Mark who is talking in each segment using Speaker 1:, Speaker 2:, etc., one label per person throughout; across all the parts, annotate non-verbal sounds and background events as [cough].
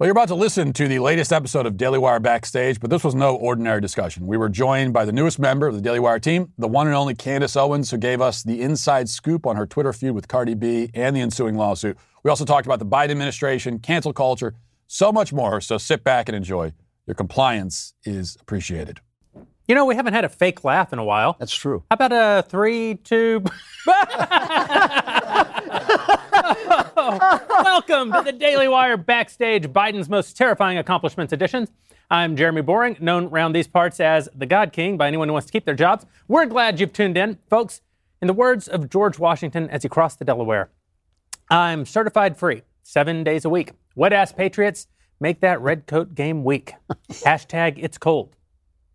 Speaker 1: Well, you're about to listen to the latest episode of Daily Wire Backstage, but this was no ordinary discussion. We were joined by the newest member of the Daily Wire team, the one and only Candace Owens, who gave us the inside scoop on her Twitter feud with Cardi B and the ensuing lawsuit. We also talked about the Biden administration, cancel culture, so much more. So sit back and enjoy. Your compliance is appreciated.
Speaker 2: You know, we haven't had a fake laugh in a while.
Speaker 3: That's true.
Speaker 2: How about a three, two? [laughs] [laughs] Welcome to the Daily Wire Backstage, Biden's most terrifying accomplishments edition. I'm Jeremy Boring, known around these parts as the God King by anyone who wants to keep their jobs. We're glad you've tuned in, folks. In the words of George Washington as he crossed the Delaware, I'm certified free, seven days a week. Wet ass patriots, make that red coat game weak. [laughs] Hashtag it's cold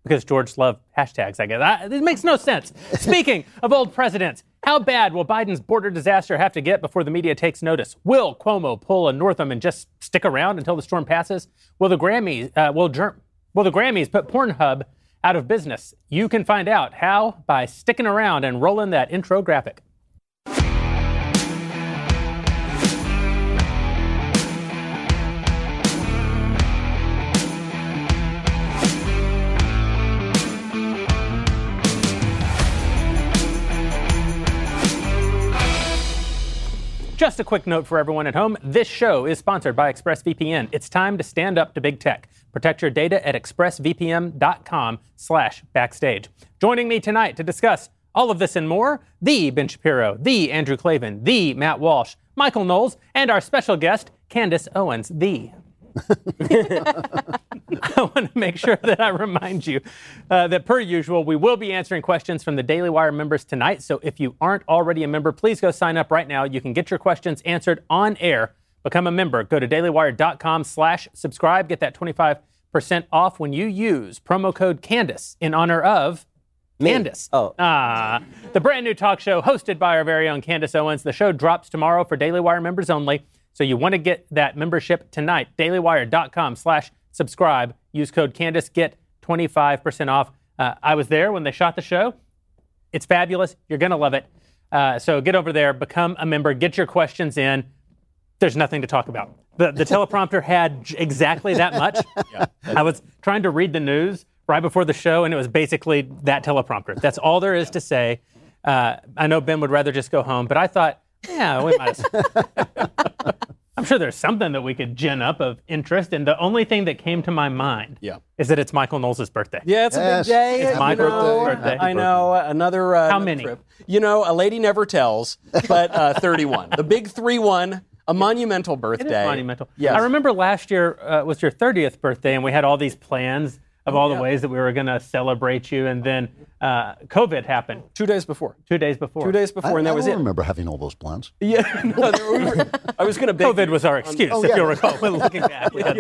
Speaker 2: because George loved hashtags, I guess. I, it makes no sense. [laughs] Speaking of old presidents, how bad will Biden's border disaster have to get before the media takes notice? Will Cuomo pull a Northam and just stick around until the storm passes? Will the Grammys, uh, will, will the Grammys put Pornhub out of business? You can find out how by sticking around and rolling that intro graphic. Just a quick note for everyone at home. This show is sponsored by ExpressVPN. It's time to stand up to big tech. Protect your data at expressvpn.com slash backstage. Joining me tonight to discuss all of this and more, the Ben Shapiro, the Andrew Klavan, the Matt Walsh, Michael Knowles, and our special guest, Candace Owens, the [laughs] I want to make sure that I remind you uh, that, per usual, we will be answering questions from the Daily Wire members tonight. So if you aren't already a member, please go sign up right now. You can get your questions answered on air. Become a member. Go to dailywire.com slash subscribe. Get that 25% off when you use promo code Candace in honor of
Speaker 4: Me.
Speaker 2: Candace.
Speaker 4: Oh.
Speaker 2: Ah, the brand new talk show hosted by our very own Candace Owens. The show drops tomorrow for Daily Wire members only. So you want to get that membership tonight. DailyWire.com slash subscribe. Use code Candace. Get 25% off. Uh, I was there when they shot the show. It's fabulous. You're going to love it. Uh, so get over there, become a member, get your questions in. There's nothing to talk about. The, the teleprompter had exactly that much. [laughs] I was trying to read the news right before the show, and it was basically that teleprompter. That's all there is to say. Uh, I know Ben would rather just go home, but I thought, yeah, we might [laughs] I'm sure there's something that we could gin up of interest, and the only thing that came to my mind
Speaker 5: Yeah.
Speaker 2: is that it's Michael Knowles' birthday.
Speaker 5: Yeah, it's a big day.
Speaker 3: It's
Speaker 5: you
Speaker 2: my
Speaker 5: know,
Speaker 2: birthday.
Speaker 5: I know another. Uh,
Speaker 2: How
Speaker 5: another
Speaker 2: many?
Speaker 5: Trip. You know, a lady never tells, but uh, [laughs] 31. the big three-one, a monumental birthday.
Speaker 2: It is monumental.
Speaker 5: Yes.
Speaker 2: I remember last year uh, was your 30th birthday, and we had all these plans of all the
Speaker 5: yeah.
Speaker 2: ways that we were going to celebrate you, and then uh, COVID happened
Speaker 5: Two days before.
Speaker 2: two days before.
Speaker 5: Two days
Speaker 3: I,
Speaker 5: before, and that
Speaker 3: I
Speaker 5: was
Speaker 3: don't
Speaker 5: it.
Speaker 3: remember having all those plans. [laughs]
Speaker 5: Yeah, no, there we were- I was going to
Speaker 2: COVID was our
Speaker 5: on-
Speaker 2: excuse,
Speaker 3: oh,
Speaker 2: if
Speaker 3: yeah.
Speaker 2: you'll recall. When looking back, [laughs] we had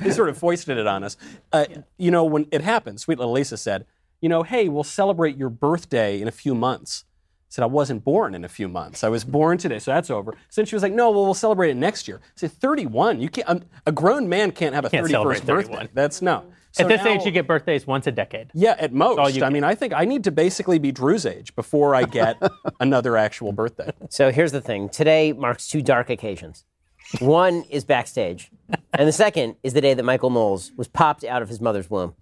Speaker 5: they sort of foisted it on us. Uh, You know, when it happened, sweet little Lisa said, you know, hey, we'll celebrate your birthday in a few months. I said, I wasn't born in a few months. I was born today, so that's over. So then she was like, no, well, we'll celebrate it next year. I said, 31? You can't, um, a grown man can't have a
Speaker 2: Can't
Speaker 5: 31st
Speaker 2: celebrate
Speaker 5: birthday.
Speaker 2: 31.
Speaker 5: That's no. So
Speaker 2: At this
Speaker 5: now-
Speaker 2: age, you get birthdays once a decade.
Speaker 5: Yeah, at most.
Speaker 2: all you
Speaker 5: I mean, I think I need to basically be Drew's age before I get [laughs] another actual birthday.
Speaker 4: So here's the thing. Today marks two dark occasions. One is backstage, and the second is the day that Michael Knowles was popped out of his mother's womb.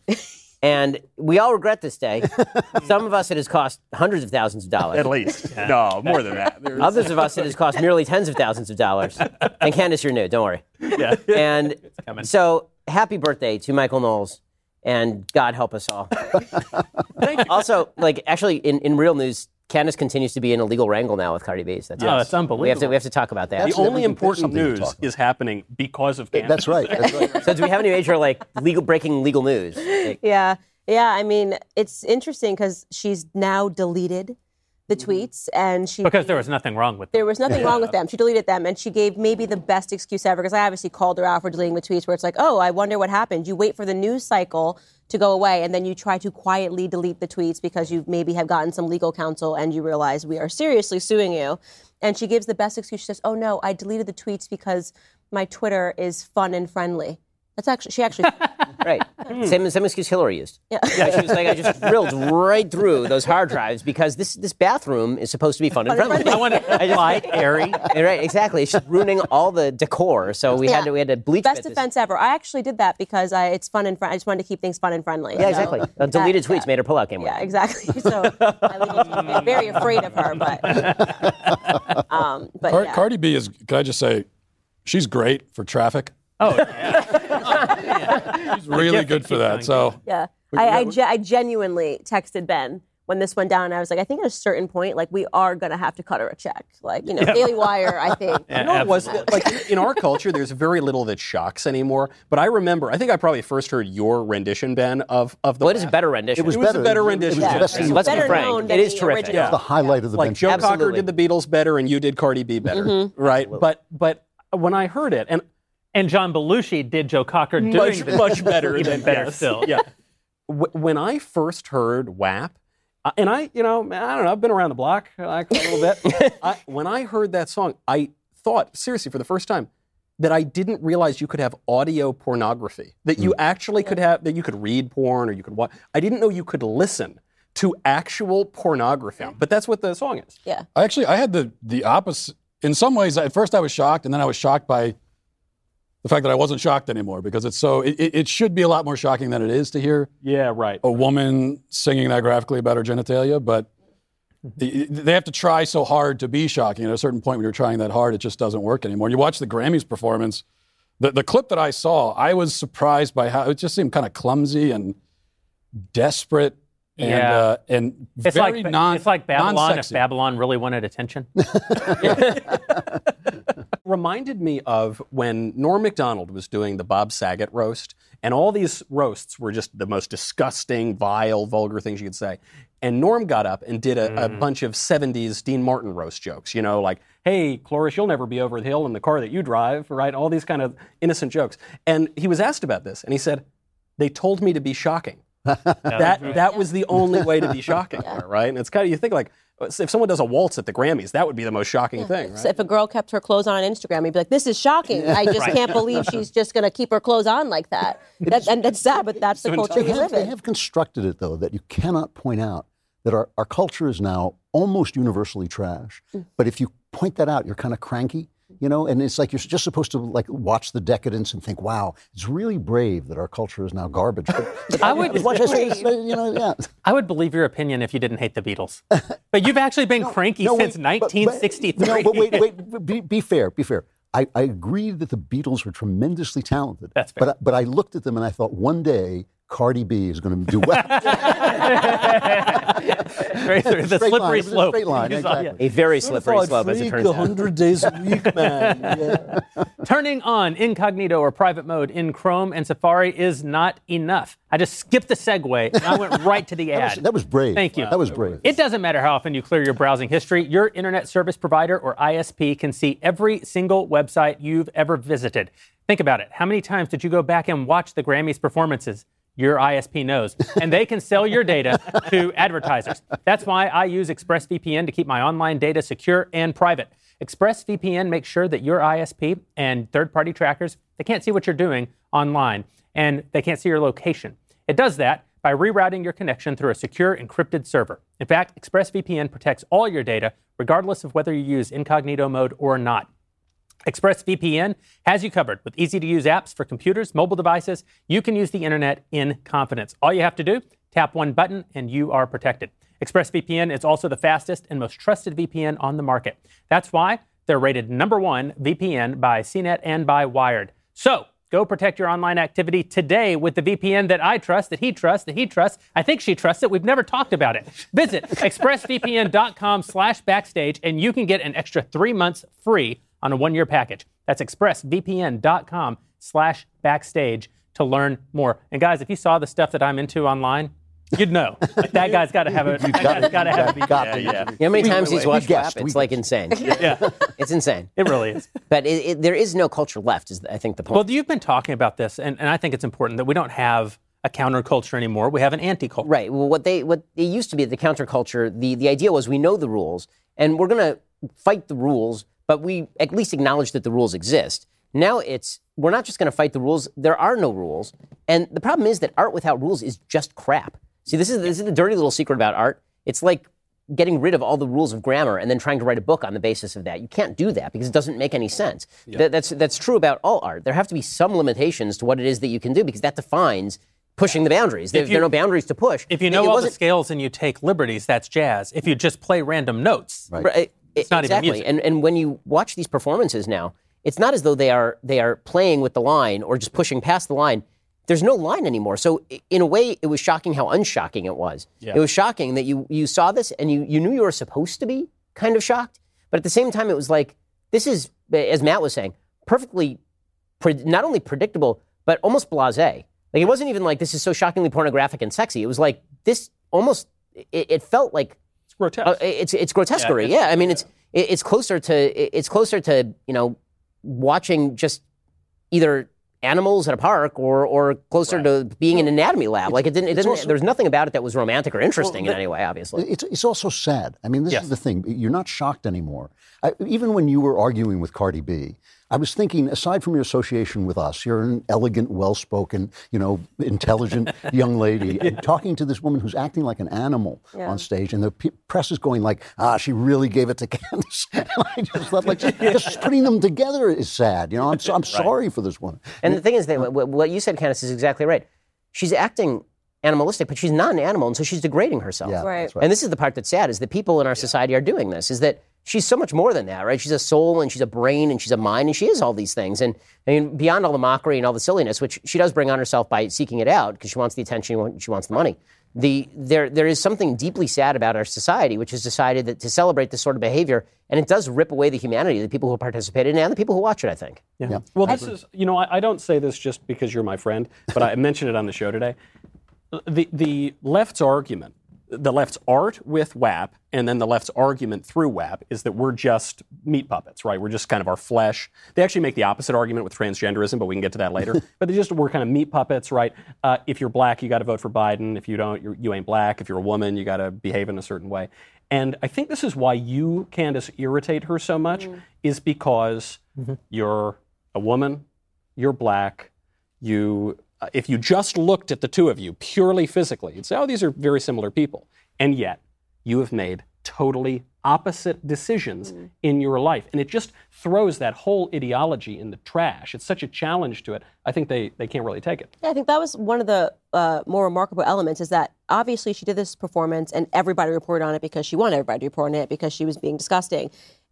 Speaker 4: And we all regret this day. Some of us it has cost hundreds of thousands of dollars.
Speaker 5: At least. [laughs] No, more than that. There's-
Speaker 4: Others of us it has cost merely tens of thousands of dollars. And Candace, you're new. Don't worry.
Speaker 2: Yeah.
Speaker 4: And so, happy birthday to Michael Knowles, and God help us all. [laughs] Also, like actually, in, in real news, Candace continues to be in a legal wrangle now with Cardi B. So that's
Speaker 2: Oh, that's unbelievable.
Speaker 4: we have to we have to talk about that.
Speaker 5: the only important news is happening because of Canada.
Speaker 3: That's right. That's right. [laughs]
Speaker 4: So do we have any major like legal breaking legal news? Like,
Speaker 6: Yeah, yeah. I mean, it's interesting because she's now deleted the mm-hmm. tweets, and she
Speaker 2: Because there was nothing wrong with them.
Speaker 6: there was nothing wrong with them. She deleted them, and she gave maybe the best excuse ever. Because I obviously called her out for deleting the tweets, where it's like, oh, I wonder what happened. You wait for the news cycle to go away, and then you try to quietly delete the tweets because you maybe have gotten some legal counsel, and you realize we are seriously suing you. And she gives the best excuse. She says, oh no, I deleted the tweets because my Twitter is fun and friendly. That's actually she actually [laughs]
Speaker 4: Right. Same, same excuse Hillary used. Yeah. [laughs] She was like, I just drilled right through those hard drives because this this bathroom is supposed to be fun and friendly.
Speaker 2: I want it light, airy.
Speaker 4: Right, exactly. She's ruining all the decor. So we had to we had to bleach
Speaker 6: Best
Speaker 4: bit this-
Speaker 6: defense ever. I actually did that because I, it's fun and fun. I just wanted to keep things fun and friendly.
Speaker 4: Yeah,
Speaker 6: So
Speaker 4: exactly. Uh, deleted
Speaker 6: that-
Speaker 4: tweets
Speaker 6: yeah.
Speaker 4: made her pull out game
Speaker 6: Yeah,
Speaker 4: work.
Speaker 6: exactly. [laughs] So my legal team is very afraid of her, but um, but
Speaker 1: Car-
Speaker 6: yeah.
Speaker 1: Cardi B is. Can I just say, she's great for traffic.
Speaker 2: Oh, yeah. [laughs]
Speaker 1: She's really good for that. So
Speaker 6: Yeah. I, I, ge- I genuinely texted Ben when this went down. I was like, I think at a certain point, like we are gonna have to cut her a check. Like you know, Daily Wire. I think. [laughs]
Speaker 5: You know, it was like in- in our culture, there's very little that shocks anymore. But I remember, I think I probably first heard your rendition, Ben, of of the.
Speaker 4: Well, it is a better rendition.
Speaker 3: It was
Speaker 5: It was a
Speaker 3: better.
Speaker 5: better
Speaker 3: It was
Speaker 5: rendition.
Speaker 3: the
Speaker 6: Yeah.
Speaker 3: best
Speaker 6: It's
Speaker 3: thing.
Speaker 4: Let's be
Speaker 6: better
Speaker 4: frank.
Speaker 6: known
Speaker 4: It
Speaker 6: than
Speaker 4: is
Speaker 6: the
Speaker 4: terrific.
Speaker 6: original.
Speaker 3: It's the highlight of the
Speaker 5: like
Speaker 3: bench.
Speaker 5: Joe Cocker did the Beatles better, and you did Cardi B better, mm-hmm. right? But but when I heard it, and
Speaker 2: And John Belushi did Joe Cocker doing
Speaker 5: much
Speaker 2: the-
Speaker 5: much better
Speaker 2: even
Speaker 5: than
Speaker 2: better
Speaker 5: yes.
Speaker 2: still. [laughs]
Speaker 5: Yeah. When I first heard WAP, uh, and I, you know, I don't know, I've been around the block like a little bit. [laughs] I, when I heard that song, I thought seriously for the first time that I didn't realize you could have audio pornography. That you actually could have that you could read porn or you could watch. I didn't know you could listen to actual pornography. But that's what the song is.
Speaker 6: Yeah.
Speaker 1: I actually I had the the opposite. In some ways, at first I was shocked, and then I was shocked by the fact that I wasn't shocked anymore because it's so. It, it should be a lot more shocking than it is to hear
Speaker 5: Yeah, right.
Speaker 1: a woman singing that graphically about her genitalia, but they they have to try so hard to be shocking. At a certain point, when you're trying that hard, it just doesn't work anymore. You watch the Grammys performance. The, the clip that I saw, I was surprised by how it just seemed kind of clumsy and desperate and
Speaker 2: Yeah.
Speaker 1: uh, and
Speaker 2: It's
Speaker 1: very
Speaker 2: like
Speaker 1: non.
Speaker 2: it's like Babylon
Speaker 1: non-sexy.
Speaker 2: Babylon really wanted attention. [laughs] [laughs]
Speaker 5: reminded me of when Norm Macdonald was doing the Bob Saget roast, and all these roasts were just the most disgusting, vile, vulgar things you could say. And Norm got up and did a, a mm. bunch of 70s Dean Martin roast jokes, you know, like, hey, Cloris, you'll never be over the hill in the car that you drive, right? All these kind of innocent jokes. And he was asked about this, and he said, they told me to be shocking. [laughs] that that was the only way to be [laughs] shocking, right? And it's kind of you think like if someone does a waltz at the Grammys, that would be the most shocking thing,
Speaker 6: So if a girl kept her clothes on on Instagram, you'd be like, "This is shocking. I just can't believe she's just going to keep her clothes on like that." that and that's sad, but that's the culture
Speaker 3: They
Speaker 6: we
Speaker 3: have,
Speaker 6: live
Speaker 3: they
Speaker 6: in.
Speaker 3: have constructed it, though, that you cannot point out that our, our culture is now almost universally trash.
Speaker 6: Mm.
Speaker 3: But if you point that out, you're kind of cranky, you know? And it's like you're just supposed to like watch the decadence and think, wow, it's really brave that our culture is now garbage. But, but
Speaker 2: I would-
Speaker 3: watch this, you know, yeah.
Speaker 2: I would believe your opinion if you didn't hate the Beatles. But you've actually been [laughs] cranky
Speaker 3: No,
Speaker 2: since
Speaker 3: wait, but- but-
Speaker 2: 1963.
Speaker 3: no, but wait, wait, be, be fair, be fair. I, I agree that the Beatles were tremendously talented.
Speaker 2: That's fair.
Speaker 3: But, but I looked at them and I thought, one day, Cardi B is going to do well. [laughs]
Speaker 2: Very- the
Speaker 3: Straight line,
Speaker 2: slippery
Speaker 3: it was a
Speaker 2: slope.
Speaker 3: straight line, exactly.
Speaker 4: A very slippery slope, as it turns out.
Speaker 5: 100 days a week, [laughs] man. Yeah.
Speaker 2: Turning on incognito or private mode in Chrome and Safari is not enough. I just skipped the segue and I went right to the [laughs]
Speaker 3: That
Speaker 2: ad.
Speaker 3: was, that was brave.
Speaker 2: Thank you.
Speaker 3: That was brave.
Speaker 2: It doesn't matter how often you clear your browsing history, your internet service provider or ISP can see every single website you've ever visited. Think about it. How many times did you go back and watch the Grammys performances? Your ISP knows. And they can sell your data [laughs] to advertisers. That's why I use ExpressVPN to keep my online data secure and private. ExpressVPN makes sure that your ISP and third-party trackers, they can't see what you're doing online and they can't see your location. It does that by rerouting your connection through a secure encrypted server. In fact, ExpressVPN protects all your data, regardless of whether you use incognito mode or not. ExpressVPN has you covered with easy to use apps for computers, mobile devices. You can use the internet in confidence. All you have to do, tap one button and you are protected. ExpressVPN is also the fastest and most trusted VPN on the market. That's why they're rated number one VPN by CNET and by Wired. So, Go protect your online activity today with the VPN that I trust, that he trusts, that he trusts. I think she trusts it. We've never talked about it. Visit [laughs] expressvpn.com slash backstage and you can get an extra three months free on a one-year package. That's expressvpn.com slash backstage to learn more. And guys, if you saw the stuff that I'm into online, you'd know. [laughs] Like, that guy's got to have a, that guy's got to have a
Speaker 3: Got
Speaker 2: VPN.
Speaker 3: to.
Speaker 2: Yeah,
Speaker 4: You know how many times he's watched
Speaker 3: guessed,
Speaker 4: WAP?
Speaker 3: we
Speaker 4: It's like
Speaker 3: guessed.
Speaker 4: insane. [laughs]
Speaker 2: yeah.
Speaker 4: It's insane.
Speaker 2: It really is. [laughs]
Speaker 4: But it, it, there is no culture left, is I think the point.
Speaker 2: Well, you've been talking about this, and, and I think it's important that we don't have a counterculture anymore. We have an anti-culture.
Speaker 4: Right. Well, what they what it used to be the counterculture. The the idea was we know the rules and we're going to fight the rules, but we at least acknowledge that the rules exist. Now it's we're not just going to fight the rules. There are no rules, and the problem is that art without rules is just crap. See, this is this is the dirty little secret about art. It's like getting rid of all the rules of grammar and then trying to write a book on the basis of that. You can't do that because it doesn't make any sense. That, that's that's true about all art. There have to be some limitations to what it is that you can do because that defines pushing the boundaries. There,
Speaker 2: If
Speaker 4: there are no boundaries to push.
Speaker 2: If you know
Speaker 4: it
Speaker 2: all the
Speaker 4: wasn't-
Speaker 2: scales and you take liberties, that's jazz. If you just play random notes,
Speaker 4: Right.
Speaker 2: It's not even music.
Speaker 4: And and when you watch these performances now, it's not as though they are they are playing with the line or just pushing past the line. There's no line anymore. So in a way, it was shocking how unshocking it was. It was shocking that you you saw this and you you knew you were supposed to be kind of shocked, but at the same time, it was like this is as Matt was saying, perfectly pre- not only predictable but almost blasé. Like it wasn't even like this is so shockingly pornographic and sexy. It was like this almost. It, it felt like
Speaker 5: It's grotesque.
Speaker 4: uh, it's it's grotesquerie. Yeah, I mean it's it- it's closer to it's closer to you know watching just either animals at a park or or closer to being in an anatomy lab. Like it didn't it didn't there was nothing about it that was romantic or interesting in any way. Obviously,
Speaker 3: It's, it's also sad. I mean, this
Speaker 2: Yes.
Speaker 3: is the thing. You're not shocked anymore. I, even when you were arguing with Cardi B, I was thinking, aside from your association with us, you're an elegant, well-spoken, you know, intelligent [laughs] young lady, and talking to this woman who's acting like an animal on stage, and the p- press is going like, "Ah, she really gave it to Candace." [laughs] And I just thought, like, [laughs] just putting them together is sad. You know, I'm, so, I'm sorry for this woman.
Speaker 4: and the thing is that what, what you said, Candace, is exactly right. She's acting animalistic, but she's not an animal, and so she's degrading herself.
Speaker 3: Yeah,
Speaker 6: Right.
Speaker 3: right.
Speaker 4: And this is the part that's sad: is that people in our society are doing this. Is that she's so much more than that, right? She's a soul, and she's a brain, and she's a mind, and she is all these things. And I mean, beyond all the mockery and all the silliness, which she does bring on herself by seeking it out because she wants the attention, she wants the money. The there there is something deeply sad about our society, which has decided that to celebrate this sort of behavior, and it does rip away the humanity of the people who participate in it and the people who watch it. I think.
Speaker 3: Yeah.
Speaker 5: Well, this is, you know, I, I don't say this just because you're my friend, but I [laughs] mentioned it on the show today. The, the left's argument, the left's art with WAP, and then the left's argument through WAP is that we're just meat puppets, right? We're just kind of our flesh. They actually make the opposite argument with transgenderism, but we can get to that later. [laughs] but they just, we're kind of meat puppets, right? Uh, if you're black, you got to vote for Biden. If you don't, you're, you ain't black. If you're a woman, you got to behave in a certain way. And I think this is why you, Candace, irritate her so much, is because you're a woman, you're black, you uh, if you just looked at the two of you purely physically, you'd say, "Oh, these are very similar people," and yet you have made totally opposite decisions in your life, and it just throws that whole ideology in the trash. It's such a challenge to it. I think they they can't really take it.
Speaker 6: Yeah, I think that was one of the uh, more remarkable elements is that obviously she did this performance and everybody reported on it because she wanted everybody to report on it because she was being disgusting.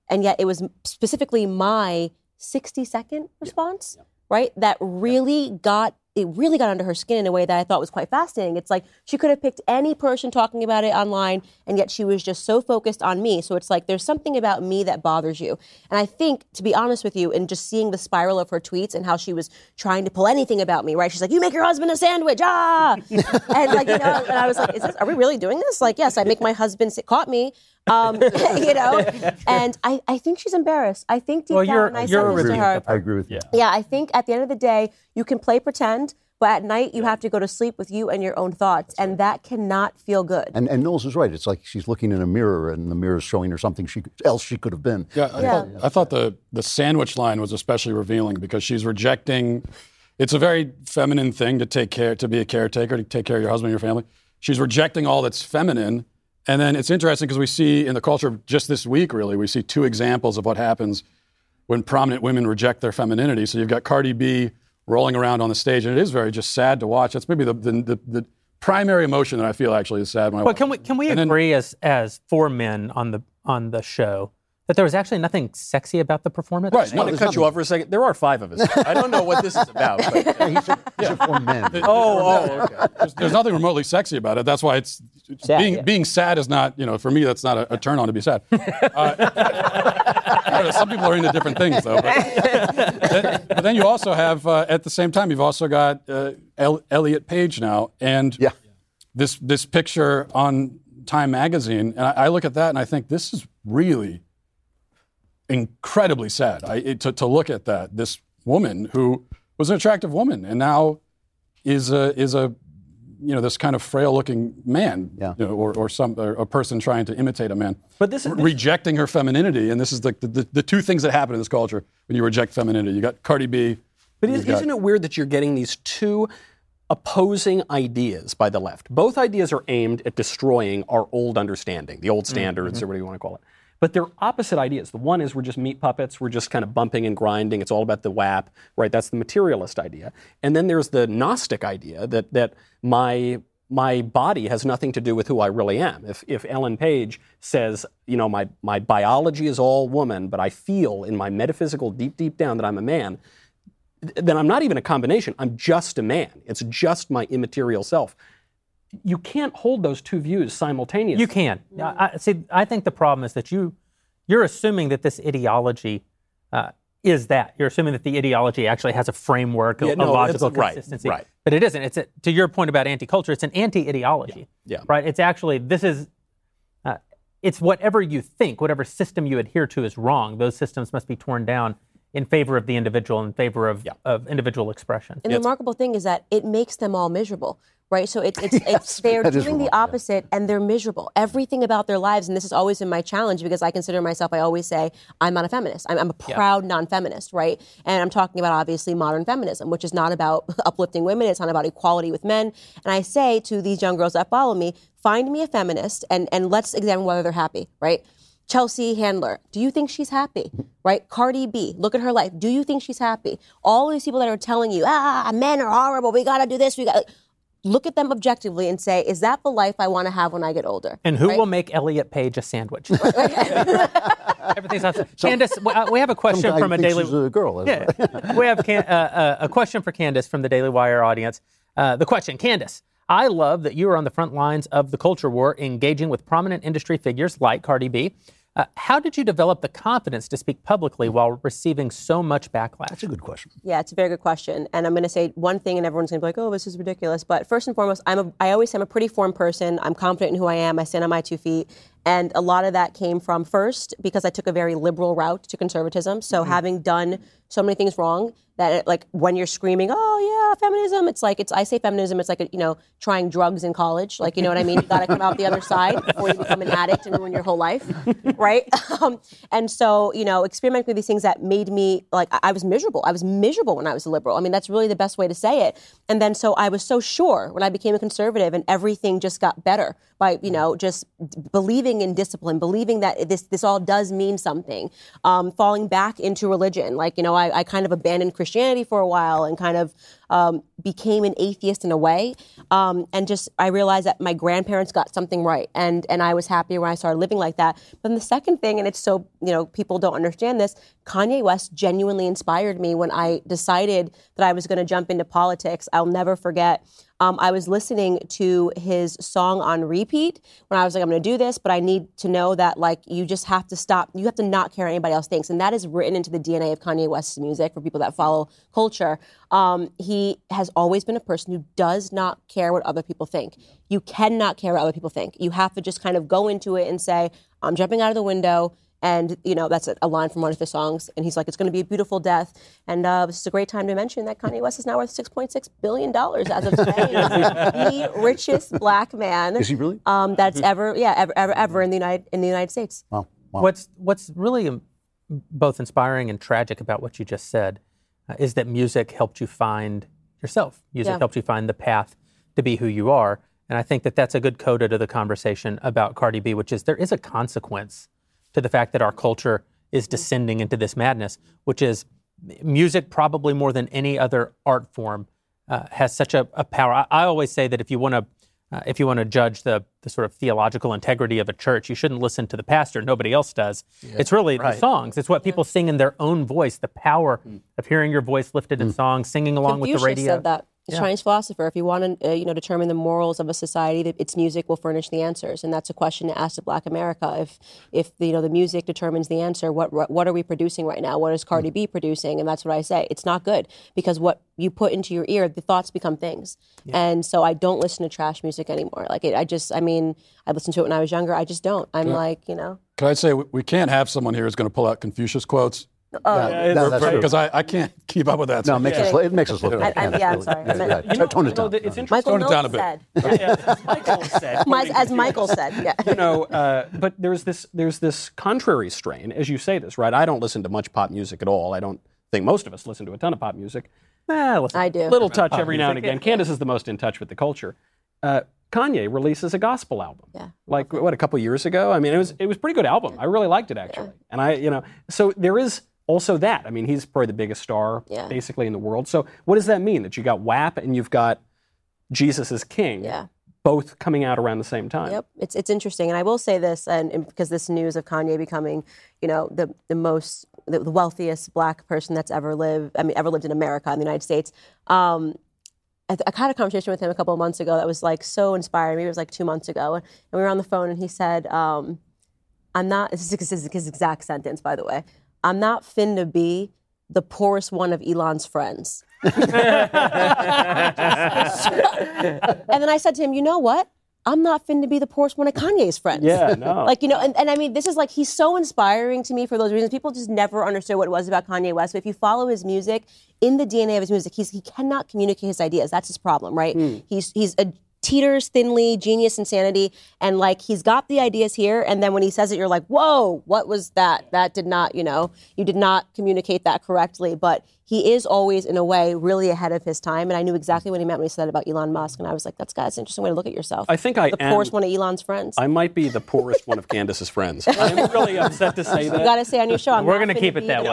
Speaker 6: And yet it was specifically my 60 second response, right? That really got it really got under her skin in a way that I thought was quite fascinating. It's like she could have picked any person talking about it online, and yet she was just so focused on me. So it's like there's something about me that bothers you. And I think, to be honest with you, and just seeing the spiral of her tweets and how she was trying to pull anything about me, right? She's like, "You make your husband a sandwich, ah!" [laughs] and like, you know, and I was like, "Is this? Are we really doing this?" Like, yes, I make my husband sit, caught me, um, [laughs] you know. And I, I think she's embarrassed. I think deep
Speaker 2: Well,
Speaker 6: down,
Speaker 2: you're-
Speaker 6: and I
Speaker 2: you're
Speaker 6: said this to her.
Speaker 3: I agree with you.
Speaker 6: Yeah, I think at the end of the day, you can play pretend, but at night you have to go to sleep with you and your own thoughts, and that cannot feel good.
Speaker 3: And, and Knowles is right. It's like she's looking in a mirror, and the mirror is showing her something she else she could have been.
Speaker 1: Yeah, I,
Speaker 6: Yeah.
Speaker 1: Thought, I thought the the sandwich line was especially revealing because she's rejecting. It's a very feminine thing to take care, to be a caretaker, to take care of your husband and your family. She's rejecting all that's feminine, and then it's interesting because we see in the culture just this week, really, we see two examples of what happens when prominent women reject their femininity. So you've got Cardi B rolling around on the stage, and it is very just sad to watch. That's maybe the the, the, the primary emotion that I feel actually is sad when I watch.
Speaker 2: can we can we
Speaker 1: And then-
Speaker 2: agree as as four men on the on the show that there was actually nothing sexy about the performance?
Speaker 1: Right,
Speaker 5: I want to cut you off for a second. There are five of us. I don't know what this is about. But, [laughs]
Speaker 3: Yeah, he said, he said for men. [laughs]
Speaker 5: oh, oh, okay.
Speaker 1: there's, there's nothing remotely sexy about it. That's why it's
Speaker 4: Sad,
Speaker 1: being
Speaker 4: yeah.
Speaker 1: being sad is not you know for me that's not a, a turn on to be sad. Uh, [laughs] I don't know, some people are into different things though. But, then- but then you also have uh, at the same time you've also got uh, El- Elliot Page now and
Speaker 3: Yeah.
Speaker 1: this this picture on Time Magazine and I, I look at that and I think this is really incredibly sad. I, it, to, to look at that this woman who was an attractive woman and now is a is a you know this kind of frail looking man
Speaker 3: Yeah.
Speaker 1: you know, or, or some or a person trying to imitate a man
Speaker 5: But this is-
Speaker 1: Re- rejecting her femininity and this is the, the, the two things that happen in this culture when you reject femininity you got cardi b
Speaker 5: But is, isn't it weird that you're getting these two opposing ideas by the left? Both ideas are aimed at destroying our old understanding, the old mm-hmm. standards, or whatever you want to call it. But they're opposite ideas. The one is we're just meat puppets, we're just kind of bumping and grinding, it's all about the WAP, right? That's the materialist idea. And then there's the Gnostic idea that, that my my body has nothing to do with who I really am. If, if Ellen Page says, you know, my, my biology is all woman, but I feel in my metaphysical deep, deep down that I'm a man, then I'm not even a combination. I'm just a man. It's just my immaterial self. You can't hold those two views simultaneously.
Speaker 2: You can. I, I- see, I think the problem is that you you're assuming that this ideology uh, is that. You're assuming that the ideology actually has a framework, a,
Speaker 5: Yeah,
Speaker 2: a
Speaker 5: no,
Speaker 2: logical
Speaker 5: it's- right,
Speaker 2: consistency.
Speaker 5: right.
Speaker 2: But it isn't. It's a, to your point about anti-culture. It's an anti-ideology.
Speaker 5: Yeah, yeah.
Speaker 2: Right. It's actually this is. Uh, it's whatever you think, whatever system you adhere to is wrong. Those systems must be torn down in favor of the individual, in favor of, of individual expression.
Speaker 6: And the remarkable thing is that it makes them all miserable, right? So it's it's, [laughs] it's they're
Speaker 3: is
Speaker 6: doing the
Speaker 3: remarkable.
Speaker 6: opposite and they're miserable. Everything about their lives, and this has always been my challenge because I consider myself. I always say I'm not a feminist. I'm, I'm a proud non-feminist, right? And I'm talking about obviously modern feminism, which is not about [laughs] uplifting women. It's not about equality with men. And I say to these young girls that follow me, find me a feminist and and let's examine whether they're happy, right? Chelsea Handler, do you think she's happy? Right? Cardi B, look at her life. Do you think she's happy? All these people that are telling you, ah, men are horrible. We got to do this. We got. Look at them objectively and say, is that the life I want to have when I get older?
Speaker 2: And who
Speaker 6: Right?
Speaker 2: will make Elliot Page a sandwich? [laughs] Everything's awesome. Candace, uh, we have a question from a
Speaker 3: thinks
Speaker 2: daily.
Speaker 3: she's a girl.
Speaker 2: Yeah, [laughs] we have can, uh, uh, a question for Candace from the Daily Wire audience. Uh, the question, Candace, I love that you are on the front lines of the culture war, engaging with prominent industry figures like Cardi B. Uh, how did you develop the confidence to speak publicly while receiving so much backlash?
Speaker 3: That's a good question.
Speaker 6: Yeah, it's a very good question, and I'm going to say one thing, and everyone's going to be like, "Oh, this is ridiculous." But first and foremost, I'm a, I always say I'm a pretty formed person. I'm confident in who I am. I stand on my two feet, and a lot of that came from first because I took a very liberal route to conservatism. So having done so many things wrong, that it, like when you're screaming, "Oh yeah, feminism," it's like it's I say feminism, it's like a, you know trying drugs in college. Like you know what I mean? You got to come out the other side before you become an addict and ruin your whole life, [laughs] right? Um, and so you know, experimenting with these things that made me like I, I was miserable. I was miserable when I was a liberal. I mean, that's really the best way to say it. And then so I was so sure when I became a conservative, and everything just got better by you know just believing in discipline, believing that this this all does mean something. Um, falling back into religion, like you know, I, I kind of abandoned Christianity for a while and kind of um, became an atheist in a way. Um, and just I realized that my grandparents got something right, and and I was happier when I started living like that. But then the second thing, and it's so you know people don't understand this. Kanye West genuinely inspired me when I decided that I was going to jump into politics. I'll never forget. Um, I was listening to his song on repeat when I was like, I'm going to do this, but I need to know that like you just have to stop. You have to not care what anybody else thinks, and that is written into the DNA of Kanye West's music for people that follow culture. Um, he has always been a person who does not care what other people think. You cannot care what other people think. You have to just kind of go into it and say, I'm jumping out of the window. And you know that's a, a line from one of his songs, and he's like, "It's going to be a beautiful death." And uh, this is a great time to mention that Kanye West is now worth 6.6 billion dollars as of today. [laughs] The richest black man.
Speaker 3: Is he really?
Speaker 6: Um, that's ever, yeah, ever, ever, ever in the United in the United States.
Speaker 3: Wow. wow.
Speaker 2: What's what's really um, both inspiring and tragic about what you just said uh, is that music helped you find yourself. Music
Speaker 6: Yeah.
Speaker 2: helped you find the path to be who you are. And I think that that's a good coda to the conversation about Cardi B, which is there is a consequence to the fact that our culture is descending into this madness, which is music, probably more than any other art form, uh, has such a, a power. I, I always say that if you want to, uh, if you want to judge the, the sort of theological integrity of a church, you shouldn't listen to the pastor. Nobody else does. it's really the songs. It's what people sing in their own voice. The power of hearing your voice lifted in song, singing along with the radio.
Speaker 6: said that. The Chinese philosopher, if you want to, uh, you know, determine the morals of a society, that its music will furnish the answers, and that's a question to ask to Black America. If, if you know, the music determines the answer, what what are we producing right now? What is Cardi B producing? And that's what I say. It's not good because what you put into your ear, the thoughts become things. And so I don't listen to trash music anymore. Like it, I just, I mean, I listened to it when I was younger. I just don't. I'm like, you know.
Speaker 1: Can I say we can't have someone here who's going to pull out Confucius quotes
Speaker 3: Yeah, no, that's
Speaker 1: because I, I can't keep up with that.
Speaker 3: No, it makes, us, it makes us look bad.
Speaker 6: I- I- yeah, I'm sorry. I meant-
Speaker 3: Yeah, tone it
Speaker 5: No,
Speaker 3: down.
Speaker 5: the- it's interesting.
Speaker 6: Michael
Speaker 1: Tone it down a bit.
Speaker 6: said, [laughs]
Speaker 5: as Michael said.
Speaker 6: My- as Michael said, yeah.
Speaker 5: you know, uh, but there's this there's this contrary strain, as you say this, right? I don't listen to much pop music at all. I don't think most of us listen to a ton of pop music.
Speaker 2: Eh, listen.
Speaker 6: I do.
Speaker 5: little touch every now and again. Candace is the most in touch with the culture. Uh, Kanye releases a gospel album.
Speaker 6: Yeah.
Speaker 5: Like what a couple years ago. I mean, it was it was a pretty good album. I really liked it actually. And I, you know, so there is also that. I mean, he's probably the biggest star
Speaker 6: Yeah.
Speaker 5: basically in the world. So what does that mean? That you got WAP and you've got Jesus is King,
Speaker 6: Yeah.
Speaker 5: both coming out around the same time.
Speaker 6: Yep, it's it's interesting, and I will say this, and, and because this news of Kanye becoming, you know, the the most the, the wealthiest black person that's ever lived, I mean, ever lived in America in the United States. Um, I, th- I had a conversation with him a couple of months ago that was like so inspiring. Maybe it was like two months ago, and we were on the phone, and he said, um, "I'm not." This is his, his exact sentence, by the way. I'm not fin to be the poorest one of Elon's friends. [laughs] and then I said to him, you know what? I'm not fin to be the poorest one of Kanye's friends.
Speaker 5: Yeah, no.
Speaker 6: like, you know, and, and I mean, this is like, he's so inspiring to me for those reasons. People just never understood what it was about Kanye West. But if you follow his music, in the DNA of his music, he's, he cannot communicate his ideas. That's his problem, right? Hmm. He's, he's a teeters thinly, genius insanity. And like, he's got the ideas here. And then when he says it, you're like, whoa, what was that? That did not, you know, you did not communicate that correctly. But he is always, in a way, really ahead of his time. And I knew exactly what he meant when he said that about Elon Musk. And I was like, that's, that's an interesting way to look at yourself.
Speaker 5: I think I
Speaker 6: the
Speaker 5: am-
Speaker 6: poorest one of Elon's friends.
Speaker 5: I might be the poorest one of Candace's friends. [laughs] I'm really upset to say
Speaker 6: you
Speaker 5: that.
Speaker 6: got to say on your show, I'm
Speaker 2: We're gonna keep it that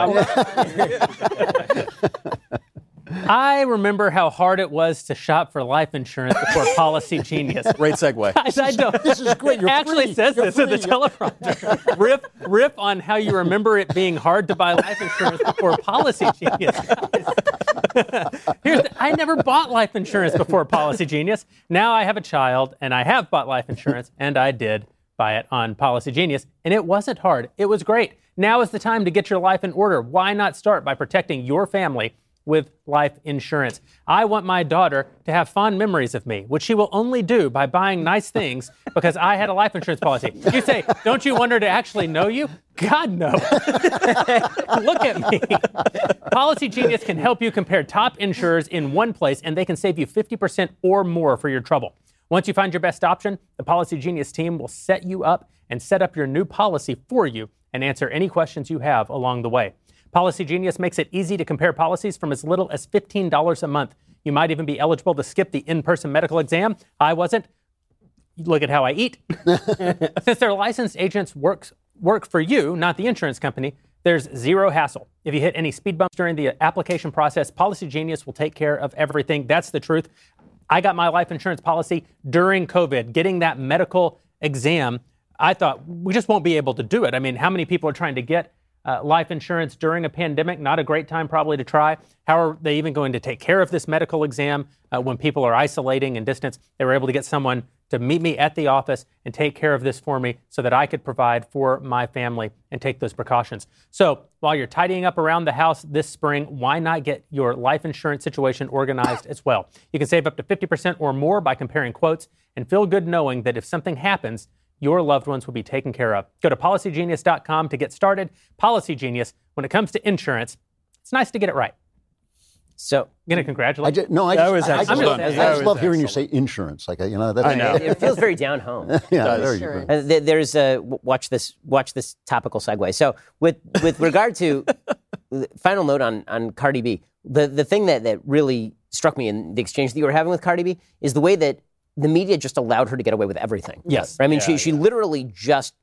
Speaker 2: way. [laughs]
Speaker 6: poorest-
Speaker 2: I remember how hard it was to shop for life insurance before [laughs] Policy Genius.
Speaker 5: Great segue. [laughs]
Speaker 2: I, I don't.
Speaker 3: This is great.
Speaker 2: It
Speaker 3: You're
Speaker 2: actually
Speaker 3: free.
Speaker 2: says
Speaker 3: You're
Speaker 2: this in the teleprompter. riff, riff on how you remember it being hard to buy life insurance before Policy Genius. [laughs] Here's the, I never bought life insurance before Policy Genius. Now I have a child, and I have bought life insurance, and I did buy it on Policy Genius, and it wasn't hard. It was great. Now is the time to get your life in order. Why not start by protecting your family? With life insurance. I want my daughter to have fond memories of me, which she will only do by buying nice things [laughs] because I had a life insurance policy. You say, don't you want her to actually know you? God, no. [laughs] Look at me. Policy Genius can help you compare top insurers in one place, and they can save you 50% or more for your trouble. Once you find your best option, the Policy Genius team will set you up and set up your new policy for you and answer any questions you have along the way. Policy Genius makes it easy to compare policies from as little as $15 a month. You might even be eligible to skip the in person medical exam. I wasn't. Look at how I eat. [laughs] Since their licensed agents works, work for you, not the insurance company, there's zero hassle. If you hit any speed bumps during the application process, Policy Genius will take care of everything. That's the truth. I got my life insurance policy during COVID, getting that medical exam. I thought we just won't be able to do it. I mean, how many people are trying to get uh, life insurance during a pandemic? Not a great time, probably, to try. How are they even going to take care of this medical exam uh, when people are isolating and distance? They were able to get someone to meet me at the office and take care of this for me so that I could provide for my family and take those precautions. So while you're tidying up around the house this spring, why not get your life insurance situation organized as well? You can save up to 50% or more by comparing quotes and feel good knowing that if something happens, your loved ones will be taken care of. Go to policygenius.com to get started. Policy Genius, when it comes to insurance, it's nice to get it right.
Speaker 4: So
Speaker 2: I'm going to congratulate
Speaker 3: I just, no, I
Speaker 5: That
Speaker 3: just,
Speaker 5: was
Speaker 3: I, I
Speaker 5: excellent.
Speaker 3: just,
Speaker 2: That
Speaker 3: I just love hearing you say insurance. Like, you know, that's,
Speaker 5: I know. [laughs]
Speaker 4: it feels very down home. [laughs]
Speaker 3: Yeah, there you
Speaker 6: Sure.
Speaker 3: go.
Speaker 4: Uh, there's a watch this watch this topical segue. So with with regard to [laughs] final note on on Cardi B, the the thing that that really struck me in the exchange that you were having with Cardi B is the way that the media just allowed her to get away with everything.
Speaker 2: Yes.
Speaker 4: I mean, she she literally just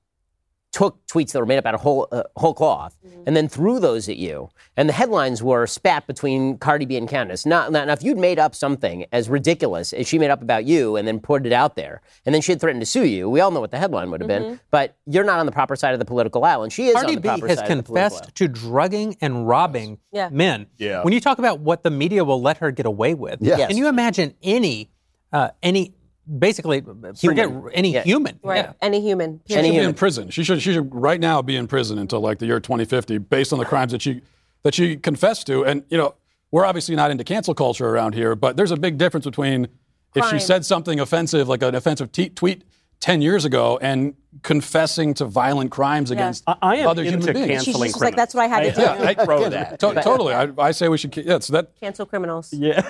Speaker 4: took tweets that were made up out of whole uh, whole cloth and then threw those at you. And the headlines were spat between Cardi B and Candace. Now, now, now, if you'd made up something as ridiculous as she made up about you and then put it out there, and then she had threatened to sue you, we all know what the headline would have been. But you're not on the proper side of the political aisle, and she is
Speaker 2: Cardi
Speaker 4: on the
Speaker 2: B
Speaker 4: proper
Speaker 2: has
Speaker 4: side of the political
Speaker 2: confessed to drugging and robbing
Speaker 6: Yeah.
Speaker 2: men.
Speaker 5: Yeah.
Speaker 2: When you talk about what the media will let her get away with,
Speaker 3: Yeah.
Speaker 4: Yes.
Speaker 2: can you imagine any, uh, any, basically, forget any
Speaker 4: Yeah.
Speaker 2: human,
Speaker 6: Right.
Speaker 2: Yeah.
Speaker 6: Any human.
Speaker 4: Any
Speaker 1: should be in prison. She should she should right now be in prison until like the year 2050 based on the crimes that she that she confessed to. And you know, we're obviously not into cancel culture around here, but there's a big difference between if she said something offensive like an offensive te- tweet 10 years ago and confessing to violent crimes against
Speaker 5: I, I am
Speaker 1: other
Speaker 5: into
Speaker 1: human beings.
Speaker 6: She's
Speaker 5: canceling
Speaker 6: just like, that's what I had to do.
Speaker 1: Yeah, I,
Speaker 5: Throw that.
Speaker 1: to- totally. I, I say we should. ke- Yeah, so that
Speaker 6: Cancel criminals.
Speaker 5: Yeah.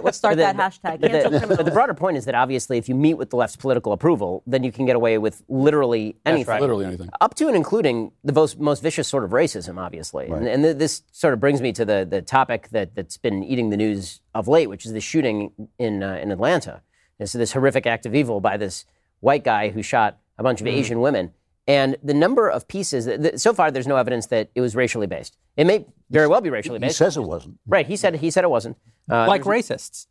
Speaker 5: [laughs]
Speaker 6: Let's start
Speaker 4: the-
Speaker 6: that hashtag.
Speaker 4: But
Speaker 6: Cancel
Speaker 4: the,
Speaker 6: criminals.
Speaker 4: but the broader point is that obviously, if you meet with the left's political approval, then you can get away with literally anything.
Speaker 1: literally anything.
Speaker 4: Up to and including the most, most vicious sort of racism, obviously. And, and th- this sort of brings me to the, the topic that, that's been eating the news of late, which is the shooting in, uh, in Atlanta. This, this horrific act of evil by this white guy who shot a bunch of Asian women. And the number of pieces, that, that- so far, there's no evidence that it was racially based. It may very well be racially
Speaker 3: He
Speaker 4: based.
Speaker 3: He says it wasn't.
Speaker 4: right. He said, he said it wasn't. Uh,
Speaker 2: like racists,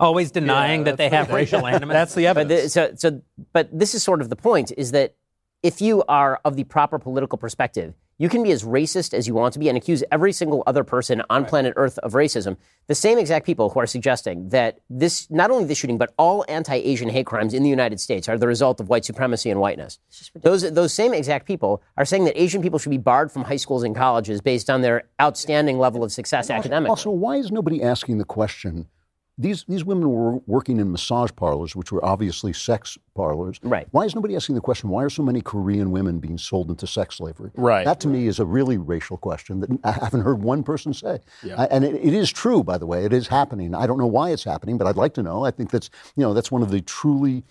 Speaker 2: always denying that they have racial [laughs] animus.
Speaker 5: That's the
Speaker 4: But
Speaker 5: evidence.
Speaker 4: the, so, so, but this is sort of the point: is that if you are of the proper political perspective, you can be as racist as you want to be and accuse every single other person on planet Earth of racism. The same exact people who are suggesting that this, not only this shooting, but all anti-Asian hate crimes in the United States are the result of white supremacy and whiteness. Those those same exact people are saying that Asian people should be barred from high schools and colleges based on their outstanding level of success academically.
Speaker 3: Also, why is nobody asking the question? These these women were working in massage parlors, which were obviously sex parlors.
Speaker 4: Right.
Speaker 3: Why is nobody asking the question? Why are so many Korean women being sold into sex slavery?
Speaker 5: Right.
Speaker 3: That to me is a really racial question that I haven't heard one person say. I- and it, it is true, by the way. It is happening. I don't know why it's happening, but I'd like to know. I think that's you know that's one of the truly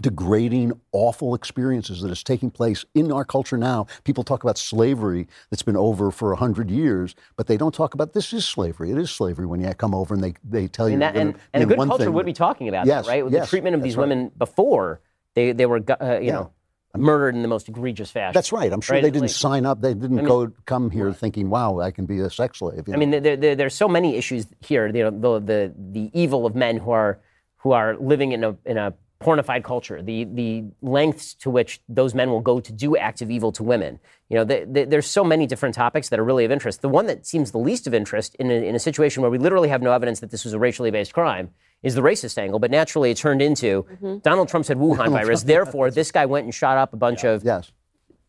Speaker 3: degrading, awful experiences that is taking place in our culture now. People talk about slavery that's been over for a hundred years, but they don't talk about this is slavery. It is slavery when you come over and they, they tell you.
Speaker 4: And, that, and,
Speaker 3: gonna
Speaker 4: and a good culture
Speaker 3: thing.
Speaker 4: would be talking about
Speaker 3: Yes,
Speaker 4: that, right? With
Speaker 3: yes,
Speaker 4: the treatment of these
Speaker 3: right.
Speaker 4: women before they, they were, uh, you know, murdered in the most egregious fashion.
Speaker 3: That's right. I'm sure
Speaker 4: Right?
Speaker 3: they didn't
Speaker 4: Like-
Speaker 3: sign up. They didn't go come here thinking, "Wow, I can be a sex slave." you
Speaker 4: I mean, there, there, there's so many issues here. You know, the, the the evil of men who are who are living in a in a pornified culture. The the lengths to which those men will go to do acts of evil to women. You know, the, the, there's so many different topics that are really of interest. The one that seems the least of interest in a, in a situation where we literally have no evidence that this was a racially based crime is the racist angle. But naturally, it turned into mm-hmm. Donald Trump said Wuhan virus. Therefore, this guy went and shot up a bunch of
Speaker 3: yes.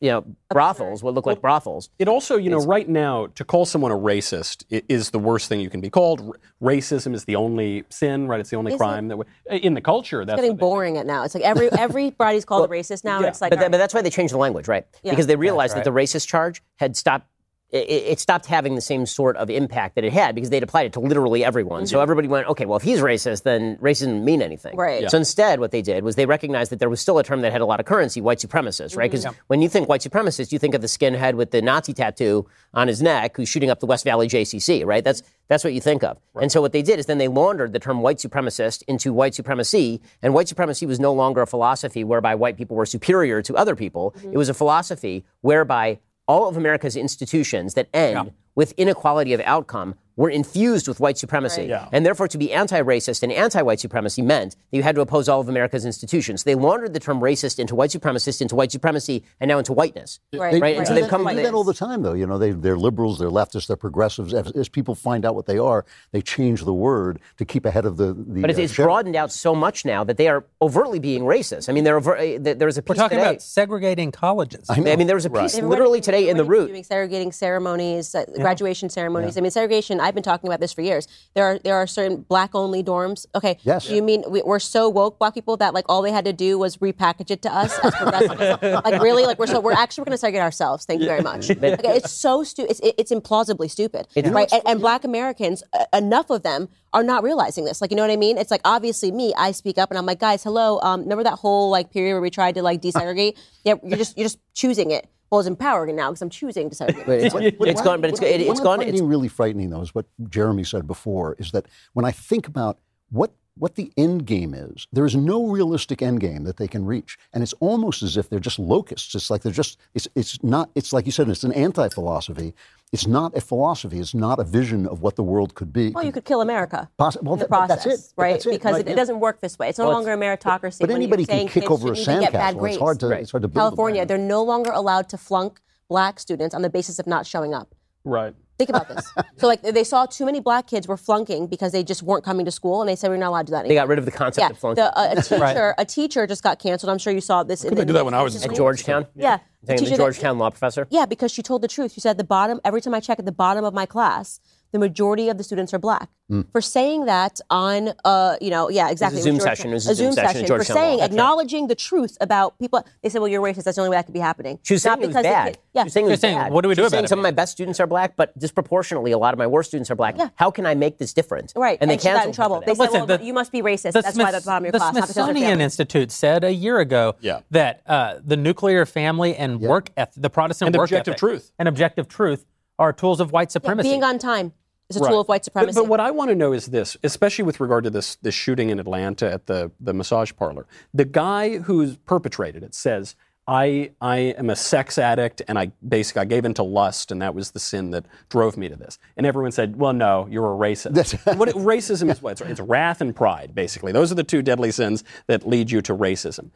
Speaker 4: You know brothels, what look like brothels.
Speaker 5: It also, you know, right now, to call someone a racist is the worst thing you can be called. R- racism is the only sin, right? It's the only
Speaker 6: Is
Speaker 5: crime that we, in the culture. That's
Speaker 6: getting boring at now. It's like every [laughs] everybody's called a racist now. and it's like,
Speaker 4: But, that,
Speaker 6: all
Speaker 4: but that's why they changed the language, right?
Speaker 6: Yeah.
Speaker 4: Because they realized that the racist charge had stopped. It, it stopped having the same sort of impact that it had because they'd applied it to literally everyone. So mm-hmm. everybody went, okay, well, if he's racist, then racism didn't mean anything.
Speaker 6: Right. Yeah.
Speaker 4: So instead, what they did was they recognized that there was still a term that had a lot of currency, white supremacist, right? Mm-hmm. Because when you think white supremacist, you think of the skinhead with the Nazi tattoo on his neck who's shooting up the West Valley JCC, right? That's that's what you think of. And so what they did is then they laundered the term white supremacist into white supremacy, and white supremacy was no longer a philosophy whereby white people were superior to other people. Mm-hmm. It was a philosophy whereby all of America's institutions that end with inequality of outcome were infused with white supremacy. And therefore, to be anti racist and anti white supremacy meant that you had to oppose all of America's institutions. They laundered the term racist into white supremacist, into white supremacy, and now into whiteness.
Speaker 6: Right,
Speaker 4: right. And so they've come
Speaker 3: They do that all the time, though. You know, they, they're liberals, they're leftists, they're progressives. As, as people find out what they are, they change the word to keep ahead of the. the
Speaker 4: But it's,
Speaker 3: uh,
Speaker 4: it's broadened out so much now that they are overtly being racist. I mean, there are, there was a piece
Speaker 2: We're talking
Speaker 4: today.
Speaker 2: about segregating colleges.
Speaker 4: I mean, there was a piece
Speaker 6: They've
Speaker 4: literally today in the root.
Speaker 6: doing segregating ceremonies, uh, graduation ceremonies. I mean, segregation. I've been talking about this for years. There are there are certain black only dorms. Okay,
Speaker 3: Yes.
Speaker 6: You mean we, we're so woke, black people, that like all they had to do was repackage it to us as progressives? [laughs] like really, like we're so we're actually we're going to segregate ourselves. Thank you very much. Okay, it's [laughs] so stupid. It's, it- it's implausibly stupid, right? And, and black Americans, uh, enough of them are not realizing this. Like, you know what I mean? It's like obviously me. I speak up and I'm like, guys, hello. Um, remember that whole like period where we tried to like [laughs] desegregate? yeah, you're just you're just choosing it. Well, it's empowering now because I'm choosing to segregate.
Speaker 4: It's, it's gone, but it's, it,
Speaker 3: What
Speaker 4: it's
Speaker 3: I'm
Speaker 4: gone. It's,
Speaker 3: really frightening, though, is what Jeremy said before. Is that when I think about what what the end game is, there is no realistic end game that they can reach, and it's almost as if they're just locusts. It's like they're just. It's it's not. It's like you said. It's an anti philosophy. It's not a philosophy. It's not a vision of what the world could be.
Speaker 6: Well, you could kill America
Speaker 3: Possi- well,
Speaker 6: in the
Speaker 3: that- that's
Speaker 6: process,
Speaker 3: it.
Speaker 6: Right?
Speaker 3: that's it,
Speaker 6: because
Speaker 3: right,
Speaker 6: it, it doesn't work this way. It's no
Speaker 4: Well,
Speaker 6: longer a meritocracy.
Speaker 3: But
Speaker 6: when
Speaker 3: anybody
Speaker 6: you're
Speaker 3: can
Speaker 6: saying
Speaker 3: kick over a
Speaker 6: shouldn't get bad
Speaker 3: sandcastle. It's hard to. It's hard to build.
Speaker 6: California,
Speaker 3: upon.
Speaker 6: they're no longer allowed to flunk black students on the basis of not showing up.
Speaker 5: Right.
Speaker 6: Think about this. so, like, they saw too many black kids were flunking because they just weren't coming to school, and they said we're not allowed to do that Anymore.
Speaker 4: they got rid of the concept
Speaker 6: yeah,
Speaker 4: of flunking.
Speaker 6: the, uh, a [laughs] teacher, a teacher just got canceled. I'm sure you saw this. in
Speaker 1: Couldn't
Speaker 6: the
Speaker 1: they do that when I was in.
Speaker 4: At
Speaker 1: school?
Speaker 4: Georgetown?
Speaker 6: Yeah,
Speaker 4: Saying the
Speaker 6: teacher that-
Speaker 4: Georgetown law professor?
Speaker 6: yeah, because she told the truth. She said at the bottom, every time I check at the bottom of my class, the majority of the students are black.
Speaker 3: Hmm.
Speaker 6: For saying that on, uh, you know, yeah, exactly.
Speaker 4: Zoom
Speaker 6: George-
Speaker 4: session. It a Zoom session at
Speaker 6: for saying,
Speaker 4: Law. That's right.
Speaker 6: acknowledging the truth about people. They said, well, you're racist. That's the only way that could be happening.
Speaker 4: She was saying
Speaker 6: Not
Speaker 4: it was
Speaker 6: because they
Speaker 4: bad.
Speaker 6: could- yeah.
Speaker 4: She was saying it was
Speaker 2: saying,
Speaker 4: bad.
Speaker 2: what do we
Speaker 4: She
Speaker 2: do
Speaker 4: was saying
Speaker 2: about it?
Speaker 4: Some of my best students are black, but disproportionately, a lot of my worst students are black.
Speaker 6: Yeah.
Speaker 4: How can I make this different?
Speaker 6: Right,
Speaker 4: And they
Speaker 6: and she got in
Speaker 4: canceled her
Speaker 6: trouble. They
Speaker 4: that.
Speaker 6: said,
Speaker 2: Listen,
Speaker 6: well,
Speaker 2: the-
Speaker 6: you must be racist.
Speaker 2: The
Speaker 6: That's why that's the bottom of your
Speaker 2: the
Speaker 6: class. not because of
Speaker 2: Smithsonian. Institute said a year ago
Speaker 5: Yeah.
Speaker 2: that uh, the nuclear family and work ethic, the Protestant
Speaker 5: And
Speaker 2: work
Speaker 5: objective
Speaker 2: ethic
Speaker 5: truth.
Speaker 2: and objective truth are tools of white supremacy.
Speaker 6: Being on time is a
Speaker 5: Right.
Speaker 6: tool of white
Speaker 5: But-
Speaker 6: supremacy.
Speaker 5: But, what I want to know is this, especially with regard to this this shooting in Atlanta at the the massage parlor. The guy who's perpetrated it says, "I I am a sex addict, and I basically I gave into lust, and that was the sin that drove me to this." And everyone said, "Well, no, you're a racist." what it, racism is what it's, it's wrath and pride, basically. Those are the two deadly sins that lead you to racism.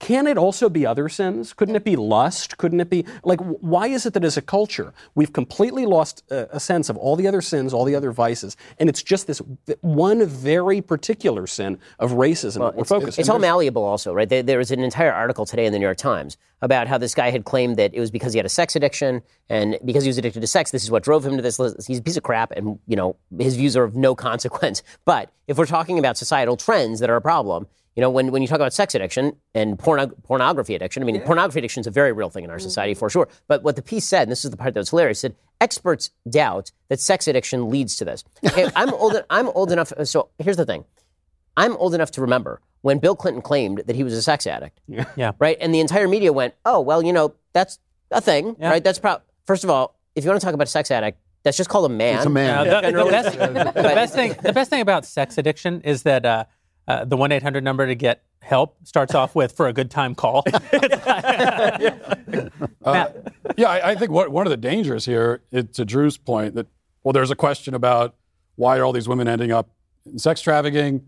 Speaker 5: Can it also be other sins? Couldn't it be lust? Couldn't it be like why is it that as a culture we've completely lost a, a sense of all the other sins, all the other vices, and it's just this one very particular sin of racism that we're focused
Speaker 4: It's all malleable, also, right? There, there was an entire article today in the New York Times about how this guy had claimed that it was because he had a sex addiction, and because he was addicted to sex, this is what drove him to this. He's a piece of crap, and you know his views are of no [laughs] consequence. But if we're talking about societal trends that are a problem, you know, when, when you talk about sex addiction and porno- pornography addiction, I mean, pornography addiction is a very real thing in our society for sure. But what the piece said, and this is the part that was hilarious, said experts doubt that sex addiction leads to this. [laughs] Okay, I'm old. I'm old enough. So here's the thing. I'm old enough to remember when Bill Clinton claimed that he was a sex addict. [laughs]
Speaker 2: Yeah. yeah.
Speaker 4: Right? And the entire media went, oh, well, you know, that's a thing, right? That's pro- First of all, if you want to talk about a sex addict, that's just called a man.
Speaker 3: It's a man.
Speaker 2: Uh, the, the best, the best thing, the best thing about sex addiction is that uh, uh, the one eight hundred number to get help starts off with "for a good time call." Matt, [laughs] [laughs]
Speaker 1: Yeah, I, I think what, one of the dangers here, it, to Drew's point, that well, there's a question about why are all these women ending up in sex trafficking.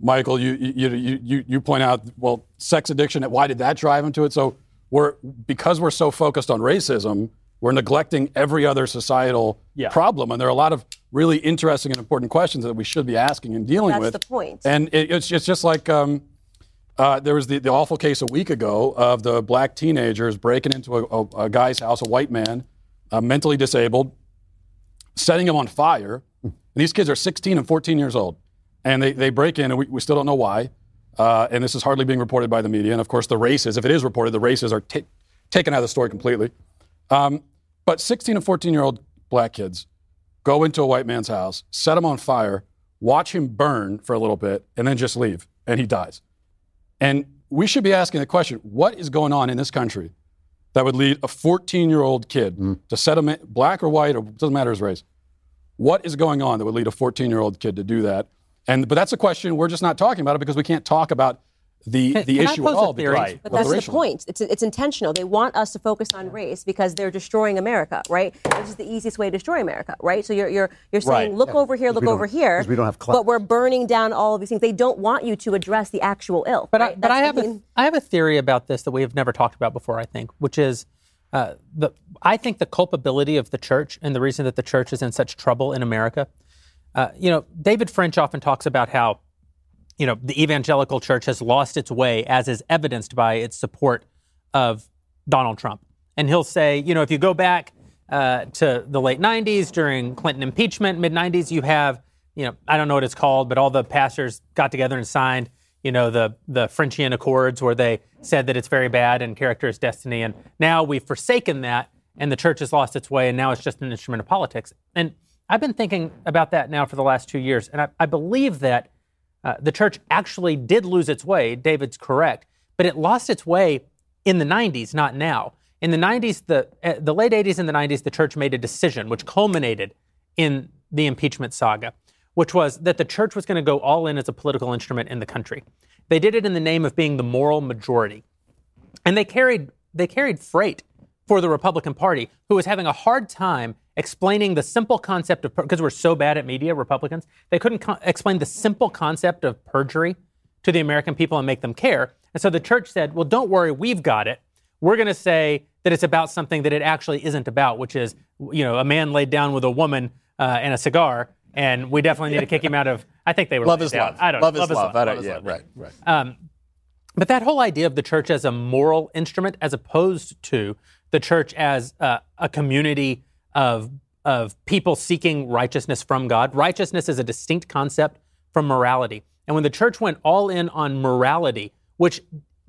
Speaker 1: Michael, you you, you, you, you point out, well, sex addiction. Why did that drive them to it? So we're because we're so focused on racism, we're neglecting every other societal
Speaker 5: Yeah.
Speaker 1: problem, and there are a lot of really interesting and important questions that we should be asking and dealing
Speaker 6: That's
Speaker 1: with.
Speaker 6: That's the point.
Speaker 1: And it, it's it's just like. Um, uh, there was the, the awful case a week ago of the black teenagers breaking into a, a, a guy's house, a white man, uh, mentally disabled, setting him on fire. And these kids are 16 and 14 years old. And they, they break in, and we, we still don't know why. Uh, and this is hardly being reported by the media. And of course, the races, if it is reported, the races are ta- taken out of the story completely. Um, but 16 and 14 year old black kids go into a white man's house, set him on fire, watch him burn for a little bit, and then just leave. And he dies. And we should be asking the question what is going on in this country that would lead a 14 year old kid mm. to set a man, black or white, or doesn't matter his race? What is going on that would lead a 14 year old kid to do that? And but that's a question we're just not talking about it because we can't talk about the, the
Speaker 2: can
Speaker 1: issue
Speaker 2: pose
Speaker 1: at all.
Speaker 2: theory?
Speaker 1: because
Speaker 2: But
Speaker 6: But that's the
Speaker 1: racial-
Speaker 6: point. It's, it's intentional. They want us to focus on race because they're destroying America, right? This is the easiest way to destroy America, right? So you're you're you're saying,
Speaker 5: Right.
Speaker 6: look over here, look over here.
Speaker 3: we don't have clout.
Speaker 6: But we're burning down all of these things. They don't want you to address the actual ill.
Speaker 2: But I, but I have
Speaker 6: the
Speaker 2: a,
Speaker 6: mean-
Speaker 2: I have a theory about this that we have never talked about before. I think, which is uh, the I think the culpability of the church and the reason that the church is in such trouble in America. Uh, you know, David French often talks about how you know the evangelical church has lost its way, as is evidenced by its support of Donald Trump. And he'll say, you know, if you go back uh, to the late '90s during Clinton impeachment, mid '90s, you have, you know, I don't know what it's called, but all the pastors got together and signed, you know, the the Frenchian Accords, where they said that it's very bad and character is destiny. And now we've forsaken that, and the church has lost its way, and now it's just an instrument of politics. And I've been thinking about that now for the last two years, and I, I believe that uh, the church actually did lose its way. David's correct, but it lost its way in the 90s, not now. In the 90s, the uh, the late 80s and the 90s, the church made a decision which culminated in the impeachment saga, which was that the church was going to go all in as a political instrument in the country. They did it in the name of being the moral majority, and they carried they carried freight for the Republican Party, who was having a hard time explaining the simple concept of because we're so bad at media, Republicans, they couldn't co- explain the simple concept of perjury to the American people and make them care. And so the church said, "Well, don't worry, we've got it. We're going to say that it's about something that it actually isn't about, which is, you know, a man laid down with a woman uh, and a cigar." And we definitely need to kick him out of. [laughs] I think they were
Speaker 5: Love is
Speaker 2: down.
Speaker 5: love.
Speaker 2: I don't
Speaker 5: love
Speaker 2: know.
Speaker 5: is love. I don't, yeah,
Speaker 2: love.
Speaker 5: right, right.
Speaker 2: But that whole idea of the church as a moral instrument, as opposed to the church as uh, a community of of people seeking righteousness from God. Righteousness is a distinct concept from morality. And when the church went all in on morality, which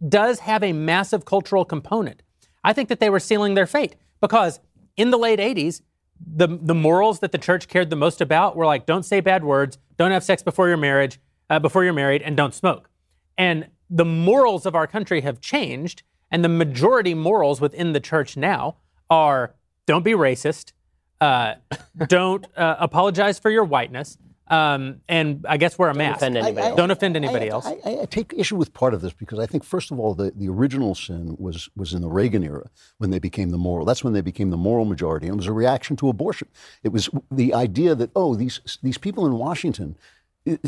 Speaker 2: does have a massive cultural component, I think that they were sealing their fate because in the late 80s, the, the morals that the church cared the most about were like don't say bad words, don't have sex before your marriage, uh, before you're married, and don't smoke. And the morals of our country have changed, and the majority morals within the church now are don't be racist, uh, [laughs] don't uh, apologize for your whiteness, um, and I guess wear a mask.
Speaker 4: offend anybody else.
Speaker 2: Don't offend anybody
Speaker 3: I,
Speaker 2: else.
Speaker 3: I, I, I take issue with part of this because I think, first of all, the, the original sin was was in the Reagan era when they became the moral. That's when they became the moral majority, and it was a reaction to abortion. It was the idea that oh, these these people in Washington. You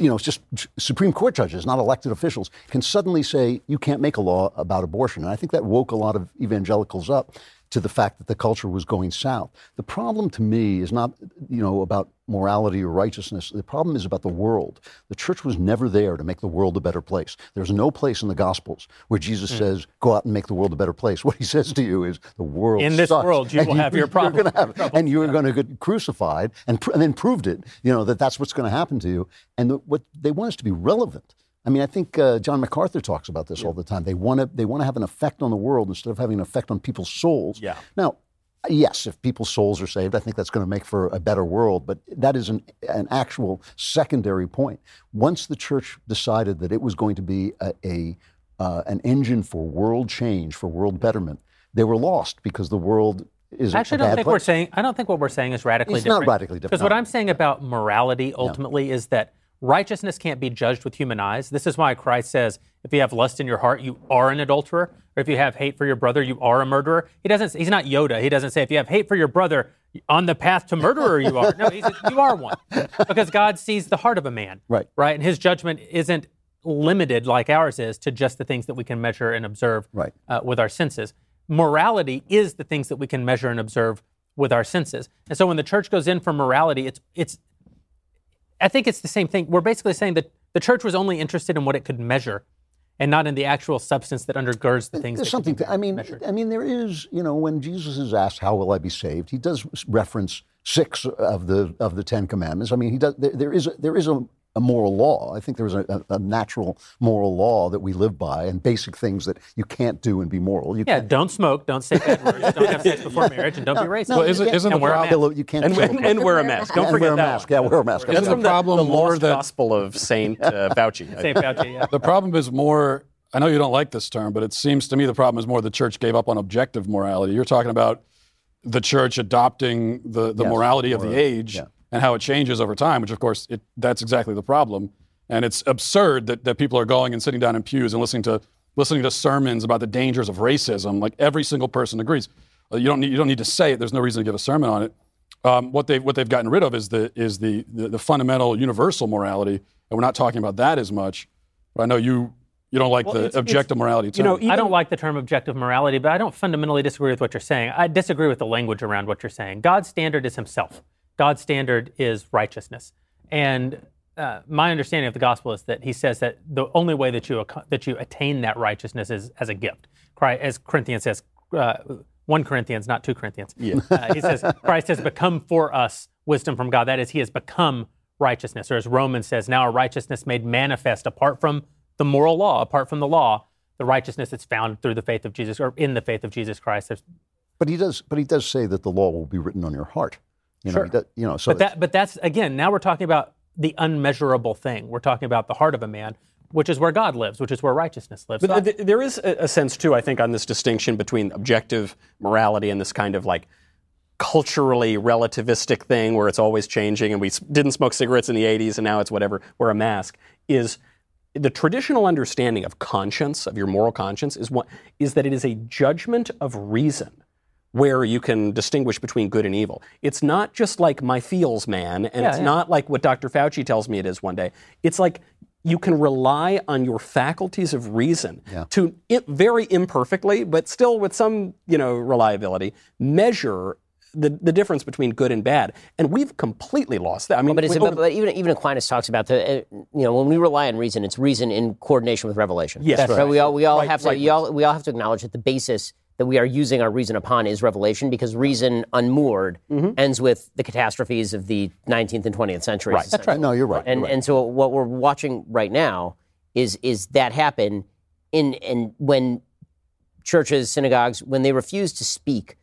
Speaker 3: know, it's just Supreme Court judges, not elected officials, can suddenly say you can't make a law about abortion. And I think that woke a lot of evangelicals up to the fact that the culture was going south. The problem to me is not, you know, about morality or righteousness. The problem is about the world. The church was never there to make the world a better place. There's no place in the Gospels where Jesus
Speaker 2: Hmm.
Speaker 3: says, "Go out and make the world a better place." [laughs] What he says to you is, "The world
Speaker 2: In this
Speaker 3: sucks,
Speaker 2: world, you will have your [laughs] problems."
Speaker 3: gonna and you're going to get crucified." And, pr- and then proved it, you know, that that's what's going to happen to you. And the, what they want us to be relevant. I mean, I think uh, John MacArthur talks about this all the time. They want to they want to have an effect on the world instead of having an effect on people's souls.
Speaker 5: Yeah.
Speaker 3: Now, yes, if people's souls are saved, I think that's going to make for a better world. But that is an, an actual secondary point. Once the church decided that it was going to be a, a uh, an engine for world change, for world betterment, they were lost because the world is
Speaker 2: I actually
Speaker 3: a
Speaker 2: don't think
Speaker 3: place.
Speaker 2: we're saying. I don't think what we're saying is radically
Speaker 3: It's not radically different,
Speaker 2: Because what. I'm saying about morality ultimately is that righteousness can't be judged with human eyes. This is why Christ says, if you have lust in your heart, you are an adulterer. Or if you have hate for your brother, you are a murderer. He doesn't. He's not Yoda. He doesn't say if you have hate for your brother, on the path to murderer you are. No, he says you are one, because God sees the heart of a man.
Speaker 3: Right.
Speaker 2: Right. And His judgment isn't limited like ours is to just the things that we can measure and observe
Speaker 3: Right.
Speaker 2: uh, with our senses. Morality is the things that we can measure and observe with our senses. And so when the church goes in for morality, it's it's I think it's the same thing. We're basically saying that the church was only interested in what it could measure and not in the actual substance that undergirds the things
Speaker 3: There's something. I mean,
Speaker 2: measured.
Speaker 3: I mean, there is. You know, when Jesus is asked, "How will I be saved?" He does reference six of the of the Ten Commandments. I mean, he does. There, there is a, there is a, a moral law. I think there's a, a, a natural moral law that we live by, and basic things that you can't do and be moral. You
Speaker 2: Yeah,
Speaker 3: can't.
Speaker 2: don't smoke, don't say bad words, don't have sex before [laughs] marriage, and don't be racist.
Speaker 3: No,
Speaker 1: Well, isn't- isn't
Speaker 3: and
Speaker 1: the
Speaker 3: wear a
Speaker 1: problem-
Speaker 3: pillow- You can't
Speaker 5: And,
Speaker 3: kill
Speaker 5: and, and wear a mask. Don't forget
Speaker 3: wear a
Speaker 5: that
Speaker 3: mask.
Speaker 5: one.
Speaker 3: Yeah, wear a mask.
Speaker 5: That's
Speaker 1: the
Speaker 5: from the,
Speaker 1: problem
Speaker 5: the
Speaker 1: more
Speaker 5: lost
Speaker 1: that-
Speaker 5: gospel of Saint uh, [laughs] Fauci. I
Speaker 2: Say
Speaker 5: think.
Speaker 2: Fauci, yeah.
Speaker 1: The problem is more, I know you don't like this term, but it seems to me the problem is more the church gave up on objective morality. You're talking about the church adopting the, the
Speaker 3: Yes,
Speaker 1: morality of the age
Speaker 3: yeah.
Speaker 1: And how it changes over time, which of course it, that's exactly the problem. And it's absurd that, that people are going and sitting down in pews and listening to listening to sermons about the dangers of racism. Like every single person agrees. Uh, You don't need, you don't need to say it. There's no reason to give a sermon on it. Um, what they've what they've gotten rid of is the is the, the the fundamental universal morality, and we're not talking about that as much. But I know you you don't like
Speaker 5: Well,
Speaker 1: the
Speaker 5: it's- it's-
Speaker 1: objective morality too.
Speaker 5: You know,
Speaker 2: I don't like the term objective morality, but I don't fundamentally disagree with what you're saying. I disagree with the language around what you're saying. God's standard is Himself. God's standard is righteousness, and uh, my understanding of the gospel is that He says that the only way that you that you attain that righteousness is as a gift. Christ, as Corinthians says, uh, one Corinthians, not two Corinthians. Yeah. Uh, he says Christ has become for us wisdom from God. That is, He has become righteousness, or as Romans says, now a righteousness made manifest apart from the moral law, apart from the law, the righteousness that's found through the faith of Jesus or in the faith of Jesus Christ. There's,
Speaker 3: But he does. But he does say that the law will be written on your heart. You know,
Speaker 2: Sure.
Speaker 3: he does- you know. So
Speaker 2: but that, but that's again. Now we're talking about the unmeasurable thing. We're talking about the heart of a man, which is where God lives, which is where righteousness lives. So I-
Speaker 5: But th- there is a, a sense too, I think, on this distinction between objective morality and this kind of like culturally relativistic thing where it's always changing and we didn't smoke cigarettes in the 80s and now it's whatever, wear a mask, is the traditional understanding of conscience, of your moral conscience, is what is that it is a judgment of reason where you can distinguish between good and evil. It's not just like my feels man, and
Speaker 2: Yeah,
Speaker 5: it's
Speaker 2: yeah.
Speaker 5: not like what Dr. Fauci tells me it is one day. It's like you can rely on your faculties of reason to i very imperfectly, but still with some you know reliability, measure. The, the difference between good and bad, and we've completely lost that. I mean,
Speaker 4: But, it's,
Speaker 5: we-
Speaker 4: but, but even even Aquinas talks about the uh, you know when we rely on reason, it's reason in coordination with revelation.
Speaker 5: Yes, That's
Speaker 4: So
Speaker 5: right.
Speaker 4: we all we all
Speaker 5: Right,
Speaker 4: have to
Speaker 5: right.
Speaker 4: you all, we all have to acknowledge that the basis that we are using our reason upon is revelation because reason unmoored mm-hmm. ends with the catastrophes of the 19th and 20th centuries.
Speaker 5: Right.
Speaker 3: That's right. No, you're right.
Speaker 4: And
Speaker 3: you're right.
Speaker 4: and so what we're watching right now is is that happen in and when churches, synagogues, when they refuse to speak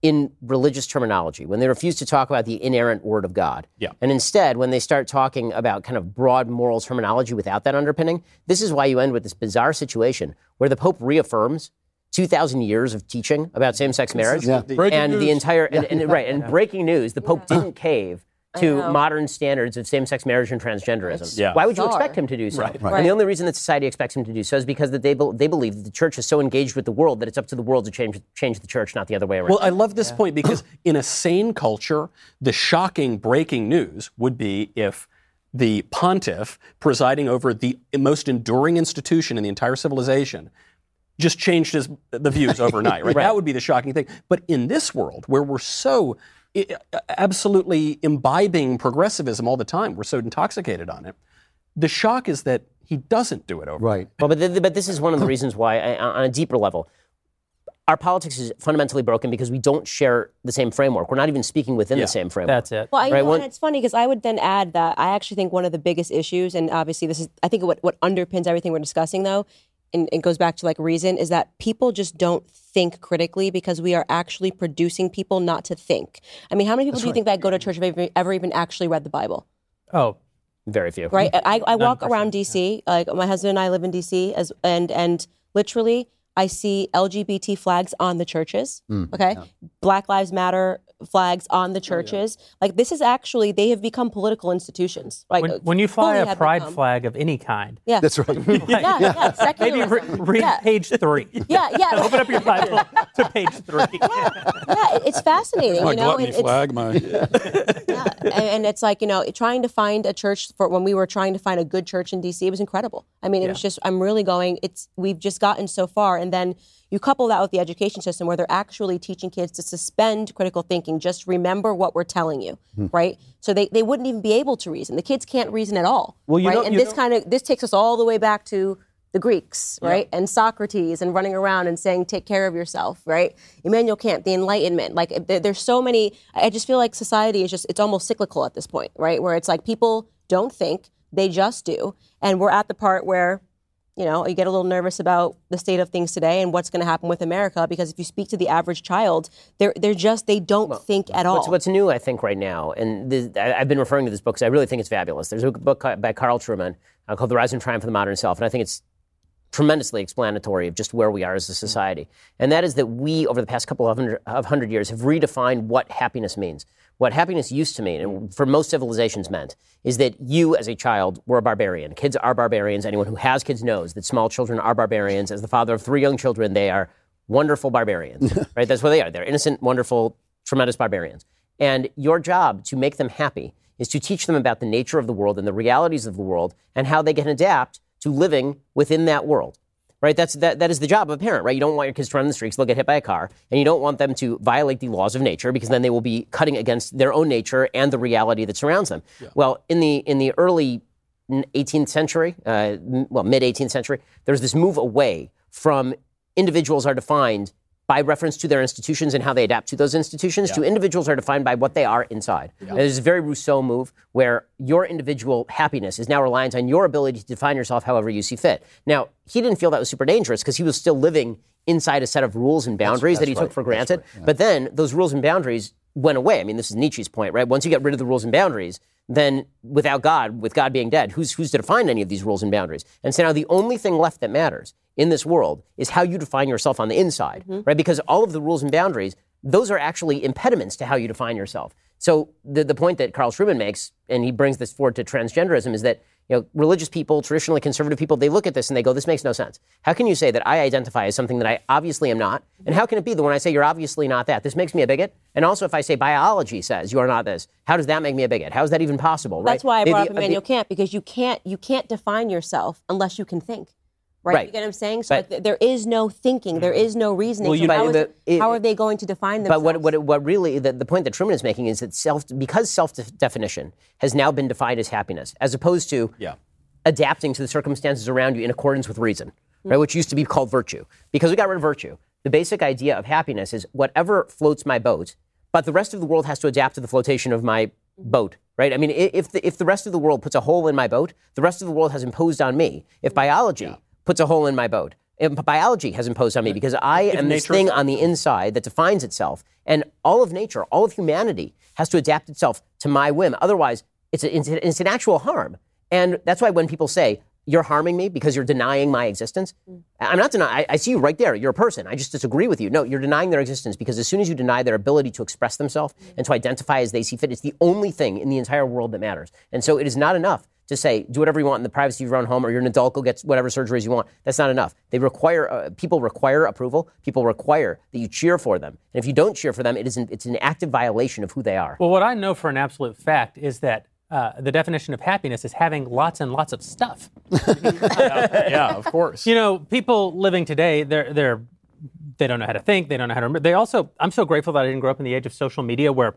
Speaker 4: in religious terminology, when they refuse to talk about the inerrant word of God.
Speaker 5: Yeah.
Speaker 4: And instead, when they start talking about kind of broad moral terminology without that underpinning, this is why you end with this bizarre situation where the Pope reaffirms 2,000 years of teaching about same sex marriage.
Speaker 1: Breaking
Speaker 4: and the entire, and, and- right, and [laughs] breaking news, the Pope didn't cave to modern standards of same sex marriage and transgenderism.
Speaker 5: Yeah.
Speaker 4: Why would you expect him to do so?
Speaker 6: Right.
Speaker 4: And the only reason that society expects him to do so is because that they, be- they believe that the church is so engaged with the world that it's up to the world to change, change the church, not the other way around.
Speaker 5: Well, I love this point because [clears throat] in a sane culture, the shocking breaking news would be if the pontiff presiding over the most enduring institution in the entire civilization just changed his the views overnight, [laughs] right? That would be the shocking thing. But in this world where we're so i- absolutely imbibing progressivism all the time, we're so intoxicated on it. The shock is that he doesn't do it over.
Speaker 3: right.
Speaker 4: Well, but, th- but this is one of the reasons why, I- on a deeper level, our politics is fundamentally broken because we don't share the same framework. We're not even speaking within
Speaker 5: Yeah.
Speaker 4: the same framework.
Speaker 2: That's it.
Speaker 6: Well, I,
Speaker 4: Right,
Speaker 6: know, and it's funny because I would then add that I actually think one of the biggest issues, and obviously this is, I think what, what underpins everything we're discussing though, and it goes back to like reason, is that people just don't think critically because we are actually producing people not to think. I mean, how many people do you think that go to church have ever, ever even actually read the Bible?
Speaker 2: Oh,
Speaker 4: Very few.
Speaker 6: right? I, I walk around DC. Like my husband and I live in DC, as and and literally I see LGBT flags on the churches. Mm, okay, Black Lives Matter flags on the oh, churches. Like this is actually they have become political institutions. Like
Speaker 2: when, when you fly a pride
Speaker 6: become.
Speaker 2: flag of any kind,
Speaker 6: Yeah,
Speaker 3: That's right. [laughs]
Speaker 6: yeah, yeah,
Speaker 2: maybe re- read
Speaker 6: yeah.
Speaker 2: page three. [laughs]
Speaker 6: Yeah, yeah. [laughs]
Speaker 2: Open up your Bible to page three.
Speaker 6: yeah, it- it's fascinating,
Speaker 1: My
Speaker 6: you know.
Speaker 1: gluttony
Speaker 6: it's-
Speaker 1: flag, my
Speaker 6: yeah, and, and it's like you know, trying to find a church for when we were trying to find a good church in DC, it was incredible. I mean, it was just I'm really going. It's we've just gotten so far, and then you couple that with the education system where they're actually teaching kids to suspend critical thinking. Just remember what we're telling you, right? So they, they wouldn't even be able to reason. The kids can't reason at all,
Speaker 5: Well, you
Speaker 6: right?
Speaker 5: know-
Speaker 6: and this kind of this takes us all the way back to the Greeks, right? And Socrates and running around and saying, take care of yourself, right? Immanuel Kant, the Enlightenment. Like, there, there's so many. I just feel like society is just, it's almost cyclical at this point, right? Where it's like people don't think, they just do. And we're at the part where, you know, you get a little nervous about the state of things today and what's going to happen with America because if you speak to the average child, they're, they're just, they don't think at all.
Speaker 4: What's, what's new, I think, right now, and this, I, I've been referring to this book because I really think it's fabulous. There's a book by Carl Trueman uh, called The Rise and Triumph of the Modern Self, and I think it's tremendously explanatory of just where we are as a society. And that is that we, over the past couple of hundred, of hundred years, have redefined what happiness means. What happiness used to mean, and mm. for most civilizations meant, is that you, as a child, were a barbarian. Kids are barbarians. Anyone who has kids knows that small children are barbarians. As the father of three young children, they are wonderful barbarians, [laughs] right? That's what they are. They're innocent, wonderful, tremendous barbarians. And your job to make them happy is to teach them about the nature of the world and the realities of the world and how they can adapt to living within that world. Right? That's that, that is the job of a parent, right? You don't want your kids to run in the streets, they'll get hit by a car, and you don't want them to violate the laws of nature because then they will be cutting against their own nature and the reality that surrounds them. Well, in the in the early 18th century, uh, m- well, mid 18th century, there's this move away from individuals are defined by reference to their institutions and how they adapt to those institutions, to individuals are defined by what they are inside. And There's a very Rousseau move where your individual happiness is now reliant on your ability to define yourself however you see fit. Now, he didn't feel that was super dangerous because he was still living inside a set of rules and boundaries that he took for granted. But then those rules and boundaries went away. I mean, this is Nietzsche's point, right? Once you get rid of the rules and boundaries, then without God, with God being dead, who's who's to define any of these rules and boundaries? And so now the only thing left that matters in this world is how you define yourself on the inside, mm-hmm. right? Because all of the rules and boundaries, those are actually impediments to how you define yourself. So the, the point that Carl Trueman makes, and he brings this forward to transgenderism, is that you know, religious people, traditionally conservative people, they look at this and they go, this makes no sense. How can you say that I identify as something that I obviously am not? And how can it be that when I say you're obviously not that, this makes me a bigot? And also, if I say biology says you are not this, how does that make me a bigot? How is that even possible?
Speaker 6: That's
Speaker 4: right?
Speaker 6: why I brought
Speaker 4: the-
Speaker 6: up uh,
Speaker 4: the-
Speaker 6: Immanuel Kant because you can't you can't define yourself unless you can think. Right.
Speaker 4: Right.
Speaker 6: You get what I'm saying? So
Speaker 4: But-
Speaker 6: like, there is no thinking. There mm-hmm. is no reasoning.
Speaker 4: Well,
Speaker 6: so
Speaker 4: you-
Speaker 6: how,
Speaker 4: but
Speaker 6: is-
Speaker 4: the- it-
Speaker 6: how are they going to define themselves?
Speaker 4: But what, what, what really, the, the point that Trueman is making is that self, because self definition has now been defined as happiness, as opposed to
Speaker 5: Yeah.
Speaker 4: adapting to the circumstances around you in accordance with reason, hmm. right? Which used to be called virtue. Because we got rid of virtue, the basic idea of happiness is whatever floats my boat, but the rest of the world has to adapt to the flotation of my boat, right? I mean, if the, if the rest of the world puts a hole in my boat, the rest of the world has imposed on me. If biology puts a hole in my boat, if biology has imposed on me because I am this thing on the inside that defines itself, and all of nature, all of humanity has to adapt itself to my whim. Otherwise, it's, a, it's, a- it's an actual harm. And that's why when people say, you're harming me because you're denying my existence. I'm not denying, I, I see you right there. You're a person. I just disagree with you. No, you're denying their existence because as soon as you deny their ability to express themselves and to identify as they see fit, it's the only thing in the entire world that matters. And so it is not enough to say, do whatever you want in the privacy of your own home, or you're an adult, go get whatever surgeries you want. That's not enough. They require, uh, people require approval. People require that you cheer for them. And if you don't cheer for them, it is an, it's an active violation of who they are.
Speaker 2: Well, what I know for an absolute fact is that uh, the definition of happiness is having lots and lots of stuff. [laughs]
Speaker 5: yeah, of course.
Speaker 2: You know, people living today, they're they're they don't know how to think, they don't know how to remember. They also, I'm so grateful that I didn't grow up in the age of social media where,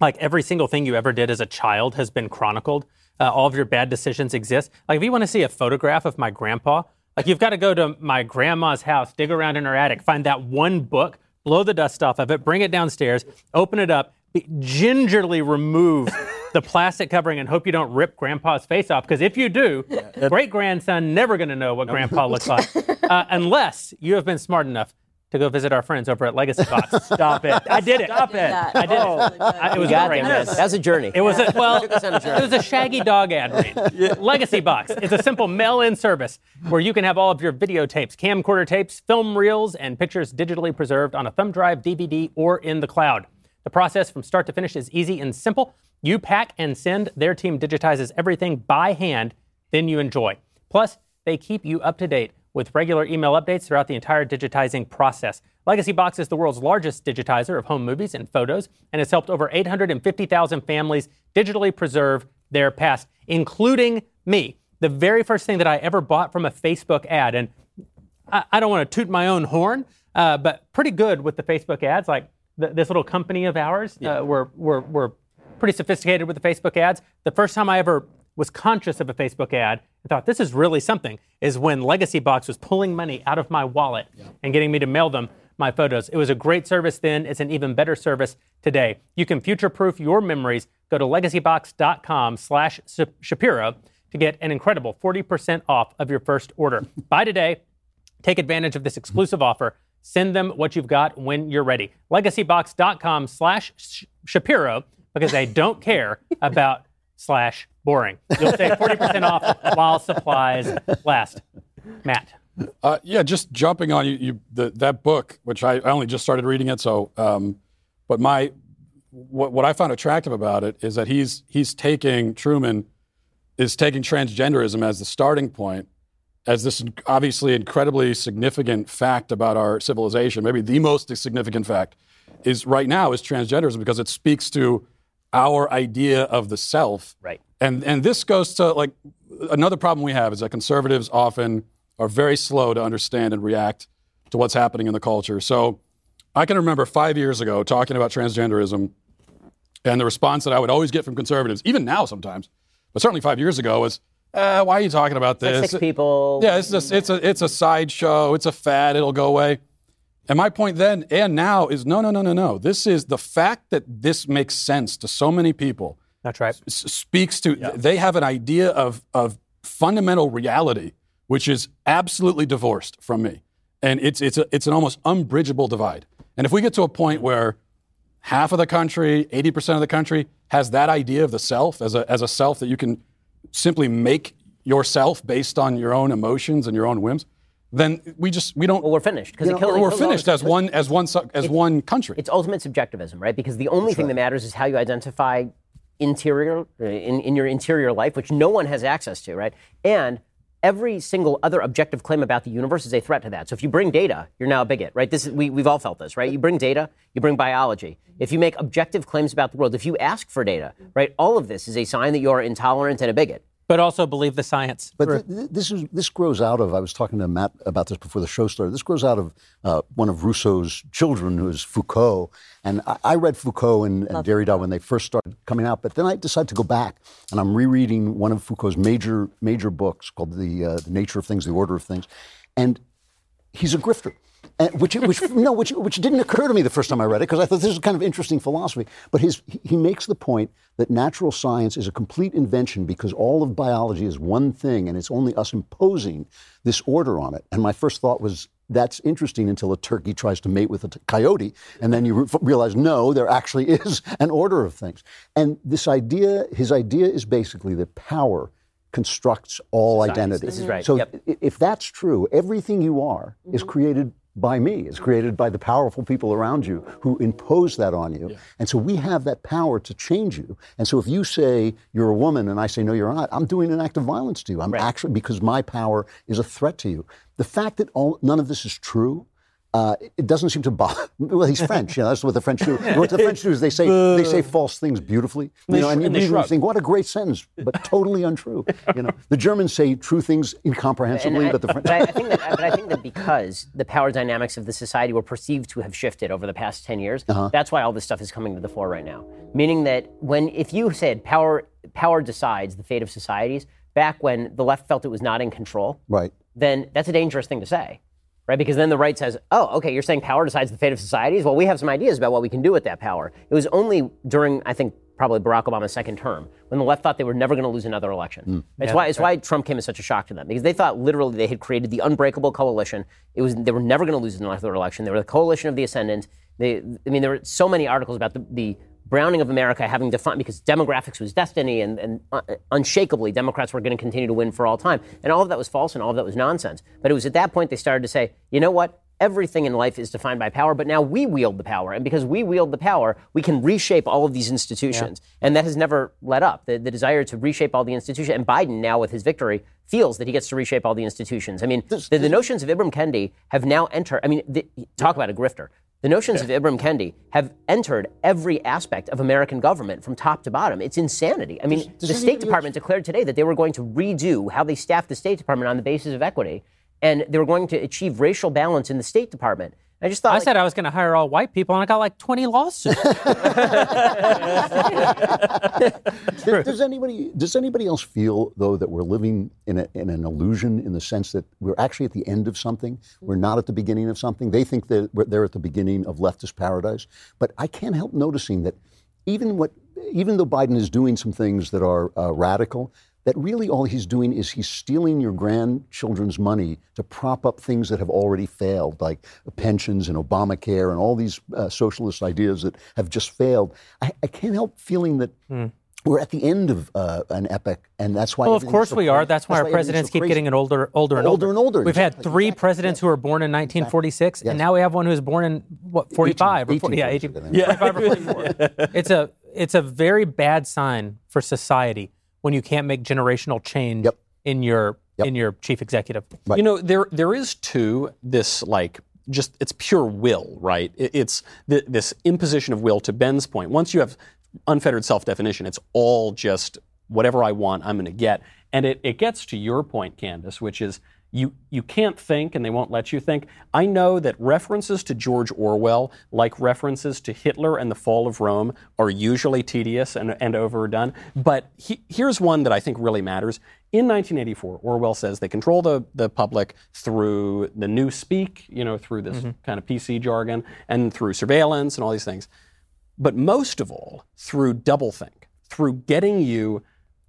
Speaker 2: like, every single thing you ever did as a child has been chronicled. Uh, all of your bad decisions exist. Like, if you want to see a photograph of my grandpa, like, you've got to go to my grandma's house, dig around in her attic, find that one book, blow the dust off of it, bring it downstairs, open it up, gingerly remove the plastic covering, and hope you don't rip grandpa's face off. Because if you do, great grandson never going to know what grandpa looks like, [laughs] uh, unless you have been smart enough to go visit our friends over at Legacy Box. [laughs] Stop it! I did it. Stop it!
Speaker 6: that.
Speaker 2: I did
Speaker 6: Oh.
Speaker 2: it. I- it was
Speaker 4: God,
Speaker 2: great.
Speaker 4: that was a journey.
Speaker 2: It was a, well,
Speaker 4: Took us on a journey.
Speaker 2: it was a shaggy dog ad read. [laughs] Legacy Box. It's a simple mail-in service where you can have all of your videotapes, camcorder tapes, film reels, and pictures digitally preserved on a thumb drive, DVD, or in the cloud. The process from start to finish is easy and simple. You pack and send. Their team digitizes everything by hand, then you enjoy. Plus, they keep you up to date with regular email updates throughout the entire digitizing process. Legacy Box is the world's largest digitizer of home movies and photos and has helped over 850,000 families digitally preserve their past, including me. The very first thing that I ever bought from a Facebook ad, and I, I don't want to toot my own horn, uh, but pretty good with the Facebook ads. Like th- this little company of ours, uh, we're, we're, we're pretty sophisticated with the Facebook ads. The first time I ever was conscious of a Facebook ad and thought this is really something is when Legacy Box was pulling money out of my wallet and getting me to mail them my photos. It was a great service then. It's an even better service today. You can future-proof your memories. Go to legacybox.com slash Shapiro to get an incredible 40% off of your first order. [laughs] Buy today. Take advantage of this exclusive offer. Send them what you've got when you're ready. Legacybox.com slash Shapiro because they don't care about slash boring. You'll save 40% off while supplies last. Matt.
Speaker 1: Uh, yeah, just jumping on you, you the, that book, which I, I only just started reading it. So, um, but my what, what I found attractive about it is that he's he's taking Trueman is taking transgenderism as the starting point, as this obviously incredibly significant fact about our civilization. Maybe the most significant fact is right now is transgenderism because it speaks to our idea of the self.
Speaker 4: Right.
Speaker 1: And and this goes to like another problem we have is that conservatives often are very slow to understand and react to what's happening in the culture. So I can remember five years ago talking about transgenderism and the response that I would always get from conservatives, even now sometimes, but certainly five years ago, was, uh, "Why are you talking about this?
Speaker 4: Like
Speaker 1: this?
Speaker 4: six people.
Speaker 1: Yeah, it's a, it's a it's a sideshow. It's a fad. It'll go away." And my point then and now is no, no, no, no, no. This is the fact that this makes sense to so many people
Speaker 2: That's right.
Speaker 1: s- speaks to they have an idea of of fundamental reality which is absolutely divorced from me and it's it's a, it's an almost unbridgeable divide and if we get to a point where half of the country 80% of the country has that idea of the self as a as a self that you can simply make yourself based on your own emotions and your own whims then we just we don't
Speaker 4: Well, we're finished because it kills.
Speaker 1: we're
Speaker 4: it kills all
Speaker 1: finished as one as one as one country
Speaker 4: It's ultimate subjectivism, right? Because the only thing that matters is how you identify interior uh, in, in your interior life, which no one has access to, right? And every single other objective claim about the universe is a threat to that. So if you bring data, you're now a bigot, right? This is, we, we've all felt this, right? You bring data, you bring biology. If you make objective claims about the world, if you ask for data, right, all of this is a sign that you are intolerant and a bigot.
Speaker 2: But also believe the science.
Speaker 3: But th- th- this is this grows out of. I was talking to Matt about this before the show started. This grows out of uh, one of Rousseau's children, who is Foucault. And I, I read Foucault and, and Derrida when they first started coming out. But then I decided to go back, and I'm rereading one of Foucault's major major books called the, uh, the Nature of Things, the Order of Things, and he's a grifter. And which, which, no, which, which didn't occur to me the first time I read it because I thought this is kind of interesting philosophy. But his, he makes the point that natural science is a complete invention because all of biology is one thing and it's only us imposing this order on it. And my first thought was, that's interesting until a turkey tries to mate with a t- coyote, and then you re- realize no, there actually [laughs] is an order of things. And this idea, his idea is basically that power constructs all identity.
Speaker 4: This is right.
Speaker 3: So
Speaker 4: Yep.
Speaker 3: if that's true, everything you are is mm-hmm. created by me. It's created by the powerful people around you who impose that on you. And so we have that power to change you. And so if you say you're a woman and I say no, you're not, I'm doing an act of violence to you. I'm actually because my power is a threat to you. The fact that all, none of this is true. Uh, it doesn't seem to bother. [laughs] Well, he's French. You know, that's what the French do. [laughs] What the French do is they say they say false things beautifully. You
Speaker 5: They
Speaker 3: know,
Speaker 5: sh-
Speaker 3: and you
Speaker 5: and they
Speaker 3: read and think, what a great sentence, but totally untrue. You know, the Germans say true things incomprehensibly,
Speaker 4: I,
Speaker 3: but the French.
Speaker 4: but I, I think that, but I think that because the power dynamics of the society were perceived to have shifted over the past 10 years,
Speaker 3: Uh-huh.
Speaker 4: that's why all this stuff is coming to the fore right now. Meaning that when, if you said power, power decides the fate of societies, back when the left felt it was not in control,
Speaker 3: right.
Speaker 4: then that's a dangerous thing to say. Right? Because then the right says, oh, okay, you're saying power decides the fate of societies? Well, we have some ideas about what we can do with that power. It was only during, I think, probably Barack Obama's second term when the left thought they were never going to lose another election. Hmm. It's, why, it's why Trump came as such a shock to them because they thought literally they had created the unbreakable coalition. It was They were never going to lose another election. They were the coalition of the ascendant. They, I mean, there were so many articles about the, the browning of America having defined because demographics was destiny and, and uh, unshakably Democrats were going to continue to win for all time. And all of that was false and all of that was nonsense. But it was at that point they started to say, you know what? Everything in life is defined by power, but now we wield the power. And because we wield the power, we can reshape all of these institutions. And that has never let up. The, the desire to reshape all the institutions. And Biden, now with his victory, feels that he gets to reshape all the institutions. I mean, the, the notions of Ibram Kendi have now entered. I mean, the, talk about a grifter. The notions of Ibram Kendi have entered every aspect of American government from top to bottom. It's insanity. I mean, the State Department declared today that they were going to redo how they staff the State Department on the basis of equity, and they were going to achieve racial balance in the State Department. I just thought,
Speaker 2: I
Speaker 4: like,
Speaker 2: said I was going to hire all white people, and I got like 20 lawsuits. [laughs]
Speaker 3: Does, does anybody does anybody else feel though that we're living in, a, in an illusion in the sense that we're actually at the end of something? We're not at the beginning of something. They think that we're, they're at the beginning of leftist paradise, but I can't help noticing that even what even though Biden is doing some things that are uh, radical. That really all he's doing is he's stealing your grandchildren's money to prop up things that have already failed, like pensions and Obamacare and all these uh, socialist ideas that have just failed. I, I can't help feeling that we're at the end of uh, an epic, and that's why.
Speaker 2: Well, of course
Speaker 3: so
Speaker 2: we are. That's why our
Speaker 3: everything's
Speaker 2: presidents
Speaker 3: so
Speaker 2: keep getting older, older and
Speaker 3: Older and older,
Speaker 2: We've had three
Speaker 3: exactly,
Speaker 2: presidents who were born in 1946, and now we have one who was born in what 45 or 40, yeah, 18,
Speaker 3: 1846, I think.
Speaker 2: 45 or 44. [laughs] It's a it's a very bad sign for society when you can't make generational change
Speaker 3: Yep.
Speaker 2: in your in your chief executive. Right.
Speaker 5: You know, there there is too this like just it's pure will, right? It- It's th- this imposition of will. To Ben's point, once you have unfettered self-definition, it's all just whatever I want, I'm going to get, and it it gets to your point, Candace, which is. You, you can't think and they won't let you think. I know that references to George Orwell, like references to Hitler and the fall of Rome, are usually tedious and, and overdone. But he, here's one that I think really matters. In 1984, Orwell says they control the, the public through the new speak, you know, through this mm-hmm. kind of PC jargon, and through surveillance and all these things. But most of all, through doublethink, through getting you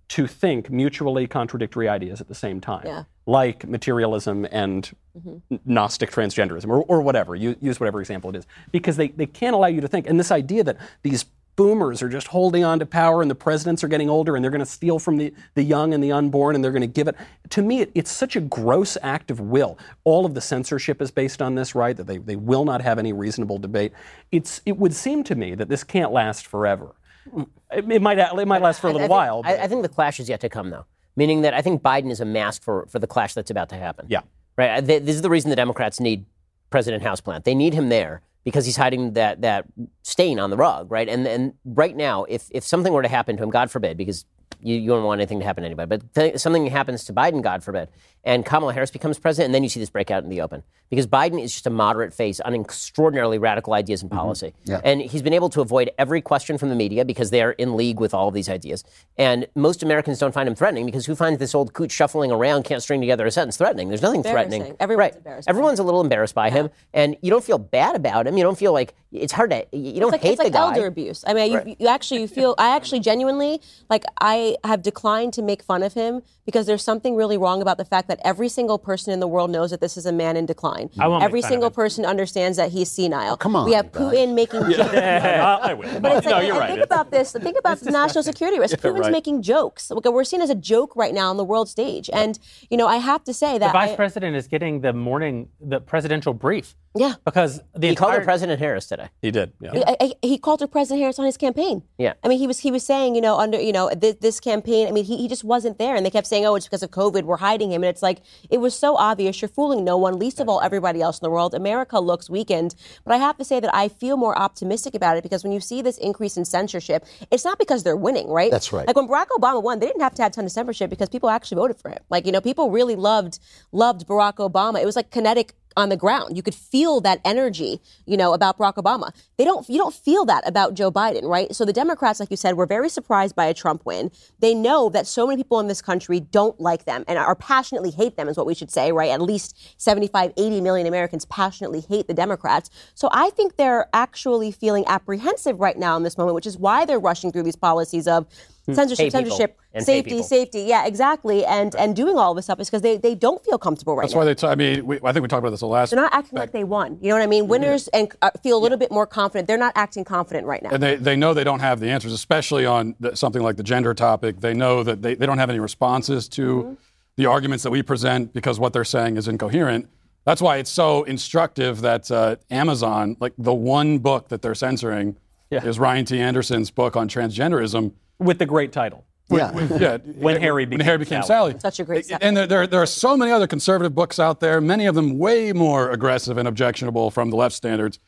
Speaker 5: to think mutually contradictory ideas at the same time,
Speaker 6: Yeah.
Speaker 5: Like materialism and mm-hmm. Gnostic transgenderism, or, or whatever. You, use whatever example it is, because they, they can't allow you to think. And this idea that these boomers are just holding on to power and the presidents are getting older and they're going to steal from the, the young and the unborn and they're going to give it. To me, it, it's such a gross act of will. All of the censorship is based on this, right? That they, they will not have any reasonable debate. It's, it would seem to me that this can't last forever. Mm. It, it might, it might last for a little
Speaker 4: think-
Speaker 5: while.
Speaker 4: I, I think the clash is yet to come, though. Meaning that I think Biden is a mask for, for the clash that's about to happen.
Speaker 5: Yeah.
Speaker 4: Right. Uh, This is the reason the Democrats need President Houseplant. They need him there because he's hiding that that stain on the rug, right? And and right now, if if something were to happen to him, God forbid, because you, you don't want anything to happen to anybody. But th- something happens to Biden, God forbid, and Kamala Harris becomes president, and then you see this breakout in the open. Because Biden is just a moderate face on extraordinarily radical ideas and mm-hmm. policy.
Speaker 3: Yeah.
Speaker 4: And he's been able to avoid every question from the media because they're in league with all of these ideas. And most Americans don't find him threatening because who finds this old coot shuffling around, can't string together a sentence threatening? There's nothing threatening.
Speaker 6: Everyone's
Speaker 4: right.
Speaker 6: embarrassed
Speaker 4: Everyone's a little embarrassed by him, and you don't feel bad about him. You don't feel like it's hard to. You don't
Speaker 6: It's like,
Speaker 4: hate
Speaker 6: it's like
Speaker 4: the guy.
Speaker 6: elder abuse. I mean, you, you actually you feel. I actually genuinely like. I have declined to make fun of him because there's something really wrong about the fact that every single person in the world knows that this is a man in decline.
Speaker 2: I won't make
Speaker 6: every
Speaker 2: fun of
Speaker 6: single
Speaker 2: him.
Speaker 6: person understands that he's senile.
Speaker 3: come on,
Speaker 6: we have
Speaker 3: guys.
Speaker 6: Putin making [laughs] jokes.
Speaker 5: Uh, I will.
Speaker 6: But it's
Speaker 5: no,
Speaker 6: like,
Speaker 5: you're right.
Speaker 6: think about this. Think about the national [laughs] security risk. Putin's
Speaker 5: right.
Speaker 6: making jokes. We're seen as a joke right now on the world stage, and you know I have to say that
Speaker 2: The vice
Speaker 6: I-
Speaker 2: president is getting the morning, the presidential brief.
Speaker 6: Yeah.
Speaker 2: Because the
Speaker 4: he called
Speaker 2: entire,
Speaker 4: her President Harris today.
Speaker 5: He did. Yeah.
Speaker 6: I, I, he called her President Harris on his campaign.
Speaker 4: Yeah.
Speaker 6: I mean, he was he was saying, you know, under you know this, this campaign. I mean, he, he just wasn't there, and they kept saying, oh, it's because of COVID, we're hiding him, and it's like it was so obvious. You're fooling no one, least of all everybody else in the world. America looks weakened, but I have to say that I feel more optimistic about it because when you see this increase in censorship, it's not because they're winning, right?
Speaker 3: That's right.
Speaker 6: Like when Barack Obama won, they didn't have to have a ton of censorship because people actually voted for him. Like you know, people really loved loved Barack Obama. It was like kinetic on the ground. You could feel that energy, you know, about Barack Obama. They don't you don't feel that about Joe Biden, right? So the Democrats, like you said, were very surprised by a Trump win. They know that so many people in this country don't like them and are passionately hate them is what we should say, right? At least 75, 80 million Americans passionately hate the Democrats. So I think they're actually feeling apprehensive right now in this moment, which is why they're rushing through these policies of censorship,
Speaker 4: Pay people
Speaker 6: censorship, safety, safety. Yeah, exactly. And and doing all this stuff is because they, they don't feel comfortable right
Speaker 1: That's
Speaker 6: now.
Speaker 1: why they. T- I mean, we, I think we talked about this the last.
Speaker 6: They're not acting like they won. You know what I mean? Winners and uh, feel a little bit more confident. They're not acting confident right now.
Speaker 1: and they, they know they don't have the answers, especially on the, something like the gender topic. They know that they, they don't have any responses to
Speaker 6: Mm-hmm.
Speaker 1: the arguments that we present because what they're saying is incoherent. That's why it's so instructive that uh, Amazon, like the one book that they're censoring, is Ryan T. Anderson's book on transgenderism.
Speaker 5: With the great title.
Speaker 3: Yeah.
Speaker 1: Yeah,
Speaker 5: When Harry
Speaker 1: when
Speaker 5: Became
Speaker 1: Harry became
Speaker 5: Sally.
Speaker 1: Sally.
Speaker 6: Such a great set.
Speaker 1: And there, there, there are so many other conservative books out there, many of them way more aggressive and objectionable from the left standards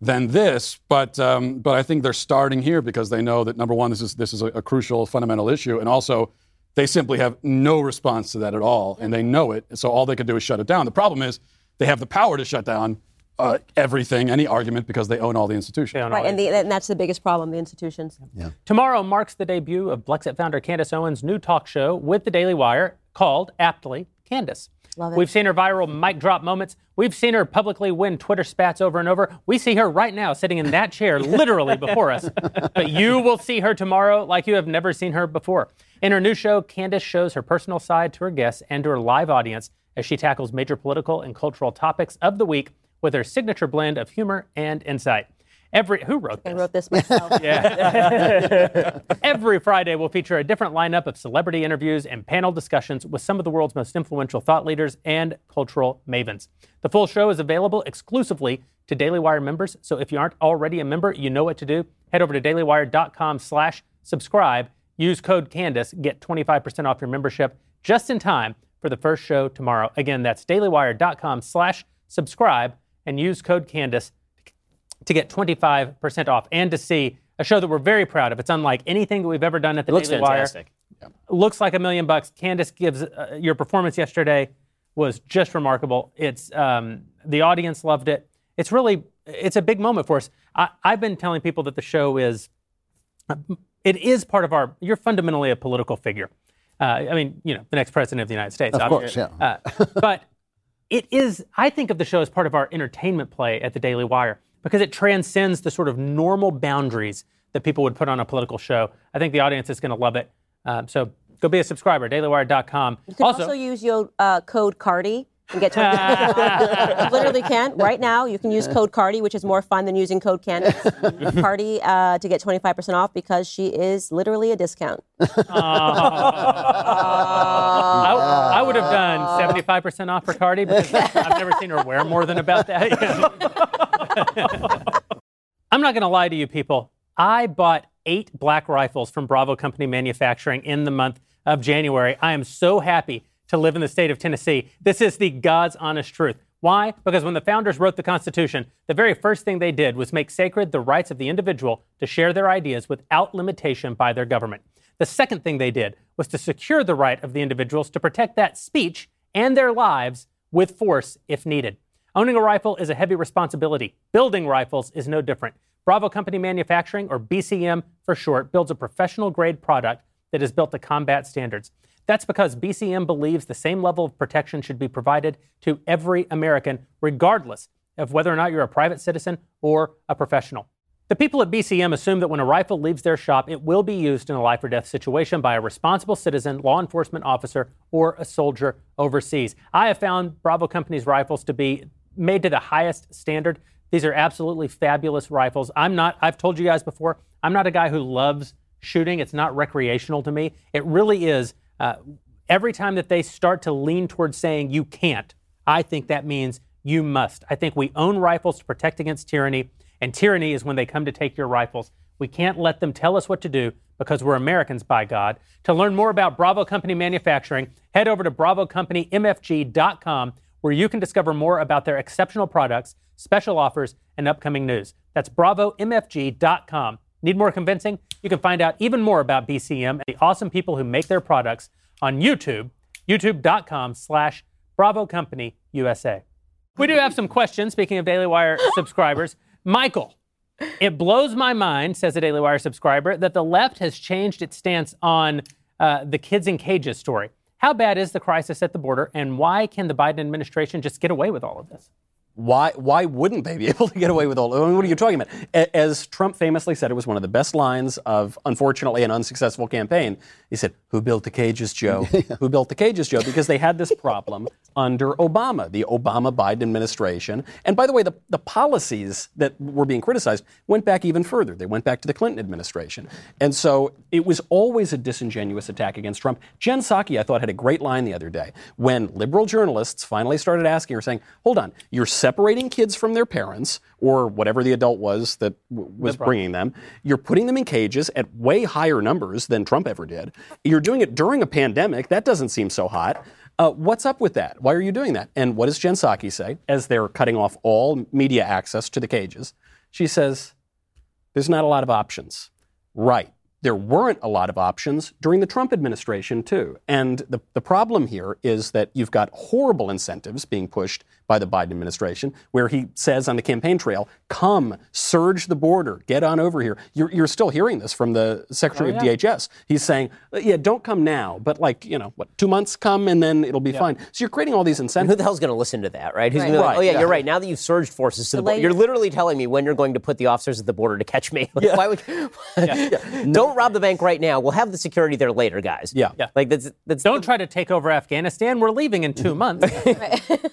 Speaker 1: than this. But, um, but I think they're starting here because they know that number one, this is, this is a, a crucial fundamental issue. And also, they simply have no response to that at all. And they know it. So all they can do is shut it down. The problem is they have the power to shut down uh, everything, any argument, because they own all the institutions.
Speaker 6: right, and, the, and that's the biggest problem, the institutions.
Speaker 2: Tomorrow marks the debut of Blexit founder Candace Owens' new talk show with the Daily Wire called, aptly, Candace.
Speaker 6: Love it.
Speaker 2: We've seen her viral mic drop moments. We've seen her publicly win Twitter spats over and over. We see her right now sitting in that chair, [laughs] literally before us. But you will see her tomorrow like you have never seen her before. In her new show, Candace shows her personal side to her guests and to her live audience as she tackles major political and cultural topics of the week with her signature blend of humor and insight. Every who wrote
Speaker 6: I wrote this myself. [laughs] [laughs]
Speaker 2: Every Friday, we'll feature a different lineup of celebrity interviews and panel discussions with some of the world's most influential thought leaders and cultural mavens. The full show is available exclusively to Daily Wire members, so if you aren't already a member, you know what to do. Head over to dailywire.com slash subscribe. Use code Candace, get 25% off your membership just in time for the first show tomorrow. Again, that's dailywire.com slash subscribe and use code Candace to get 25% off and to see a show that we're very proud of. It's unlike anything that we've ever done at the
Speaker 4: Looks
Speaker 2: Daily
Speaker 4: fantastic.
Speaker 2: Wire. Looks fantastic. Looks like a million bucks. Candace gives uh, your performance yesterday was just remarkable. It's um, the audience loved it. It's really it's a big moment for us. I, I've been telling people that the show is it is part of our. You're fundamentally a political figure. Uh, I mean, you know, the next president of the United States.
Speaker 3: Of
Speaker 2: obviously.
Speaker 3: course, yeah.
Speaker 2: Uh, but it is, I think of the show as part of our entertainment play at the Daily Wire because it transcends the sort of normal boundaries that people would put on a political show. I think the audience is going to love it. Um, so go be a subscriber, dailywire.com.
Speaker 6: You can also, use your uh, code CARDI and get 20 You [laughs] [laughs] literally can. Right now, you can use code CARDI, which is more fun than using code Candace. [laughs] CARDI uh, to get 25% off because she is literally a discount.
Speaker 2: I, I would have done 75% off for Cardi because I've never seen her wear more than about that. I'm not going to lie to you people. I bought eight black rifles from Bravo Company Manufacturing in the month of January. I am so happy to live in the state of Tennessee. This is the God's honest truth. Why? Because when the founders wrote the Constitution, the very first thing they did was make sacred the rights of the individual to share their ideas without limitation by their government. The second thing they did was to secure the right of the individuals to protect that speech and their lives with force if needed. Owning a rifle is a heavy responsibility. Building rifles is no different. Bravo Company Manufacturing, or BCM for short, builds a professional grade product that is built to combat standards. That's because BCM believes the same level of protection should be provided to every American, regardless of whether or not you're a private citizen or a professional. The people at BCM assume that when a rifle leaves their shop, it will be used in a life or death situation by a responsible citizen, law enforcement officer, or a soldier overseas. I have found Bravo Company's rifles to be made to the highest standard. These are absolutely fabulous rifles. I'm not, I've told you guys before, I'm not a guy who loves shooting. It's not recreational to me. It really is. Uh, every time that they start to lean towards saying you can't, I think that means you must. I think we own rifles to protect against tyranny, and tyranny is when they come to take your rifles. We can't let them tell us what to do because we're Americans, by God. To learn more about Bravo Company manufacturing, head over to bravocompanymfg.com where you can discover more about their exceptional products, special offers, and upcoming news. That's bravomfg.com. Need more convincing? You can find out even more about BCM and the awesome people who make their products on YouTube, youtube.com slash Bravo Company USA. We do have some questions, speaking of Daily Wire [laughs] subscribers. Michael, it blows my mind, says a Daily Wire subscriber, that the left has changed its stance on uh, the kids in cages story. How bad is the crisis at the border, and why can the Biden administration just get away with all of this?
Speaker 5: Why, why wouldn't they be [laughs] able to get away with all? I mean, what are you talking about? As Trump famously said, it was one of the best lines of, unfortunately, an unsuccessful campaign. He said, "Who built the cages, Joe? [laughs] Who built the cages, Joe?" Because they had this problem [laughs] under Obama, the Obama Biden administration. And by the way, the, the policies that were being criticized went back even further. They went back to the Clinton administration. And so it was always a disingenuous attack against Trump. Jen Psaki, I thought, had a great line the other day when liberal journalists finally started asking her, saying, Hold on, you're separating kids from their parents or whatever the adult was that w- was bringing them. You're putting them in cages at way higher numbers than Trump ever did. You're doing it during a pandemic. That doesn't seem so hot. Uh, what's up with that? Why are you doing that? And what does Jen Psaki say as they're cutting off all media access to the cages? She says, there's not a lot of options. Right. There weren't a lot of options during the Trump administration, too. And the, the problem here is that you've got horrible incentives being pushed by the Biden administration, where he says on the campaign trail, come, surge the border, get on over here. You're, you're still hearing this from the Secretary
Speaker 2: Oh,
Speaker 5: of. DHS. He's saying, yeah, don't come now, but like, you know, what, two months come and then it'll be fine. So you're creating all these incentives.
Speaker 4: Who the hell's going to listen to that, right? Who's
Speaker 6: Right.
Speaker 4: gonna be like,
Speaker 5: Right,
Speaker 4: oh yeah,
Speaker 5: yeah.
Speaker 4: you're right. Now that you've surged forces to the border, you're literally telling me when you're going to put the officers at the border to catch me. [laughs] Like, Why would? [laughs] [laughs] Don't rob the bank right now. We'll have the security there later, guys.
Speaker 5: Yeah.
Speaker 2: Yeah.
Speaker 4: Like that's that's.
Speaker 2: Don't try to take over Afghanistan. We're leaving in two months.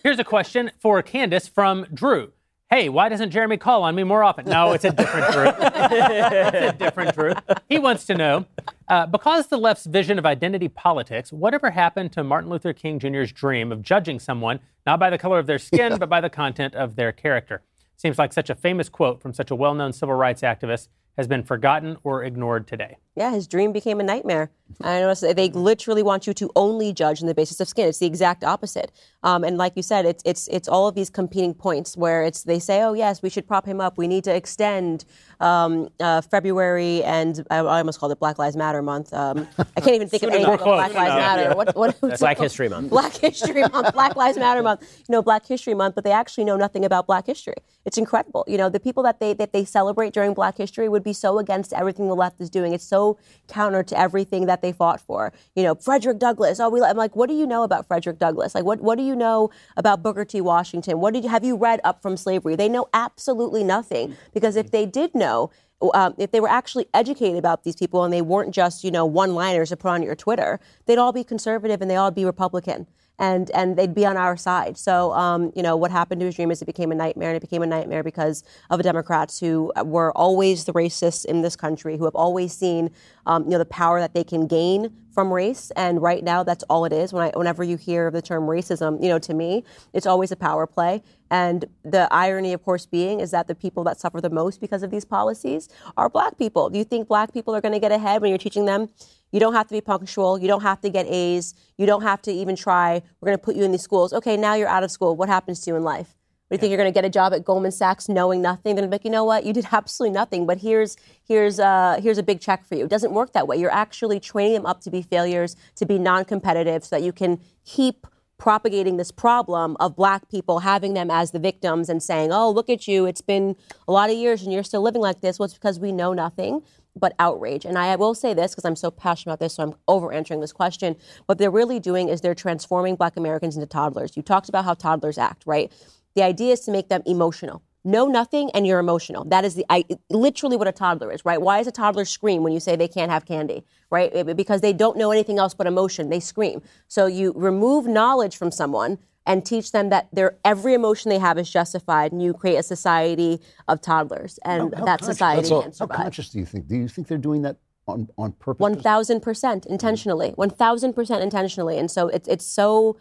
Speaker 2: Here's a question for Candace from Drew. Hey, why doesn't Jeremy call on me more often? No, it's a different Drew. [laughs] it's a different Drew. He wants to know uh, because the left's vision of identity politics, whatever happened to Martin Luther King Jr.'s dream of judging someone not by the color of their skin, but by the content of their character? Seems like such a famous quote from such a well known civil rights activist has been forgotten or ignored today.
Speaker 6: Yeah, his dream became a nightmare. I noticed they literally want you to only judge on the basis of skin. It's the exact opposite. Um, and like you said, it's it's it's all of these competing points where it's they say, oh yes, we should prop him up. We need to extend um, uh, February and I, I almost called it Black Lives Matter month. Um, I can't even think of anything but. Black Lives
Speaker 2: Yeah.
Speaker 6: Matter. What, what, what's
Speaker 4: Black? History Month.
Speaker 6: Black History Month, Black Lives Matter Month. You know, Black History Month, but they actually know nothing about Black history. It's incredible. You know, the people that they that they celebrate during Black History would be so against everything the left is doing. It's so counter to everything that they fought for. You know, Frederick Douglass. Oh, we. I'm like, what do you know about Frederick Douglass? Like, what what do you know about Booker T. Washington? What did you have you read up from slavery? They know absolutely nothing because if they did know. Um, if they were actually educated about these people and they weren't just, you know, one-liners to put on your Twitter, they'd all be conservative and they all be Republican and and they'd be on our side. So, um, you know, what happened to his dream is it became a nightmare, and it became a nightmare because of Democrats who were always the racists in this country, who have always seen, um, you know, the power that they can gain from race. And right now, that's all it is. When I, whenever you hear the term racism, you know, to me, it's always a power play. And the irony, of course, being is that the people that suffer the most because of these policies are black people. Do you think black people are going to get ahead when you're teaching them? You don't have to be punctual. You don't have to get A's. You don't have to even try. We're going to put you in these schools. Okay, now you're out of school. What happens to you in life? What, do you think you're going to get a job at Goldman Sachs knowing nothing? Then like, you know what? You did absolutely nothing, but here's here's uh, here's a big check for you. It doesn't work that way. You're actually training them up to be failures, to be non-competitive, so that you can keep propagating this problem of black people having them as the victims and saying, "Oh, look at you! It's been a lot of years and you're still living like this." Well, it's because we know nothing but outrage. And I will say this because I'm so passionate about this, so I'm over answering this question. What they're really doing is they're transforming black Americans into toddlers. You talked about how toddlers act, right? The idea is to make them emotional. Know nothing and you're emotional. That is the I, literally what a toddler is, right? Why does a toddler scream when you say they can't have candy, right? Because they don't know anything else but emotion. They scream. So you remove knowledge from someone and teach them that their every emotion they have is justified, and you create a society of toddlers, and
Speaker 3: How
Speaker 6: that society
Speaker 1: That's all-
Speaker 6: can
Speaker 3: How
Speaker 6: survive.
Speaker 3: conscious do you think? Do you think they're doing that on, on purpose?
Speaker 6: One thousand percent intentionally. Mm-hmm. One thousand percent intentionally. And so it's it's so,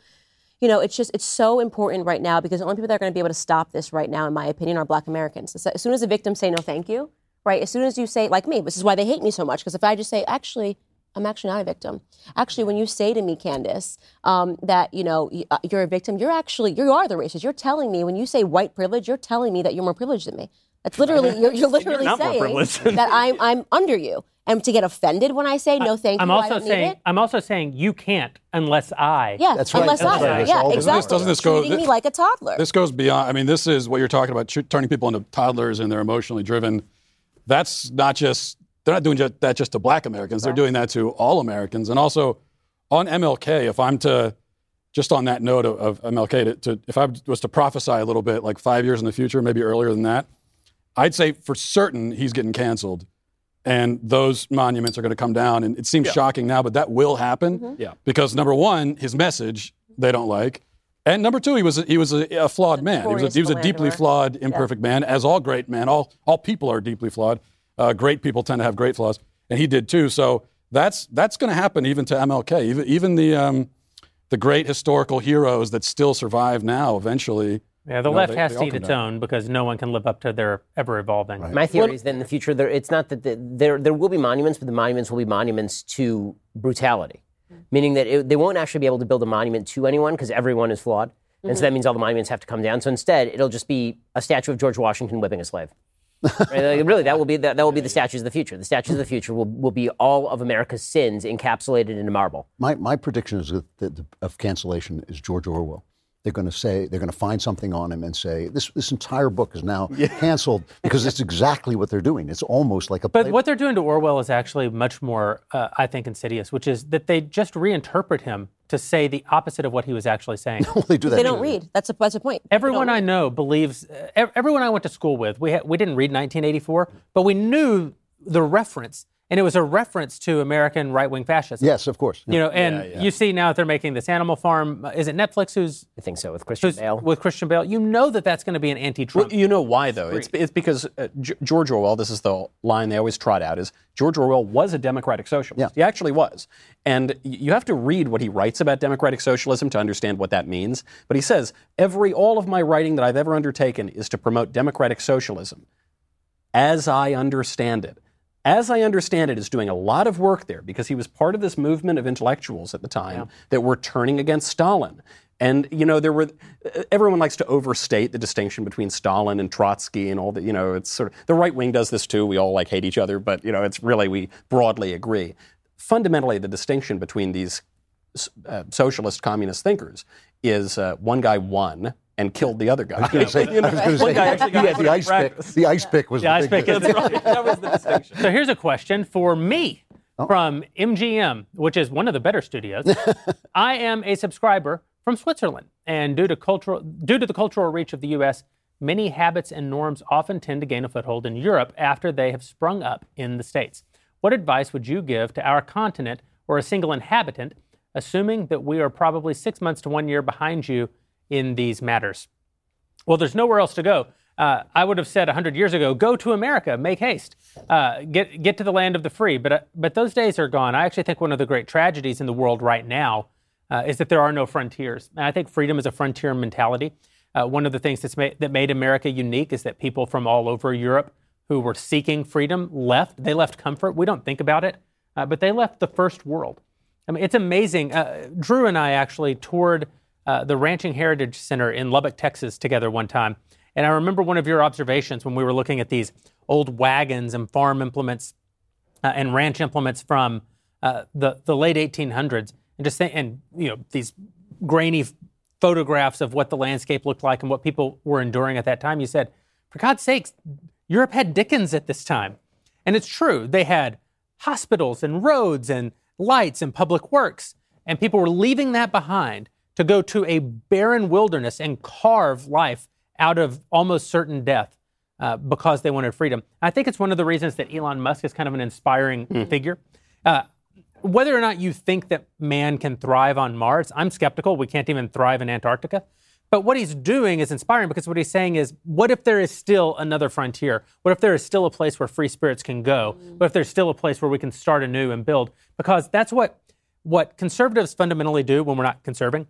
Speaker 6: you know, it's just it's so important right now because the only people that are going to be able to stop this right now, in my opinion, are Black Americans. So As soon as the victims say no, thank you, right? As soon as you say like me, this is why they hate me so much. Because if I just say actually. I'm actually not a victim. Actually, when you say to me, Candace, um, that you know uh, you're a victim, you're actually you are the racist. You're telling me when you say white privilege, you're telling me that you're more privileged than me. That's literally [laughs] you're, you're literally
Speaker 5: not more
Speaker 6: saying that I'm I'm under you. And to get offended when I say no, thank
Speaker 2: I'm
Speaker 6: you, I
Speaker 2: also
Speaker 6: don't need
Speaker 2: saying
Speaker 6: it.
Speaker 2: I'm also saying you can't unless I.
Speaker 6: Yeah,
Speaker 3: That's right.
Speaker 6: unless
Speaker 3: That's
Speaker 6: I,
Speaker 3: right.
Speaker 6: Yeah,
Speaker 3: all this
Speaker 6: exactly.
Speaker 3: is.
Speaker 1: Doesn't this go-
Speaker 6: Treating me like a toddler.
Speaker 1: This goes beyond. I mean, this is what you're talking about, tr- turning people into toddlers and they're emotionally driven. That's not just, they're not doing that just to black Americans. They're doing that to all Americans. And also on MLK, if I'm to, just on that note of, of MLK, to, to, if I was to prophesy a little bit, like five years in the future, maybe earlier than that, I'd say for certain he's getting canceled. And those monuments are going to come down. And it seems shocking now, but that will happen.
Speaker 6: Mm-hmm.
Speaker 5: Yeah.
Speaker 1: Because number one, his message they don't like, and number two, he was a, he was a, a flawed man. He was a, he was a deeply flawed, imperfect man, as all great men, all all people are deeply flawed. Uh, great people tend to have great flaws, and he did too. So that's that's going to happen even to MLK, even even the um, the great historical heroes that still survive now. Eventually,
Speaker 2: Yeah, the
Speaker 1: you know,
Speaker 2: left
Speaker 1: they-
Speaker 2: has
Speaker 1: they
Speaker 2: to eat its
Speaker 1: down.
Speaker 2: own because no one can live up to their ever evolving.
Speaker 4: My theory is that in the future, there, it's not that the, there there will be monuments, but the monuments will be monuments to brutality, meaning that it, they won't actually be able to build a monument to anyone because everyone is flawed, and so that means all the monuments have to come down. So instead, it'll just be a statue of George Washington whipping a slave. Right? Like, really, that will be that, that will be the statues of the future. The statues of the future will, will be all of America's sins encapsulated into marble.
Speaker 3: My, my prediction is that the, of cancellation is George Orwell. They're going to say they're going to find something on him and say this this entire book is now [laughs] canceled because it's exactly what they're doing. It's almost like a.
Speaker 2: But
Speaker 3: play-
Speaker 2: what they're doing to Orwell is actually much more, uh, I think, insidious, which is that they just reinterpret him to say the opposite of what he was actually saying. [laughs]
Speaker 3: they do that.
Speaker 6: they don't read. That's a that's a point.
Speaker 2: Everyone I know believes, uh, everyone I went to school with, we, ha- we didn't read 1984, but we knew the reference, and it was a reference to American right wing fascism.
Speaker 3: Yes, of course.
Speaker 2: You know, and you see now that they're making this Animal Farm. uh, Is it Netflix who's,
Speaker 4: I think so with Christian
Speaker 2: who's
Speaker 4: Bale.
Speaker 2: with Christian Bale? You know that that's going to be an anti-Trump.
Speaker 5: Well, you know why though? It's, it's because uh, G- George Orwell. This is the line they always trot out: is George Orwell was a democratic socialist.
Speaker 3: Yeah.
Speaker 5: He actually was, and you have to read what he writes about democratic socialism to understand what that means. But he says every all of my writing that I've ever undertaken is to promote democratic socialism, as I understand it. As I understand it, is doing a lot of work there because he was part of this movement of intellectuals at the time that were turning against Stalin. And you know, there were everyone likes to overstate the distinction between Stalin and Trotsky and all that. You know, it's sort of the right wing does this too. We all like hate each other, but you know, it's really we broadly agree. Fundamentally, the distinction between these uh, socialist communist thinkers is uh, one guy won and killed the other guy.
Speaker 3: I was going [laughs] to say, I was gonna say
Speaker 5: guy actually got
Speaker 3: had the
Speaker 5: to
Speaker 3: ice pick. The ice pick was
Speaker 2: The
Speaker 3: the,
Speaker 2: ice pick is-
Speaker 5: Right, that was the distinction.
Speaker 2: So here's a question for me
Speaker 3: Oh.
Speaker 2: from MGM, which is one of the better studios. [laughs] I am a subscriber from Switzerland, and due to cultural due to the cultural reach of the U.S., many habits and norms often tend to gain a foothold in Europe after they have sprung up in the States. What advice would you give to our continent or a single inhabitant, assuming that we are probably six months to one year behind you in these matters? Well, there's nowhere else to go. Uh, I would have said 100 years ago, go to America, make haste, uh, get, get to the land of the free. But, uh, but those days are gone. I actually think one of the great tragedies in the world right now uh, is that there are no frontiers. And I think freedom is a frontier mentality. Uh, one of the things that's that made America unique is that people from all over Europe who were seeking freedom left. They left comfort. We don't think about it, uh, but they left the first world. I mean, it's amazing. Drew and I actually toured uh, the Ranching Heritage Center in Lubbock, Texas, together one time. And I remember one of your observations when we were looking at these old wagons and farm implements uh, and ranch implements from uh, the the late 1800s, and just and you know these grainy photographs of what the landscape looked like and what people were enduring at that time. You said, for God's sakes, Europe had Dickens at this time, and it's true. They had hospitals and roads and lights and public works, and people were leaving that behind to go to a barren wilderness and carve life out of almost certain death uh, because they wanted freedom. I think it's one of the reasons that Elon Musk is kind of an inspiring figure. Uh, whether or not you think that man can thrive on Mars, I'm skeptical. We can't even thrive in Antarctica. But what he's doing is inspiring because what he's saying is, what if there is still another frontier? What if there is still a place where free spirits can go? What if there's still a place where we can start anew and build? Because that's what what conservatives fundamentally do when we're not conserving.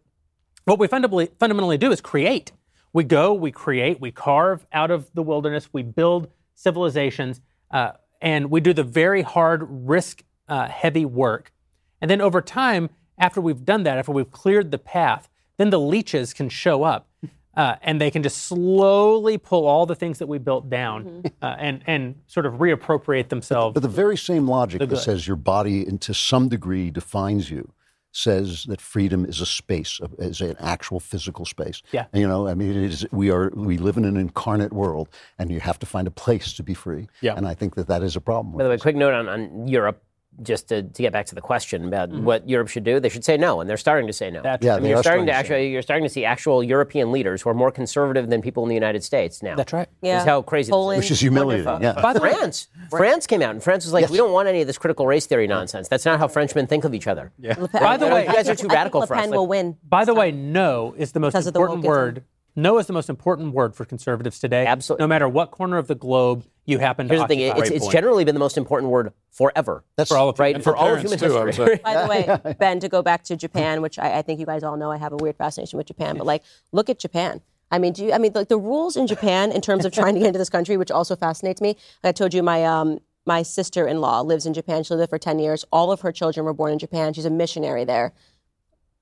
Speaker 2: What we fundamentally fundamentally do is create. We go, we create, we carve out of the wilderness, we build civilizations, uh, and we do the very hard, risk uh, heavy work. And then over time, after we've done that, after we've cleared the path, then the leeches can show up. Uh, and they can just slowly pull all the things that we built down uh, and, and sort of reappropriate themselves.
Speaker 3: But the very same logic that says your body, and to some degree, defines you, says that freedom is a space, is an actual physical space.
Speaker 2: Yeah.
Speaker 3: You know, I mean, it is, we are we live in an incarnate world, and you have to find a place to be free.
Speaker 5: Yeah.
Speaker 3: And I think that that is a problem.
Speaker 4: By the way,
Speaker 3: this.
Speaker 4: quick note on, on Europe, just to, to get back to the question about
Speaker 2: Mm-hmm.
Speaker 4: what Europe should do. They should say no, and they're starting to say no.
Speaker 2: That's
Speaker 3: Yeah,
Speaker 4: I mean, you're starting
Speaker 3: starting
Speaker 4: to
Speaker 3: to
Speaker 4: actually you're starting to see actual European leaders who are more conservative than people in the United States now.
Speaker 2: That's right.
Speaker 6: Yeah.
Speaker 4: Is how crazy this
Speaker 6: Poland,
Speaker 3: Which is humiliating.
Speaker 6: wonderful.
Speaker 3: Yeah.
Speaker 2: By the way,
Speaker 4: France, France came out and France was like,
Speaker 3: Yes.
Speaker 4: we don't want any of this critical race theory nonsense. That's not how Frenchmen think of each other. Yeah.
Speaker 6: Pen-
Speaker 2: By the way-
Speaker 4: You guys are too
Speaker 6: I think
Speaker 4: radical
Speaker 6: Le
Speaker 4: for us.
Speaker 6: Pen
Speaker 4: Like-
Speaker 6: will win.
Speaker 2: By the way, no is the most
Speaker 6: Because of the
Speaker 2: important
Speaker 6: wokeism.
Speaker 2: word. No is the most important word for conservatives today.
Speaker 4: Absolutely.
Speaker 2: No matter what corner of the globe you happen to
Speaker 4: Here's the thing:
Speaker 2: occupy.
Speaker 4: it's, it's generally been the most important word forever.
Speaker 3: That's
Speaker 2: for all of
Speaker 4: right
Speaker 1: And
Speaker 4: for,
Speaker 1: for
Speaker 4: all of human
Speaker 1: too,
Speaker 4: history.
Speaker 1: say.
Speaker 6: By the way, [laughs] Ben, to go back to Japan, which I, I think you guys all know, I have a weird fascination with Japan. But like, look at Japan. I mean, do you? I mean, like the rules in Japan in terms of trying to get into this country, which also fascinates me. I told you my um my sister-in-law lives in Japan. She lived there for ten years. All of her children were born in Japan. She's a missionary there.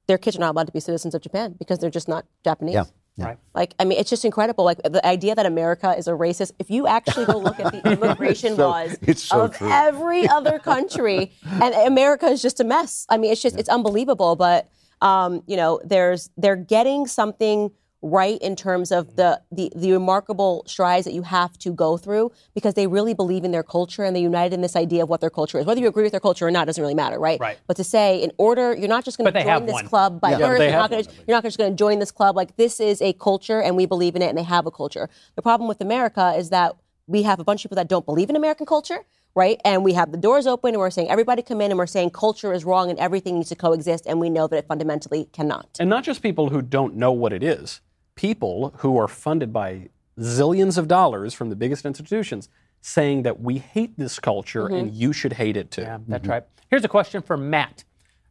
Speaker 6: Their kids are not allowed to be citizens of Japan because they're just not Japanese.
Speaker 3: Yeah.
Speaker 2: Right.
Speaker 6: Like, I mean, it's just incredible. Like the idea that America is a racist. If you actually go look at the [laughs] immigration
Speaker 3: so-
Speaker 6: laws
Speaker 3: so
Speaker 6: of
Speaker 3: true.
Speaker 6: every other country, [laughs] and America is just a mess. I mean, it's just it's unbelievable. But um, you know, there's they're getting something right in terms of the, the the remarkable strides that you have to go through because they really believe in their culture and they united in this idea of what their culture is. Whether you agree with their culture or not doesn't really matter, right?
Speaker 2: Right.
Speaker 6: But to say in order, you're not just going to join
Speaker 2: have
Speaker 6: this
Speaker 2: one.
Speaker 6: club by
Speaker 3: Yeah. Yeah,
Speaker 6: birth.
Speaker 5: they
Speaker 6: You're not, gonna,
Speaker 5: one.
Speaker 6: you're not just going to join this club. Like this is a culture and we believe in it and they have a culture. The problem with America is that we have a bunch of people that don't believe in American culture. Right, and we have the doors open, and we're saying everybody come in, and we're saying culture is wrong, and everything needs to coexist, and we know that it fundamentally cannot.
Speaker 5: And not just people who don't know what it is, people who are funded by zillions of dollars from the biggest institutions saying that we hate this culture and you should hate it too.
Speaker 2: Yeah, that's right. Here's a question for Matt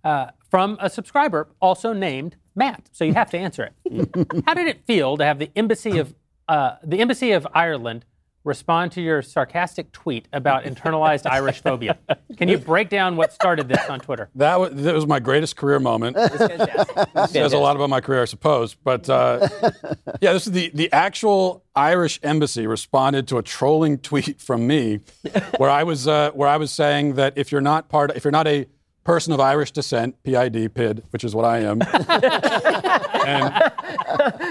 Speaker 2: uh, from a subscriber also named Matt. So you have to answer it. [laughs] How did it feel to have the embassy of uh, the embassy of Ireland respond to your sarcastic tweet about internalized [laughs] Irish phobia? Can you break down what started this on Twitter?
Speaker 1: That was, that was my greatest career moment. says a lot about my career, I suppose. But uh, [laughs] yeah, this is the, the actual Irish embassy responded to a trolling tweet from me, [laughs] where I was uh, where I was saying that if you're not part, if you're not a person of Irish descent, PID, PID, which is what I am, [laughs] and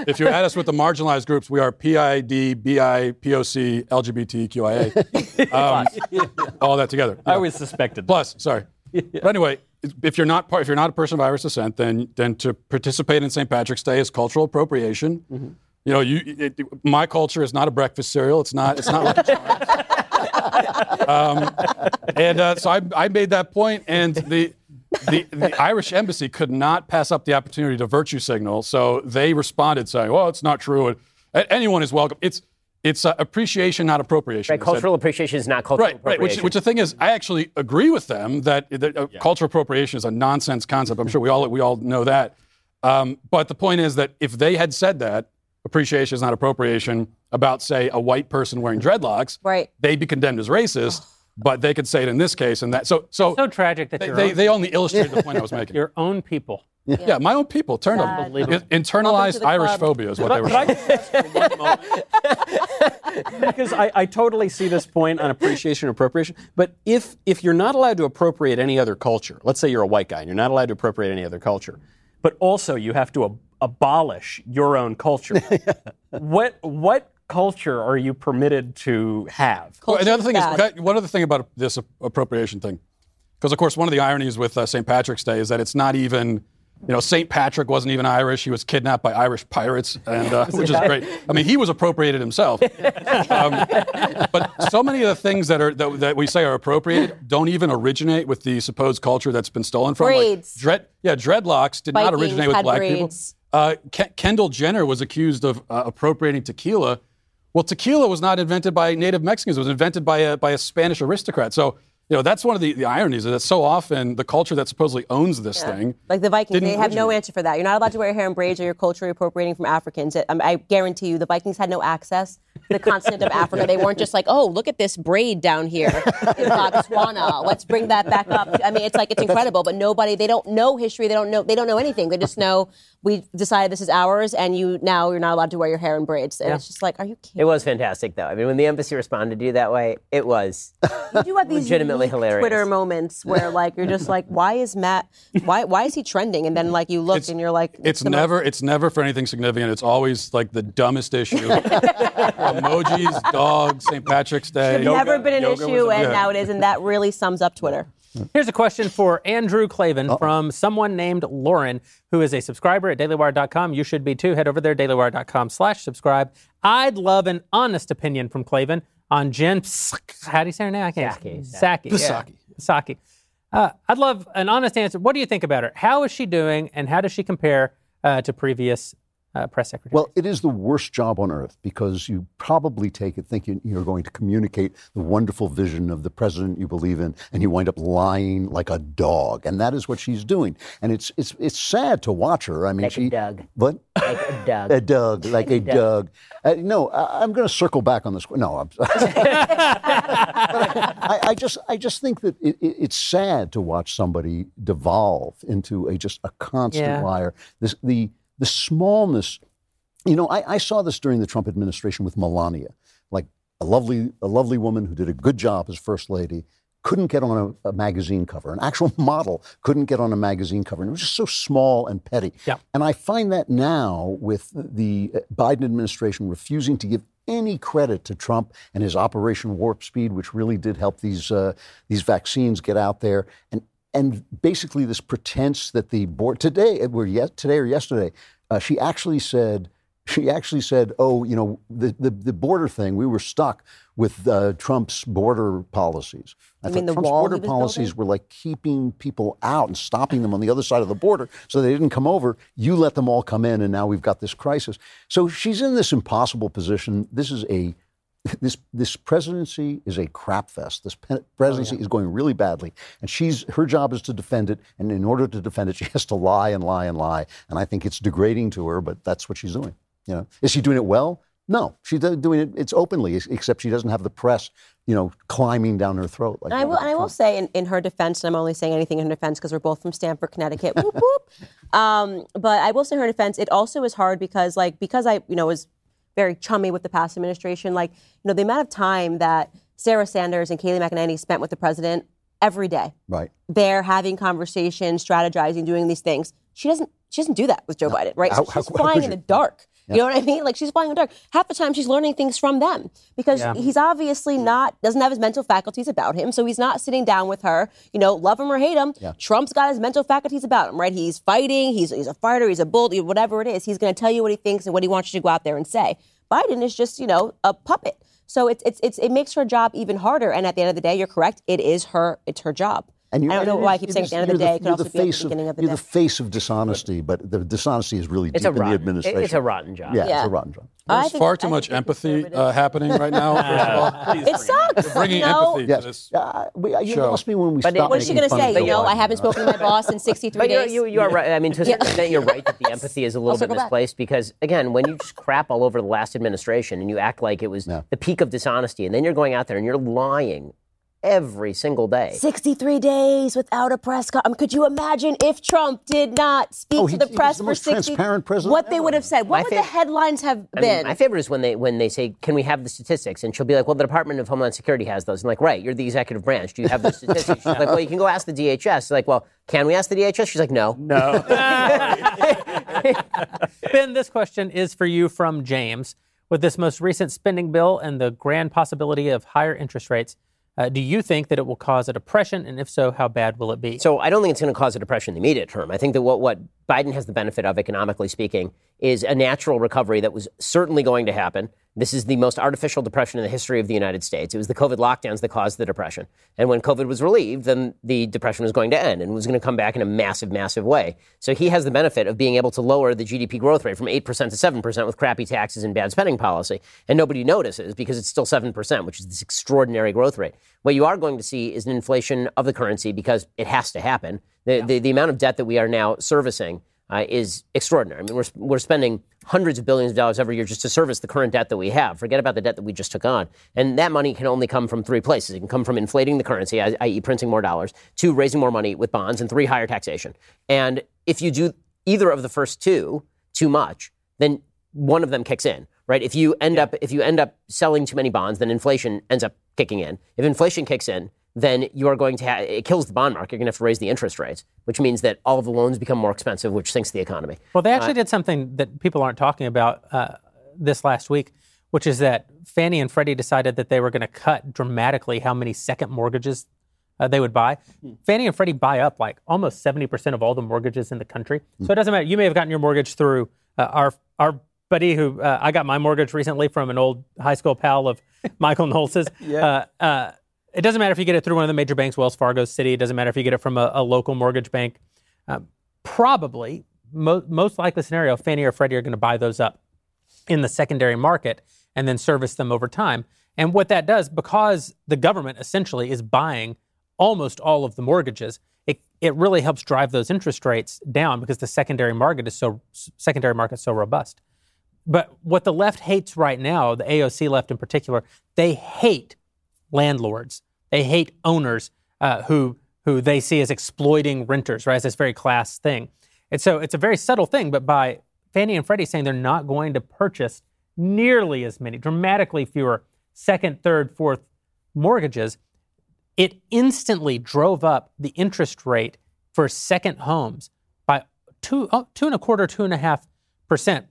Speaker 1: if you add us with the marginalized groups, we are PID, BI, POC, LGBTQIA, [laughs] um, all that together.
Speaker 5: I always suspected that.
Speaker 1: Plus, sorry. But anyway, if you're not part, if you're not a person of Irish descent, then then to participate in St. Patrick's Day is cultural appropriation. You know, you it, it- my culture is not a breakfast cereal. It's not. It's not. Like [laughs] um, and uh, so I, I made that point, and the, the the Irish embassy could not pass up the opportunity to virtue signal. So they responded saying, "Well, it's not true. A- Anyone is welcome. It's it's uh, appreciation, not appropriation."
Speaker 4: Right,
Speaker 1: They said-
Speaker 4: cultural appreciation is not cultural
Speaker 1: Right, right. Which, which the thing is, I actually agree with them that, that uh, cultural appropriation is a nonsense concept. I'm sure we all we all know that. Um, but the point is that if they had said that appreciation is not appropriation about, say, a white person wearing dreadlocks,
Speaker 6: Right.
Speaker 1: they'd be condemned as racist. But they could say it in this case and that. So, so,
Speaker 2: So tragic that
Speaker 1: they,
Speaker 2: your
Speaker 1: they, they only illustrated the point I was making. [laughs]
Speaker 2: your own people
Speaker 1: Yeah, my own people turned
Speaker 6: Sad.
Speaker 1: them. Internalized
Speaker 6: Welcome to the
Speaker 1: Irish
Speaker 6: club.
Speaker 1: phobia is what they were.
Speaker 5: Could I just ask for one moment? because I, I totally see this point on appreciation and appropriation. But if if you're not allowed to appropriate any other culture, let's say you're a white guy and you're not allowed to appropriate any other culture, but also you have to ab- abolish your own culture. [laughs] what what culture are you permitted to have?
Speaker 1: Well, and the other thing is,
Speaker 6: Bad.
Speaker 1: okay, one other thing about this appropriation thing, because of course one of the ironies with uh, St. Patrick's Day is that it's not even, you know, St. Patrick wasn't even Irish. He was kidnapped by Irish pirates, and uh, [laughs] which is great. I mean, he was appropriated himself. [laughs] um, but so many of the things that are that, that we say are appropriated don't even originate with the supposed culture that's been stolen from.
Speaker 6: Braids.
Speaker 1: Like dread, yeah, dreadlocks did not originate with black
Speaker 6: braids.
Speaker 1: people. Uh, Ke- Kendall Jenner was accused of uh, appropriating tequila. Well, tequila was not invented by native Mexicans. It was invented by a, by a Spanish aristocrat. So, you know, that's one of the, the ironies is that so often the culture that supposedly owns this thing.
Speaker 6: Like the Vikings, they have no answer for that. You're not allowed to wear hair and braids, or you're culturally appropriating from Africans. I, I guarantee you, the Vikings had no access to the continent of Africa. They weren't just like, oh, look at this braid down here in Botswana. Let's bring that back up. I mean, it's like it's incredible, but nobody. They don't know history. They don't know. They don't know anything. They just know we decided this is ours, and you now you're not allowed to wear your hair in braids. And it's just like, are you kidding?
Speaker 4: It was fantastic, though. I mean, when the embassy responded to you that way, it was.
Speaker 6: You do have these
Speaker 4: legitimately hilarious.
Speaker 6: Twitter moments where like you're just like, why is Matt? Why why is he trending? And then like you look and you're like,
Speaker 1: It's
Speaker 6: the most-
Speaker 1: never it's never for anything significant. It's always like the dumbest issue. [laughs] Emojis, dogs, St. Patrick's Day.
Speaker 6: never been an
Speaker 5: yoga
Speaker 6: issue, and
Speaker 1: Yeah.
Speaker 6: now it is, and that really sums up Twitter.
Speaker 2: Here's a question for Andrew Klavan from someone named Lauren, who is a subscriber at dailywire.com. You should be too. Head over there, dailywire.com slash subscribe. I'd love an honest opinion from Klavan on Jen How do you say her name? I can't.
Speaker 4: Psaki.
Speaker 2: Psaki.
Speaker 1: Psaki.
Speaker 2: Yeah. Psaki. Uh, I'd love an honest answer. What do you think about her? How is she doing, and how does she compare uh, to previous uh, press secretaries?
Speaker 3: Well, it is the worst job on earth because you probably take it thinking you're going to communicate the wonderful vision of the president you believe in, and you wind up lying like a dog, and that is what she's doing. And it's it's it's sad to watch her. I mean,
Speaker 4: Like a
Speaker 3: she
Speaker 4: Doug.
Speaker 3: What?
Speaker 4: Like a [laughs] Doug.
Speaker 3: A Doug, like [laughs] a Doug. Uh, no, I, I'm going to circle back on this. No, I'm, [laughs] I, I just, I just think that it, it, it's sad to watch somebody devolve into a just a constant
Speaker 2: Yeah.
Speaker 3: liar. This, the, the smallness. You know, I, I saw this during the Trump administration with Melania, like a lovely, a lovely woman who did a good job as first lady. Couldn't get on a, a magazine cover. An actual [laughs] model couldn't get on a magazine cover. And it was just so small and petty.
Speaker 2: Yeah.
Speaker 3: And I find that now with the Biden administration refusing to give any credit to Trump and his Operation Warp Speed, which really did help these uh, these vaccines get out there, and and basically this pretense that the board today, were yet today or yesterday, uh, she actually said. She actually said, "Oh, you know, the, the, the border thing. We were stuck with uh, Trump's border policies. I
Speaker 6: You mean the
Speaker 3: Trump's
Speaker 6: wall
Speaker 3: border policies
Speaker 6: building?
Speaker 3: were like keeping people out and stopping them on the other side of the border so they didn't come over. You let them all come in, and now we've got this crisis. So she's in this impossible position. This is a this this presidency is a crap fest. This pe- presidency is going really badly, and she's her job is to defend it. And in order to defend it, she has to lie and lie and lie. And I think it's degrading to her, but that's what she's doing. You know, is she doing it well? No, she's doing it. It's openly, except she doesn't have the press, you know, climbing down her throat. Like
Speaker 6: And I will, and I will say, in, in her defense, and I'm only saying anything in her defense because we're both from Stamford, Connecticut. whoop, whoop. [laughs] Um, but I will say, in her defense, it also is hard because, like, because I, you know, was very chummy with the past administration. Like, you know, the amount of time that Sarah Sanders and Kayleigh McEnany spent with the president every day,
Speaker 3: right.
Speaker 6: they're having conversations, strategizing, doing these things. She doesn't. She doesn't do that with Joe Biden, right?
Speaker 3: How-
Speaker 6: So she's
Speaker 3: how
Speaker 6: flying
Speaker 3: could
Speaker 6: in the dark. You know what I mean? Like she's flying in the dark. Half the time she's learning things from them because
Speaker 2: Yeah.
Speaker 6: he's obviously not doesn't have his mental faculties about him. So he's not sitting down with her. You know, love him or hate him. Trump's got his mental faculties about him, right? He's fighting. He's he's a fighter. He's a bull. Whatever it is, he's going to tell you what he thinks and what he wants you to go out there and say. Biden is just you know a puppet. So it's it's, it's it makes her job even harder. And at the end of the day, you're correct. It is her. It's her job.
Speaker 3: And you,
Speaker 6: I don't know why I keep
Speaker 3: is-
Speaker 6: saying at the end of the
Speaker 3: you're
Speaker 6: day. It could
Speaker 3: you're
Speaker 6: also
Speaker 3: the
Speaker 6: be at the
Speaker 3: face
Speaker 6: beginning of the
Speaker 3: You're
Speaker 6: day.
Speaker 3: the face of dishonesty, but the dishonesty is really
Speaker 4: It's
Speaker 3: deep
Speaker 4: a
Speaker 3: in the administration.
Speaker 4: It's a rotten job.
Speaker 3: Yeah, it's a rotten job.
Speaker 1: There's
Speaker 6: think-
Speaker 1: far too
Speaker 6: think
Speaker 1: much empathy uh, happening right now. [laughs] First of all.
Speaker 6: It sucks.
Speaker 1: Bringing
Speaker 6: you know?
Speaker 1: empathy
Speaker 3: Yes.
Speaker 1: to this.
Speaker 3: Uh, we, you
Speaker 1: show.
Speaker 3: lost me when we
Speaker 4: But it-
Speaker 3: stopped
Speaker 6: What is she going to say? You know, I haven't spoken to my boss in 63
Speaker 4: But you,
Speaker 6: days.
Speaker 4: you, you are right. I mean, to a certain extent, you're right that the empathy is a little bit misplaced because, again, when you just crap all over the last administration and you act like it was the peak of dishonesty, and then you're going out there and you're lying every single day.
Speaker 6: 63 days without a press conference. Could you imagine if Trump did not speak
Speaker 3: Oh,
Speaker 6: to
Speaker 3: he-
Speaker 6: the
Speaker 3: he was
Speaker 6: press
Speaker 3: the
Speaker 6: for
Speaker 3: most
Speaker 6: 60
Speaker 3: transparent president
Speaker 6: What they would have said. What
Speaker 4: My
Speaker 6: would
Speaker 4: fav-
Speaker 6: the headlines have
Speaker 4: I mean,
Speaker 6: been?
Speaker 4: my favorite is when they when they say, "Can we have the statistics?" And she'll be like, "Well, the Department of Homeland Security has those." And like, right, you're the executive branch. Do you have those [laughs] statistics? She's like, "Well, you can go ask the DHS." She's Like, well, can we ask the DHS? She's like, "No."
Speaker 5: No. [laughs]
Speaker 2: Ben, this question is for you from James. With this most recent spending bill and the grand possibility of higher interest rates, uh, do you think that it will cause a depression? And if so, how bad will it be?
Speaker 4: So I don't think it's going to cause a depression in the immediate term. I think that what, what Biden has the benefit of, economically speaking, is a natural recovery that was certainly going to happen. This is the most artificial depression in the history of the United States. It was the COVID lockdowns that caused the depression. And when COVID was relieved, then the depression was going to end and was going to come back in a massive, massive way. So he has the benefit of being able to lower the GDP growth rate from 8% to 7% with crappy taxes and bad spending policy. And nobody notices because it's still 7%, which is this extraordinary growth rate. What you are going to see is an inflation of the currency because it has to happen. The, the, the amount of debt that we are now servicing uh, is extraordinary. I mean, we're, we're spending hundreds of billions of dollars every year just to service the current debt that we have. Forget about the debt that we just took on. And that money can only come from three places. It can come from inflating the currency, i.e., printing more dollars, two, raising more money with bonds, and three, higher taxation. And if you do either of the first two too much, then one of them kicks in, right? If you end up if you end up selling too many bonds, then inflation ends up kicking in. If inflation kicks in, then you are going to have it kills the bond market. You're going to have to raise the interest rates, which means that all of the loans become more expensive, which sinks the economy.
Speaker 2: Well, they actually did something that people aren't talking about uh, this last week, which is that Fannie and Freddie decided that they were going to cut dramatically how many second mortgages uh, they would buy. Fannie and Freddie buy up like almost 70% of all the mortgages in the country. So it doesn't matter. You may have gotten your mortgage through uh, our, our buddy who uh, I got my mortgage recently from an old high school pal of [laughs] Michael Knowles's. [laughs] Uh, uh, it doesn't matter if you get it through one of the major banks, Wells Fargo, Citi. It doesn't matter if you get it from a, a local mortgage bank. Uh, probably, mo- most likely scenario, Fannie or Freddie are going to buy those up in the secondary market and then service them over time. And what that does, because the government essentially is buying almost all of the mortgages, it, it really helps drive those interest rates down because the secondary market is so secondary market is so robust. But what the left hates right now, the AOC left in particular, they hate landlords. They hate owners uh, who who they see as exploiting renters, right? It's this very class thing. And so it's a very subtle thing, but by Fannie and Freddie saying they're not going to purchase nearly as many, dramatically fewer second, third, fourth mortgages, it instantly drove up the interest rate for second homes by two, oh, two and a quarter, two and a half percent.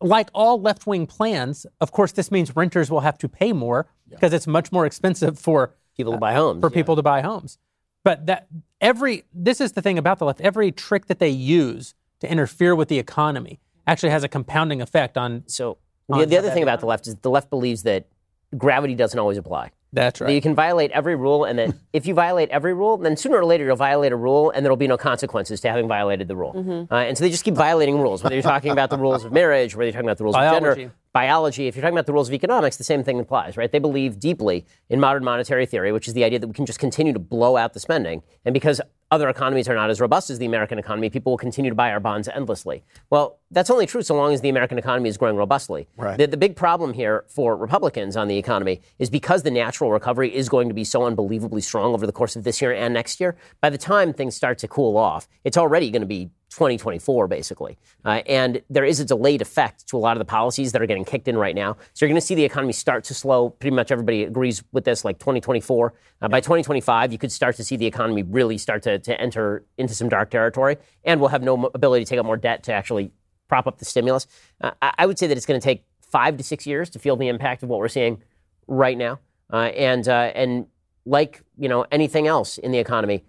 Speaker 2: Like all left wing plans, of course, this means renters will have to pay more because it's much more expensive for
Speaker 4: People to buy homes
Speaker 2: for
Speaker 4: yeah.
Speaker 2: people to buy homes. But that every this is the thing about the left. Every trick that they use to interfere with the economy actually has a compounding effect on.
Speaker 4: So
Speaker 2: on
Speaker 4: the, the other thing about the left is the left believes that gravity doesn't always apply.
Speaker 2: That's
Speaker 4: That you can violate every rule, and that [laughs] if you violate every rule, then sooner or later you'll violate a rule, and there'll be no consequences to having violated the rule. Uh, and so they just keep violating rules, whether you're talking about the rules of marriage, whether you're talking about the rules of gender, biology. If you're talking about the rules of economics, the same thing applies, right? They believe deeply in modern monetary theory, which is the idea that we can just continue to blow out the spending, and because other economies are not as robust as the American economy, people will continue to buy our bonds endlessly. Well, that's only true so long as the American economy is growing robustly.
Speaker 5: Right.
Speaker 4: The, the big problem here for Republicans on the economy is because the natural recovery is going to be so unbelievably strong over the course of this year and next year, by the time things start to cool off, it's already going to be 2024, basically. Uh, and there is a delayed effect to a lot of the policies that are getting kicked in right now. So you're going to see the economy start to slow. Pretty much everybody agrees with this, like 2024. Uh, by 2025, you could start to see the economy really start to, to enter into some dark territory. And we'll have no ability to take out more debt to actually prop up the stimulus. Uh, I, I would say that it's going to take five to six years to feel the impact of what we're seeing right now. Uh, and, uh, and like, you know, anything else in the economy,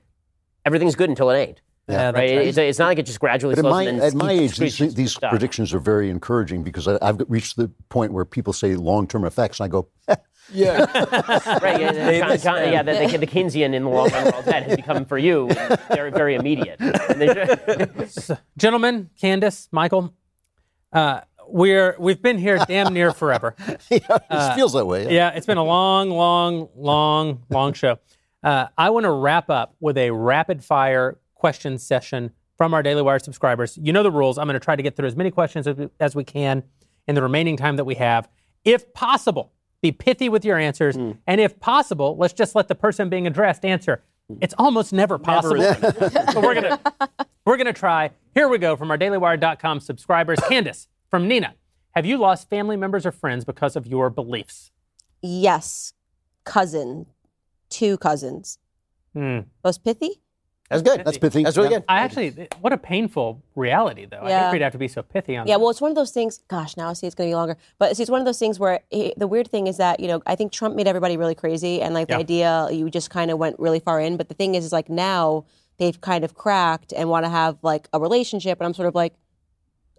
Speaker 4: everything's good until it ain't.
Speaker 2: Yeah, that's
Speaker 4: right?
Speaker 2: right.
Speaker 4: It's, it's not like it just gradually
Speaker 3: But at
Speaker 4: slows
Speaker 3: my,
Speaker 4: and then
Speaker 3: at my age, these, these
Speaker 4: stop.
Speaker 3: predictions are very encouraging because I, I've reached the point where people say long-term effects, and I go, [laughs]
Speaker 5: Yeah. [laughs]
Speaker 4: Right, yeah, the, Con- Con- yeah, the, the, the Keynesian in the long run world debt has become for you very, very immediate. And [laughs]
Speaker 2: Gentlemen, Candace, Michael, uh, we're we've been here damn near forever.
Speaker 3: it feels that way.
Speaker 2: Yeah, it's been a long, long, long, long show. Uh, I want to wrap up with a rapid fire question session from our Daily Wire subscribers. You know the rules. I'm going to try to get through as many questions as we, as we can in the remaining time that we have. If possible, Be pithy with your answers,
Speaker 5: Hmm.
Speaker 2: and if possible, let's just let the person being addressed answer. It's almost never possible. [laughs] but we're gonna we're gonna try. Here we go from our DailyWire.com subscribers. Candace from Nina. Have you lost family members or friends because of your beliefs?
Speaker 6: Yes, cousin, two cousins.
Speaker 2: Hmm.
Speaker 6: Was pithy?
Speaker 4: That's good.
Speaker 3: That's pithy.
Speaker 4: That's really
Speaker 3: Yeah.
Speaker 4: good.
Speaker 2: I actually, what a painful reality, though. Yeah. I
Speaker 6: Yeah.
Speaker 2: think we'd have to be so pithy on
Speaker 6: Yeah,
Speaker 2: that.
Speaker 6: well, it's one of those things. Gosh, now I see it's going to be longer. But see, it's one of those things where the weird thing is that you know I think Trump made everybody really crazy, and like
Speaker 2: Yeah.
Speaker 6: the idea you just kind of went really far in. But the thing is, is like now they've kind of cracked and want to have like a relationship, and I'm sort of like,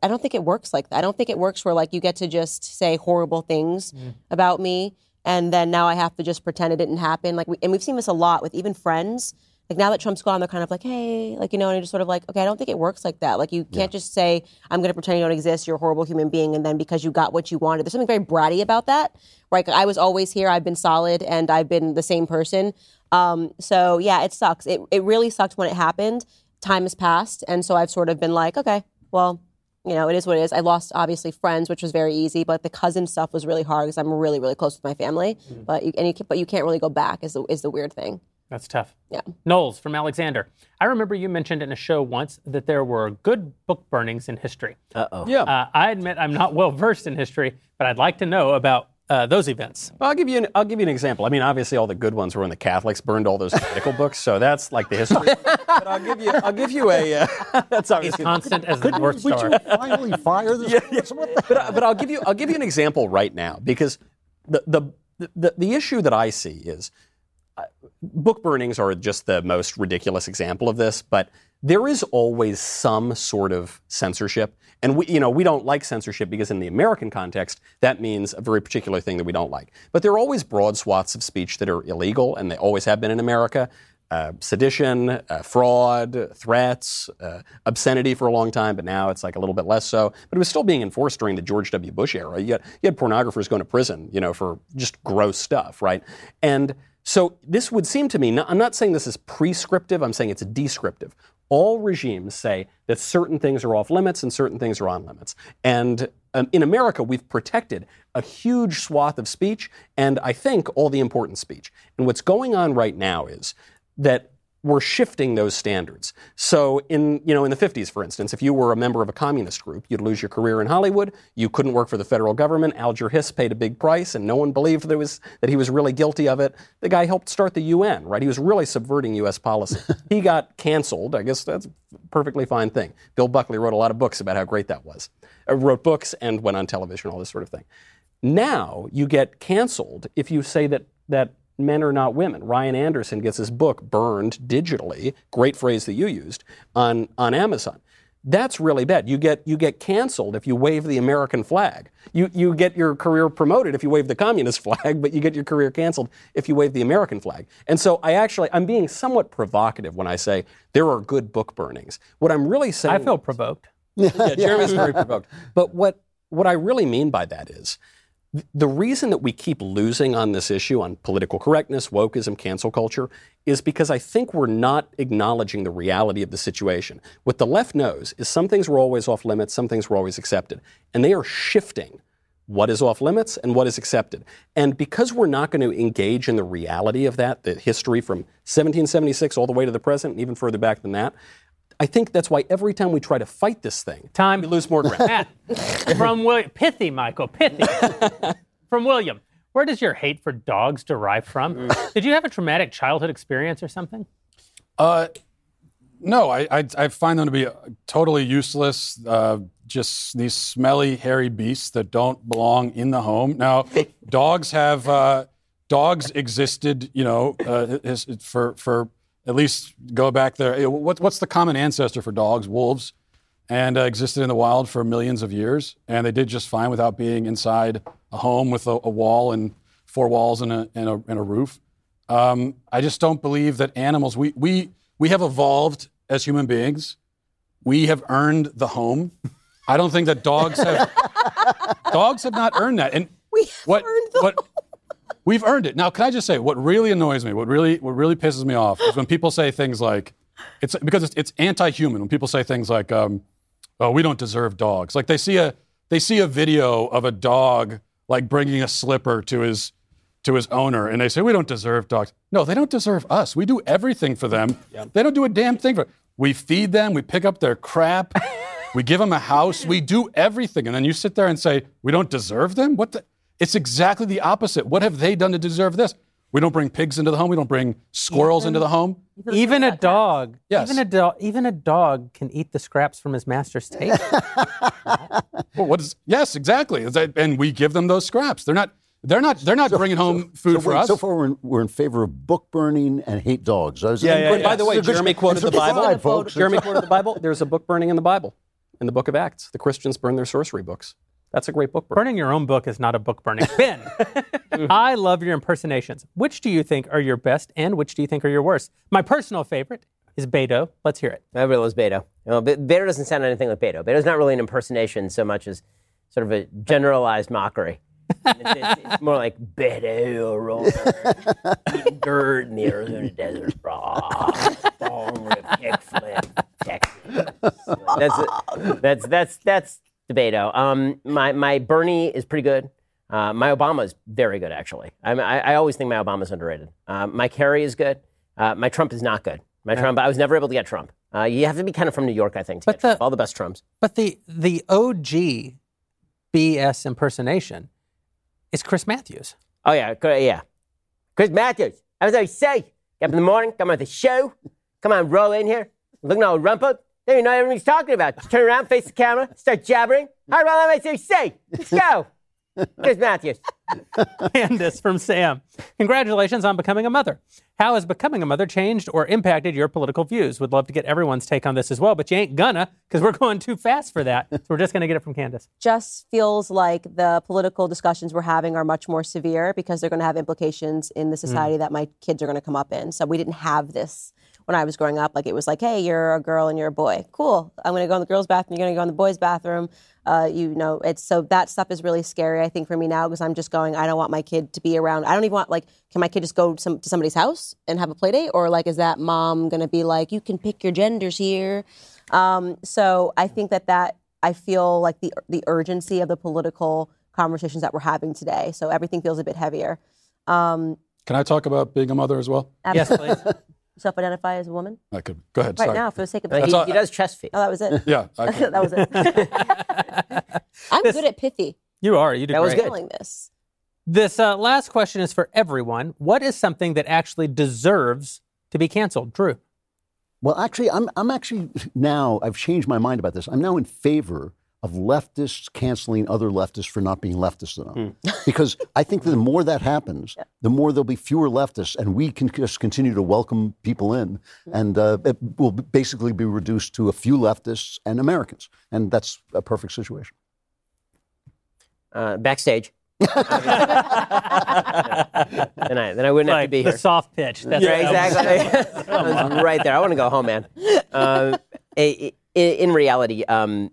Speaker 6: I don't think it works like that. I don't think it works where like you get to just say horrible things mm. about me, and then now I have to just pretend it didn't happen. Like, we, and we've seen this a lot with even friends. Like now that Trump's gone, they're kind of like, hey, like you know, and just sort of like, okay, I don't think it works like that. Like you can't just say, I'm going to pretend you don't exist. You're a horrible human being, and then because you got what you wanted, there's something very bratty about that. Right? I was always here. I've been solid, and I've been the same person. Um, so yeah, it sucks. It it really sucked when it happened. Time has passed, and so I've sort of been like, okay, well, you know, it is what it is. I lost obviously friends, which was very easy, but the cousin stuff was really hard because I'm really, really close with my family. But you, and you, but you can't really go back. Is the is the weird thing.
Speaker 2: That's tough.
Speaker 6: Yeah.
Speaker 2: Knowles from Alexander. I remember you mentioned in a show once that there were good book burnings in history.
Speaker 4: Uh oh.
Speaker 5: Yeah.
Speaker 2: Uh, I admit I'm not well versed in history, but I'd like to know about uh, those events.
Speaker 5: Well, I'll give you an, I'll give you an example. I mean, obviously, all the good ones were when the Catholics burned all those medical books, so that's like the history. [laughs] but I'll give you I'll give you a uh, [laughs] that's
Speaker 2: He's
Speaker 5: obviously
Speaker 2: constant as the North
Speaker 3: Would
Speaker 2: Star.
Speaker 3: you finally fire this [laughs] person? What the
Speaker 5: but, I- but I'll give you I'll give you an example right now because the the the, the issue that I see is uh, book burnings are just the most ridiculous example of this, but there is always some sort of censorship. And we, you know, we don't like censorship because in the American context, that means a very particular thing that we don't like. But there are always broad swaths of speech that are illegal, and they always have been in America. Uh, sedition, uh, fraud, threats, uh, obscenity for a long time, but now it's like a little bit less so. But it was still being enforced during the George W. Bush era. You had, you had pornographers going to prison, you know, for just gross stuff, right? And so this would seem to me, I'm not saying this is prescriptive, I'm saying it's descriptive. All regimes say that certain things are off limits and certain things are on limits. And um, in America, we've protected a huge swath of speech and I think all the important speech. And what's going on right now is that we're shifting those standards. So in you know in the 50s, for instance, if you were a member of a communist group, you'd lose your career in Hollywood. You couldn't work for the federal government. Alger Hiss paid a big price, and no one believed there was that he was really guilty of it. The guy helped start the UN, right? He was really subverting U.S. policy. [laughs] he got canceled. I guess that's a perfectly fine thing. Bill Buckley wrote a lot of books about how great that was. Uh, wrote books and went on television, all this sort of thing. Now you get canceled if you say that that men are not women. Ryan Anderson gets his book burned digitally, great phrase that you used, on, on Amazon. That's really bad. You get you get canceled if you wave the American flag. You you get your career promoted if you wave the communist [laughs] flag, but you get your career canceled if you wave the American flag. And so I actually I'm being somewhat provocative when I say there are good book burnings. What I'm really saying
Speaker 2: I feel provoked. [laughs]
Speaker 5: yeah, Jeremy's very provoked. But what what I really mean by that is th- the reason that we keep losing on this issue on political correctness, wokeism, cancel culture is because I think we're not acknowledging the reality of the situation. What the left knows is some things were always off limits, some things were always accepted, and they are shifting what is off limits and what is accepted. And because we're not going to engage in the reality of that, the history from 1776 all the way to the present, and even further back than that, I think that's why every time we try to fight this thing,
Speaker 2: Time.
Speaker 5: we lose more ground. [laughs]
Speaker 2: Matt, from William, pithy, Michael, pithy. [laughs] from William, where does your hate for dogs derive from? Did you have a traumatic childhood experience or something?
Speaker 1: Uh, no, I, I I find them to be totally useless. Uh, just these smelly, hairy beasts that don't belong in the home. Now, [laughs] dogs have uh, dogs existed, you know, uh, is- for for at least go back there. What, what's the common ancestor for dogs? Wolves, and uh, existed in the wild for millions of years, and they did just fine without being inside a home with a, a wall and four walls and a and a, and a roof. Um, I just don't believe that animals. We we we have evolved as human beings. We have earned the home. I don't think that dogs have. [laughs] dogs have not earned that. And
Speaker 6: We
Speaker 1: what
Speaker 6: earned the
Speaker 1: what we've earned it. Now, can I just say what really annoys me? What really what really pisses me off is when people say things like, "It's because it's, it's anti-human." When people say things like, um, "Oh, we don't deserve dogs," like they see a they see a video of a dog like bringing a slipper to his to his owner, and they say we don't deserve dogs. No, they don't deserve us. We do everything for them. They don't do a damn thing for. We feed them. We pick up their crap. we give them a house. We do everything, and then you sit there and say we don't deserve them. What the? It's exactly the opposite. What have they done to deserve this? We don't bring pigs into the home. We don't bring squirrels into the home.
Speaker 2: Even a dog,
Speaker 1: Yes.
Speaker 2: even a dog, even a dog can eat the scraps from his master's table. [laughs]
Speaker 1: Well, what is? Yes, exactly. Is that- And we give them those scraps. They're not. They're not. They're not bringing home food
Speaker 3: so,
Speaker 1: for us.
Speaker 3: so far, we're in, we're in favor of book burning and hate dogs. I was-
Speaker 5: Yeah,
Speaker 3: and-
Speaker 5: By the way,
Speaker 3: It's
Speaker 5: Jeremy quoted the Bible.
Speaker 3: pride, folks.
Speaker 5: Jeremy quoted the Bible. There's a book burning in the Bible, in the book of Acts. The Christians burn their sorcery books. That's a great book burn.
Speaker 2: Burning your own book is not a book burning. Ben, [laughs] I love your impersonations. Which do you think are your best and which do you think are your worst? My personal favorite is Beto. Let's hear it.
Speaker 4: Everybody loves Beto. Well, Be- Beto doesn't sound anything like Beto. Beto's not really an impersonation so much as sort of a generalized mockery. it's, it's- it's more like Beto rolling eating dirt in the Arizona desert. Raw, bong rip, kickflip, Texas. That's that's that's that's Beto. Um, my my Bernie is pretty good. Uh, my Obama is very good, actually. I, mean, I, I always think my Obama is underrated. Uh, my Kerry is good. Uh, my Trump is not good. My Trump, I was never able to get Trump. Uh, you have to be kind of from New York, I think, to
Speaker 2: But
Speaker 4: get Trump.
Speaker 2: the-
Speaker 4: all the best Trumps.
Speaker 2: But the the OG BS impersonation is Chris Matthews.
Speaker 4: Oh yeah, yeah. Chris Matthews. I was always say, get up in the morning, come on the show, come on, roll in here, looking at all rumpled. Then you know what everybody's talking about. Just turn around, face the camera, start jabbering. How well am I to say? Let's go. Chris Matthews.
Speaker 2: Candace from Sam. Congratulations on becoming a mother. How has becoming a mother changed or impacted your political views? Would love to get everyone's take on this as well, but you ain't gonna because we're going too fast for that. So we're just gonna get it from Candace.
Speaker 6: just feels like the political discussions we're having are much more severe because they're going to have implications in the mm. society that my kids are going to come up in. So we didn't have this when I was growing up. Like it was like, hey, you're a girl and you're a boy. Cool. I'm going to go in the girls' bathroom. You're going to go in the boys' bathroom. Uh, you know, it's so that stuff is really scary. I think for me now because I'm just going. I don't want my kid to be around. I don't even want like, can my kid just go some, to somebody's house and have a play date, or like, is that mom going to be like, you can pick your genders here? Um, so I think that that I feel like the the urgency of the political conversations that we're having today. So everything feels a bit heavier. Um,
Speaker 1: Can I talk about being a mother as well?
Speaker 2: Yes, please.
Speaker 6: Self-identify as a woman
Speaker 1: I could. Go ahead.
Speaker 6: right
Speaker 1: sorry.
Speaker 6: now for the sake of
Speaker 1: That's
Speaker 4: he,
Speaker 1: all-
Speaker 4: he does chest feet.
Speaker 6: Oh, that was it.
Speaker 1: Yeah. I [laughs] could.
Speaker 6: that was it. [laughs] I'm good at pithy.
Speaker 2: You are. You did
Speaker 4: That was
Speaker 2: great.
Speaker 4: good.
Speaker 6: Feeling this.
Speaker 2: This uh, last question is for everyone. What is something that actually deserves to be canceled? Drew.
Speaker 3: Well, actually, I'm, I'm actually now, I've changed my mind about this. I'm now in favor of leftists canceling other leftists for not being leftists enough. [laughs] because I think that the more that happens, the more there'll be fewer leftists, and we can just continue to welcome people in. And uh, it will basically be reduced to a few leftists and Americans. And that's a perfect situation.
Speaker 4: Uh, backstage. [laughs] [laughs] then I then I wouldn't have to
Speaker 2: Like
Speaker 4: be
Speaker 2: the
Speaker 4: here.
Speaker 2: soft pitch. That's
Speaker 4: Yeah,
Speaker 2: what that was.
Speaker 4: exactly. I was right there. I want to go home, man. Uh, i- i- in reality, um,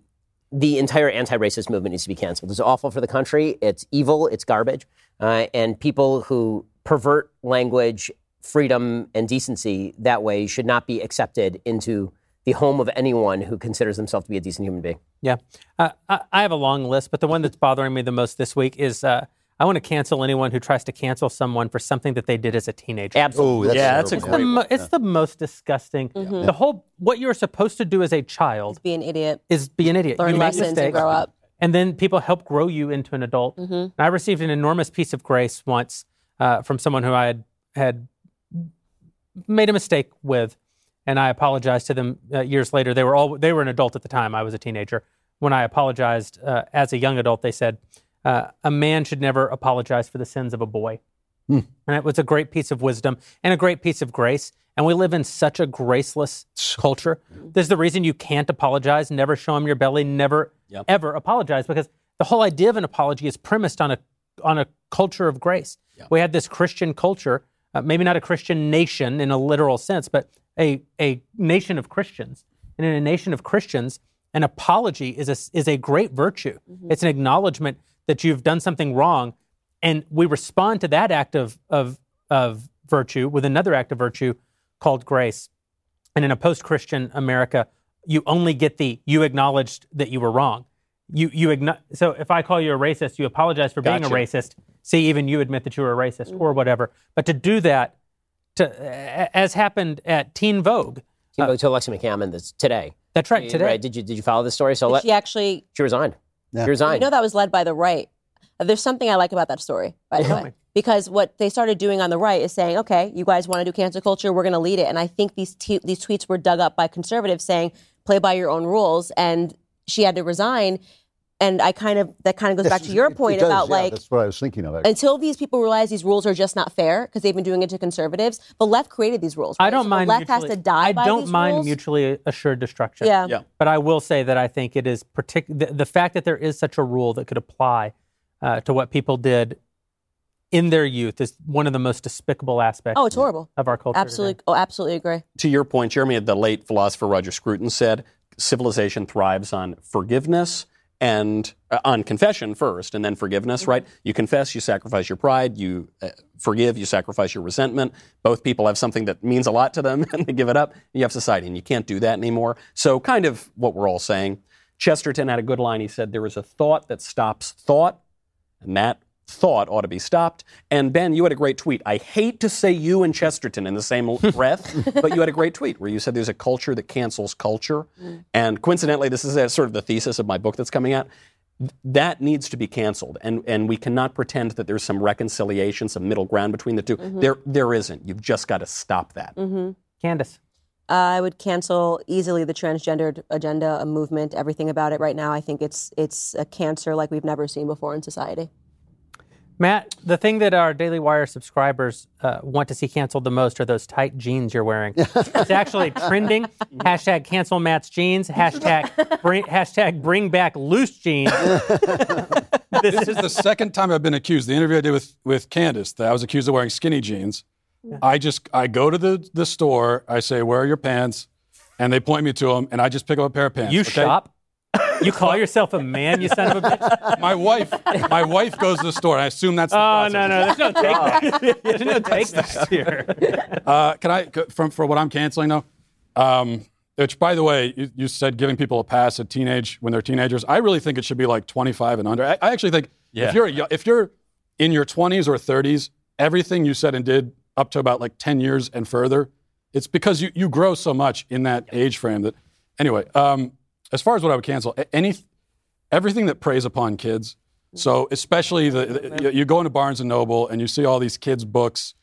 Speaker 4: the entire anti-racist movement needs to be canceled. It's awful for the country. It's evil. It's garbage. Uh, and people who pervert language, freedom, and decency that way should not be accepted into the home of anyone who considers themselves to be a decent human being.
Speaker 2: Yeah. Uh, I, have a long list, but the one that's bothering me the most this week is uh, I want to cancel anyone who tries to cancel someone for something that they did as a teenager.
Speaker 4: Absolutely.
Speaker 3: Oh, that's
Speaker 5: Yeah, that's a
Speaker 3: terrible.
Speaker 2: The mo- it's the most disgusting. The whole what you're supposed to do as a child is
Speaker 6: Be an idiot.
Speaker 2: is be an idiot.
Speaker 6: Learn
Speaker 2: you make
Speaker 6: lessons and grow up.
Speaker 2: and then people help grow you into an adult. And I received an enormous piece of grace once uh, from someone who I had had made a mistake with, and I apologized to them uh, years later. They were all they were an adult at the time. I was a teenager. When I apologized uh, as a young adult, they said uh, a man should never apologize for the sins of a boy. And it was a great piece of wisdom and a great piece of grace. And we live in such a graceless culture. There's the reason you can't apologize, never show him your belly, never ever apologize, because the whole idea of an apology is premised on a on a culture of grace. We had this Christian culture, uh, maybe not a Christian nation in a literal sense, but a a nation of Christians. And in a nation of Christians, an apology is a, is a great virtue. It's an acknowledgement that you've done something wrong and we respond to that act of, of, of virtue with another act of virtue called grace. And in a post Christian America, you only get the you acknowledged that you were wrong. you you igno- so if I call you a racist, you apologize for being a racist. See, even you admit that you were a racist or mm-hmm. whatever. But to do that, to as happened at Teen Vogue,
Speaker 4: Team Vogue uh, to Alexi McCammond this today.
Speaker 2: that's right today.
Speaker 4: Right? Did you did you follow this story? So let,
Speaker 6: She actually,
Speaker 4: she resigned.
Speaker 3: Yeah.
Speaker 4: She resigned.
Speaker 6: you know, that was led by the right. There's something I like about that story, by the way. Because what they started doing on the right is saying, okay, you guys want to do cancel culture, we're going to lead it. And I think these t- these tweets were dug up by conservatives saying, play by your own rules. And she had to resign. And I kind of, that kind of goes back to your
Speaker 3: It- it
Speaker 6: point
Speaker 3: does,
Speaker 6: about
Speaker 3: yeah,
Speaker 6: like,
Speaker 3: That's what I was thinking of. actually.
Speaker 6: until these people realize these rules are just not fair because they've been doing it to conservatives. The left created these rules.
Speaker 2: I don't
Speaker 6: So
Speaker 2: mind.
Speaker 6: The left has to die
Speaker 2: I
Speaker 6: by
Speaker 2: don't
Speaker 6: these
Speaker 2: mind
Speaker 6: rules.
Speaker 2: mutually assured destruction.
Speaker 6: Yeah.
Speaker 5: Yeah.
Speaker 2: But I will say that I think it is partic- the, the fact that there is such a rule that could apply uh, to what people did in their youth is one of the most despicable aspects.
Speaker 6: Oh, it's horrible.
Speaker 2: of our culture.
Speaker 6: Absolutely.
Speaker 2: today.
Speaker 6: Oh, absolutely agree.
Speaker 5: to your point, Jeremy, the late philosopher Roger Scruton said civilization thrives on forgiveness and uh, on confession first and then forgiveness, right? You confess, you sacrifice your pride, you uh, forgive, you sacrifice your resentment. Both people have something that means a lot to them [laughs] and they give it up. You have society and you can't do that anymore. So, kind of what we're all saying. Chesterton had a good line. He said, There is a thought that stops thought, and that thought ought to be stopped. And Ben, you had a great tweet. I hate to say you and Chesterton in the same [laughs] breath, but you had a great tweet where you said there's a culture that cancels culture. Mm. And coincidentally, this is a, sort of the thesis of my book that's coming out. That needs to be canceled, and and we cannot pretend that there's some reconciliation, some middle ground between the 2 mm-hmm. There there isn't. You've just got to stop that. Mm-hmm.
Speaker 2: Candace.
Speaker 6: I would cancel easily the transgendered agenda, a movement, everything about it right now. I think it's it's a cancer like we've never seen before in society.
Speaker 2: Matt, the thing that our Daily Wire subscribers uh, want to see canceled the most are those tight jeans you're wearing. [laughs] it's actually trending. Hashtag cancel Matt's jeans. Hashtag bring, hashtag bring back loose jeans. [laughs]
Speaker 1: This is the second time I've been accused. The interview I did with, with Candace, that I was accused of wearing skinny jeans. I just I go to the, the store, I say, Where are your pants? And they point me to them, and I just pick up a pair of pants.
Speaker 2: You
Speaker 1: okay?
Speaker 2: shop. You call yourself a man, you son of a bitch.
Speaker 1: My wife, my wife goes to the store. I assume that's the
Speaker 2: Oh
Speaker 1: process.
Speaker 2: no, no, there's no take. There's no take backs here. [laughs]
Speaker 1: Uh, can I, from for what I'm canceling though? Um, which, by the way, you, you said giving people a pass at teenage when they're teenagers. I really think it should be like 25 and under. I, I actually think
Speaker 5: Yeah.
Speaker 1: if you're a, if you're in your 20s or 30s, everything you said and did up to about like 10 years and further, it's because you, you grow so much in that age frame that. Anyway, um, as far as what I would cancel, a- any everything that preys upon kids. So especially the, the you- you go into Barnes and Noble and you see all these kids' books,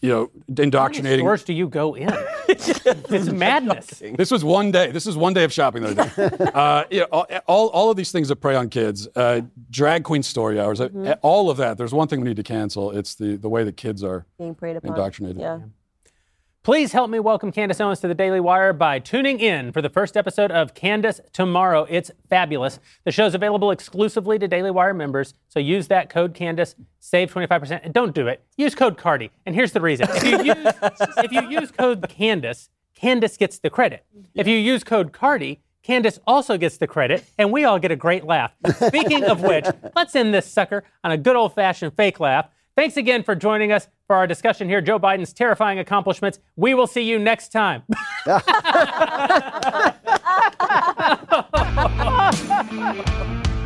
Speaker 1: you know,
Speaker 2: How many
Speaker 1: indoctrinating.
Speaker 2: stores do you go in? it's [laughs] madness.
Speaker 1: This was one day. This is one day of shopping the other day. uh, you know, all, all, all of these things that prey on kids, uh, drag queen story hours, uh, all of that. There's one thing we need to cancel. It's the, the way that kids are
Speaker 6: Being preyed upon.
Speaker 1: indoctrinated.
Speaker 6: Yeah.
Speaker 2: Please help me welcome Candace Owens to the Daily Wire by tuning in for the first episode of Candace Tomorrow. It's fabulous. The show's available exclusively to Daily Wire members, so use that code Candace, save 25%. And don't do it. Use code Cardi. And here's the reason. If you use, [laughs] if you use code Candace, Candace gets the credit. If you use code Cardi, Candace also gets the credit, and we all get a great laugh. Speaking of which, [laughs] let's end this sucker on a good old fashioned fake laugh. Thanks again for joining us for our discussion here. Joe Biden's terrifying accomplishments. We will see you next time. [laughs] [laughs]